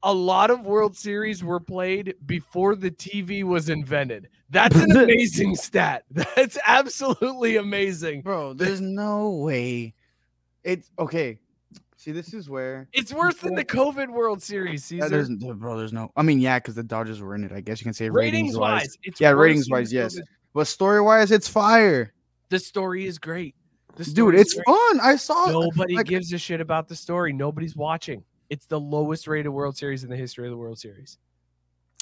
[SPEAKER 5] A lot of World Series were played before the TV was invented. That's an amazing stat. That's absolutely amazing.
[SPEAKER 3] Bro, there's no way. It's okay. See, this is where
[SPEAKER 5] It's worse than the COVID World Series season.
[SPEAKER 3] there's, bro, there's no. I mean, yeah, because the Dodgers were in it. I guess you can say
[SPEAKER 5] ratings wise,
[SPEAKER 3] Yeah, ratings wise, yes. But story wise, it's fire,
[SPEAKER 5] The story is great. This
[SPEAKER 3] dude. It's
[SPEAKER 5] great.
[SPEAKER 3] fun. I saw.
[SPEAKER 5] Nobody
[SPEAKER 3] like-
[SPEAKER 5] gives a shit about the story. Nobody's watching. It's the lowest rated World Series in the history of the World Series.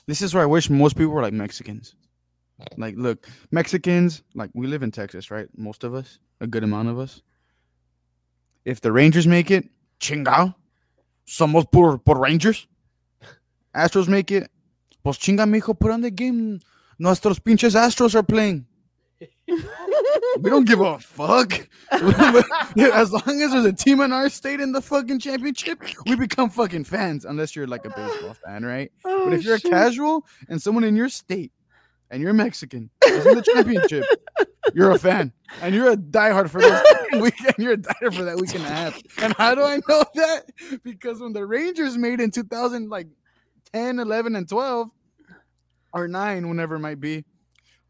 [SPEAKER 3] This is where I wish most people were like Mexicans. Like, look, Mexicans. Like, we live in Texas, right? Most of us, a good amount of us. If the Rangers make it, chingao, somos por por Rangers. Astros make it, pues chinga, mijo, put on the game. Nuestros pinches Astros are playing. we don't give a fuck. as long as there's a team in our state in the fucking championship, we become fucking fans. Unless you're like a baseball fan, right?
[SPEAKER 2] Oh,
[SPEAKER 3] But if oh, you're a casual and someone in your state and you're Mexican is in the championship, you're a fan and you're a diehard for those weekend. You're a diehard for that week and a half. And how do I know that? Because when the Rangers made in 2000, like 10, 11, and 12, or nine, whenever it might be,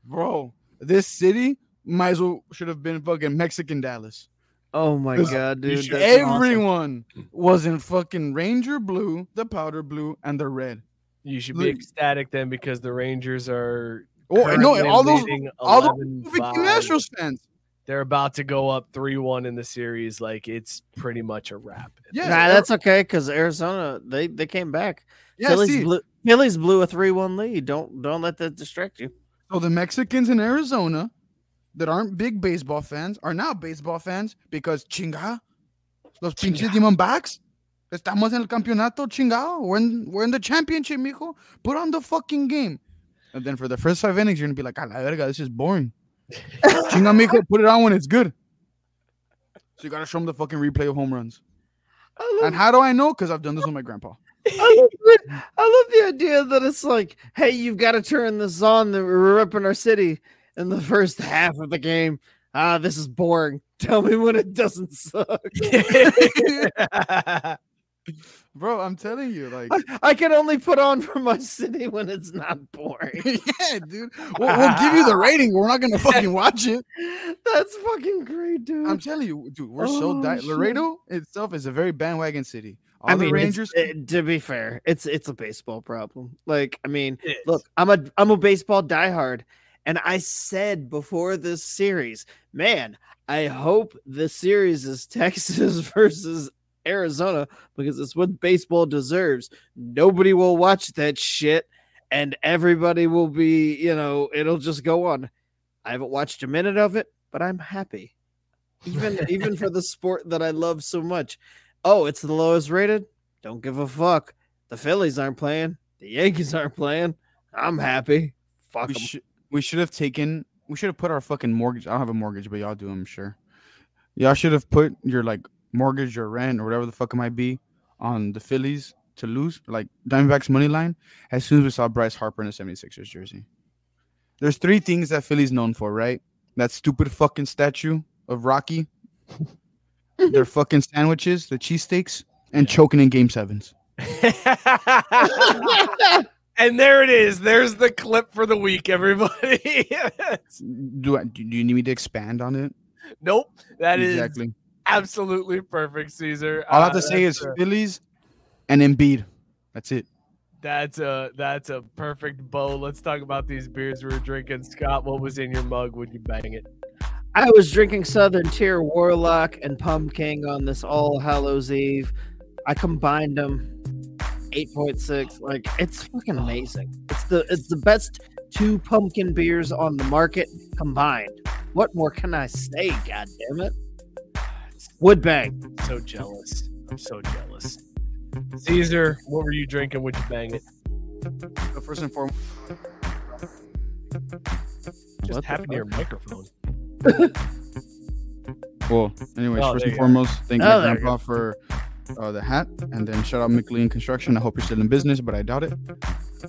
[SPEAKER 3] bro, this city might as well should have been fucking Mexican Dallas.
[SPEAKER 2] Oh my god, dude.
[SPEAKER 5] should-
[SPEAKER 2] that's awesome.
[SPEAKER 3] Everyone was in fucking Ranger blue, the powder blue, and the red.
[SPEAKER 5] You should be ecstatic then because the Rangers are
[SPEAKER 3] Oh, no,
[SPEAKER 5] currently
[SPEAKER 3] all those
[SPEAKER 5] leading
[SPEAKER 3] all those
[SPEAKER 5] 11-5.
[SPEAKER 3] Astros fans.
[SPEAKER 5] They're about to go up 3-1 in the series. Like it's pretty much a wrap.
[SPEAKER 3] Yeah,
[SPEAKER 2] Nah, that's okay because Arizona they they came back.
[SPEAKER 3] yeah.
[SPEAKER 2] Phillies
[SPEAKER 3] see,
[SPEAKER 2] blew Phillies blew a three one lead. Don't don't let that distract you.
[SPEAKER 3] so the Mexicans in Arizona that aren't big baseball fans are now baseball fans because chinga, los pinches Diamondbacks. Estamos en el campeonato, chingado. We're in, we're in the championship, mijo. Put on the fucking game. And then for the first five innings, you're gonna be like, a la verga, this is boring. Chinga, mijo, put it on when it's good. So you gotta show them the fucking replay of home runs.
[SPEAKER 2] I love,
[SPEAKER 3] And how do I know? Because I've done this with my grandpa.
[SPEAKER 2] I love, it. I love the idea that it's like, hey, you've got to turn this on. That we're repping our city in the first half of the game. Ah, this is boring. Tell me when it doesn't suck.
[SPEAKER 3] Bro, I'm telling you, like,
[SPEAKER 2] I, I can only put on for my city when it's not boring.
[SPEAKER 3] yeah, dude. We'll, we'll give you the rating. We're not gonna fucking watch it.
[SPEAKER 2] That's fucking great, dude.
[SPEAKER 3] I'm telling you, dude. We're so
[SPEAKER 2] Oh,
[SPEAKER 3] di- Laredo itself is a very bandwagon city. All
[SPEAKER 2] I
[SPEAKER 3] the
[SPEAKER 2] mean,
[SPEAKER 3] Rangers.
[SPEAKER 2] it- to be fair, it's it's a baseball problem. Like, I mean, look, I'm a I'm a baseball diehard, and I said before this series, man, I hope the series is Texas versus Arizona because it's what baseball deserves. Nobody will watch that shit, and everybody will be, you know, it'll just go on. I haven't watched a minute of it, but I'm happy. Even even for the sport that I love so much. Oh, it's the lowest rated. Don't give a fuck. The Phillies aren't playing. The Yankees aren't playing. I'm happy. Fuck
[SPEAKER 3] we should we should have taken. We should have put our fucking mortgage. I don't have a mortgage, but y'all do. I'm sure. Y'all should have put your like mortgage or rent or whatever the fuck it might be on the Phillies to lose, like Diamondbacks money line. As soon as we saw Bryce Harper in a 76ers jersey. There's three things that Philly's known for, right? That stupid fucking statue of Rocky, their fucking sandwiches, the cheesesteaks, and choking in game sevens.
[SPEAKER 5] and there it is. There's the clip for the week, everybody.
[SPEAKER 3] Do I, do you need me to expand on it?
[SPEAKER 5] nope. That is
[SPEAKER 3] exactly.
[SPEAKER 5] Absolutely perfect, Caesar.
[SPEAKER 3] All I have
[SPEAKER 5] Uh,
[SPEAKER 3] to say is
[SPEAKER 5] a-
[SPEAKER 3] Phillies and Embiid. That's it.
[SPEAKER 5] that's a that's a perfect bow. Let's talk about these beers we were drinking. Scott, what was in your mug? Would you bang it?
[SPEAKER 2] I was drinking Southern Tier Warlock and Pumking on this All Hallows Eve. I combined them. 8.6 like it's fucking amazing it's the it's the best two pumpkin beers on the market combined What more can I say? God damn it! Woodbang.
[SPEAKER 5] So jealous. I'm so jealous. Caesar, what were you drinking? Would you bang it?
[SPEAKER 3] So first and foremost,
[SPEAKER 5] Just
[SPEAKER 2] What the
[SPEAKER 5] happened to your microphone.
[SPEAKER 3] well, anyways,
[SPEAKER 5] Oh,
[SPEAKER 3] first and
[SPEAKER 5] go.
[SPEAKER 3] foremost, thank
[SPEAKER 2] Oh,
[SPEAKER 3] my
[SPEAKER 2] there you
[SPEAKER 3] grandpa for uh, the hat, and then shout out McLean Construction. I hope you're still in business, but I doubt it.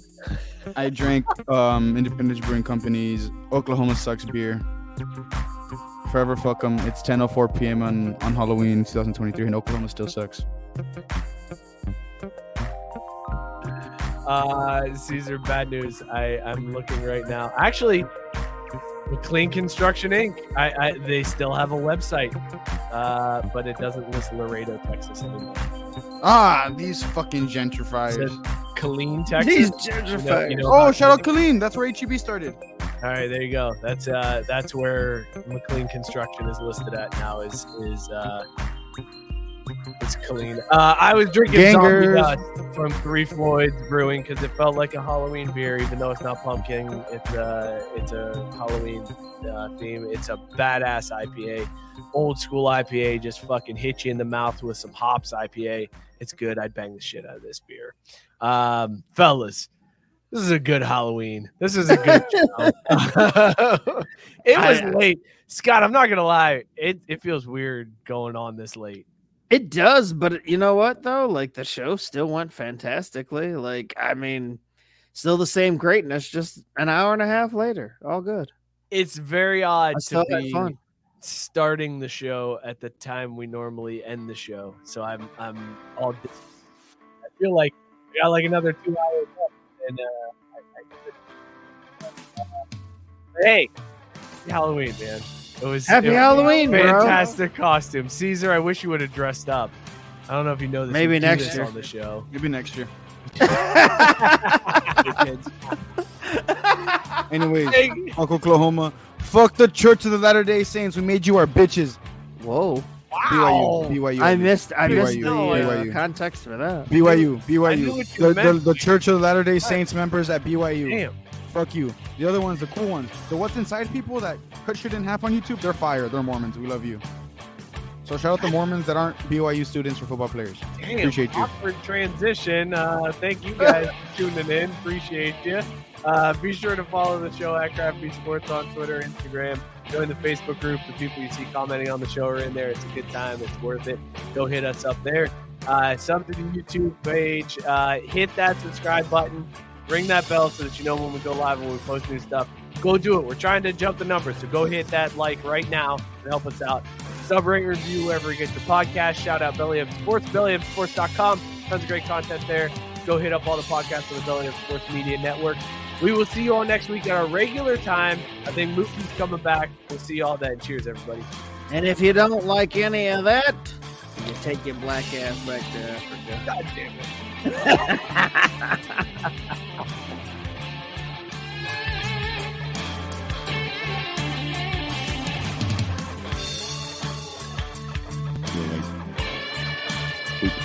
[SPEAKER 3] I drank um, Independence Brewing Company's Oklahoma Sucks beer. Forever fuck 'em. It's 10:04 p.m. on on Halloween 2023, and Oklahoma still sucks.
[SPEAKER 5] Uh, Caesar, bad news. I I'm looking right now. Actually, McLean Construction Inc. I, I they still have a website, uh, but it doesn't list Laredo, Texas anymore.
[SPEAKER 3] Ah, these fucking gentrifiers.
[SPEAKER 5] says Killeen, Texas.
[SPEAKER 2] These
[SPEAKER 5] You know- you
[SPEAKER 2] gentrifiers.
[SPEAKER 5] know
[SPEAKER 3] Oh, shout out
[SPEAKER 5] Killeen?
[SPEAKER 3] Colleen. That's where HEB started.
[SPEAKER 5] All right, there you go. That's uh that's where McLean Construction is listed at now. Is is uh it's clean. Uh, I was drinking zombie
[SPEAKER 3] Gangers.
[SPEAKER 5] dust from Three Floyds Brewing because it felt like a Halloween beer, even though it's not pumpkin. It's a it's a Halloween uh, theme. It's a badass IPA, old school IPA. Just fucking hit you in the mouth with some hops IPA. It's good. I'd bang the shit out of this beer, um, fellas. This is a good Halloween. This is a good show. it was
[SPEAKER 2] I- uh,
[SPEAKER 5] late. Scott, I'm not gonna lie. It it feels weird going on this late.
[SPEAKER 2] It does, but you know what though? Like the show still went fantastically. Like I mean, still the same greatness, just an hour and a half later. All good.
[SPEAKER 5] It's very odd to be
[SPEAKER 2] fun.
[SPEAKER 5] starting the show at the time we normally end the show. So I'm I'm all. I feel like we got like another two hours left, and uh, I, I, hey, Halloween, man. It was
[SPEAKER 2] Happy
[SPEAKER 5] it was
[SPEAKER 2] Halloween, bro.
[SPEAKER 5] fantastic costume, Caesar. I wish you would have dressed up. I don't know if you know this.
[SPEAKER 2] Maybe next
[SPEAKER 5] this
[SPEAKER 2] year.
[SPEAKER 5] on the show.
[SPEAKER 3] Maybe next year.
[SPEAKER 5] Kids.
[SPEAKER 3] Anyways,
[SPEAKER 5] Hey,
[SPEAKER 3] fuck Oklahoma. Fuck the Church of the Latter Day Saints. We made you our bitches.
[SPEAKER 2] Whoa!
[SPEAKER 3] BYU. BYU.
[SPEAKER 2] I missed. I missed
[SPEAKER 3] BYU,
[SPEAKER 2] the uh,
[SPEAKER 3] BYU.
[SPEAKER 2] context for that.
[SPEAKER 3] BYU. BYU. The, the, the Church of the Latter Day Saints members at BYU.
[SPEAKER 5] Damn.
[SPEAKER 3] Fuck you. The other ones, the cool ones. The what's inside people that cut shit in half on YouTube, they're fire. They're Mormons. We love you. So shout out the Mormons that aren't BYU students or football players.
[SPEAKER 5] Damn,
[SPEAKER 3] Appreciate you.
[SPEAKER 5] awkward transition. Uh, thank you guys for tuning in. Appreciate you. Uh, be sure to follow the show at Crafty Sports on Twitter, Instagram. Join the Facebook group. The people you see commenting on the show are in there. It's a good time. It's worth it. Go hit us up there. Uh, sub to the YouTube page. Uh, hit that subscribe button. Ring that bell so that you know when we go live when we post new stuff. Go do it. We're trying to jump the numbers, so go hit that like right now to help us out. Sub rate review wherever you get your podcast. Shout out Belly Up Sports, bellyupsports.com. Tons of great content there. Go hit up all the podcasts on the Belly Up Sports Media Network. We will see you all next week at our regular time. I think Mookie's coming back. We'll see you all then. Cheers, everybody.
[SPEAKER 2] And if you don't like any of that, you take your black ass back to Africa.
[SPEAKER 5] God damn it.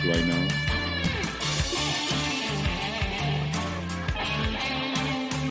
[SPEAKER 6] Right now.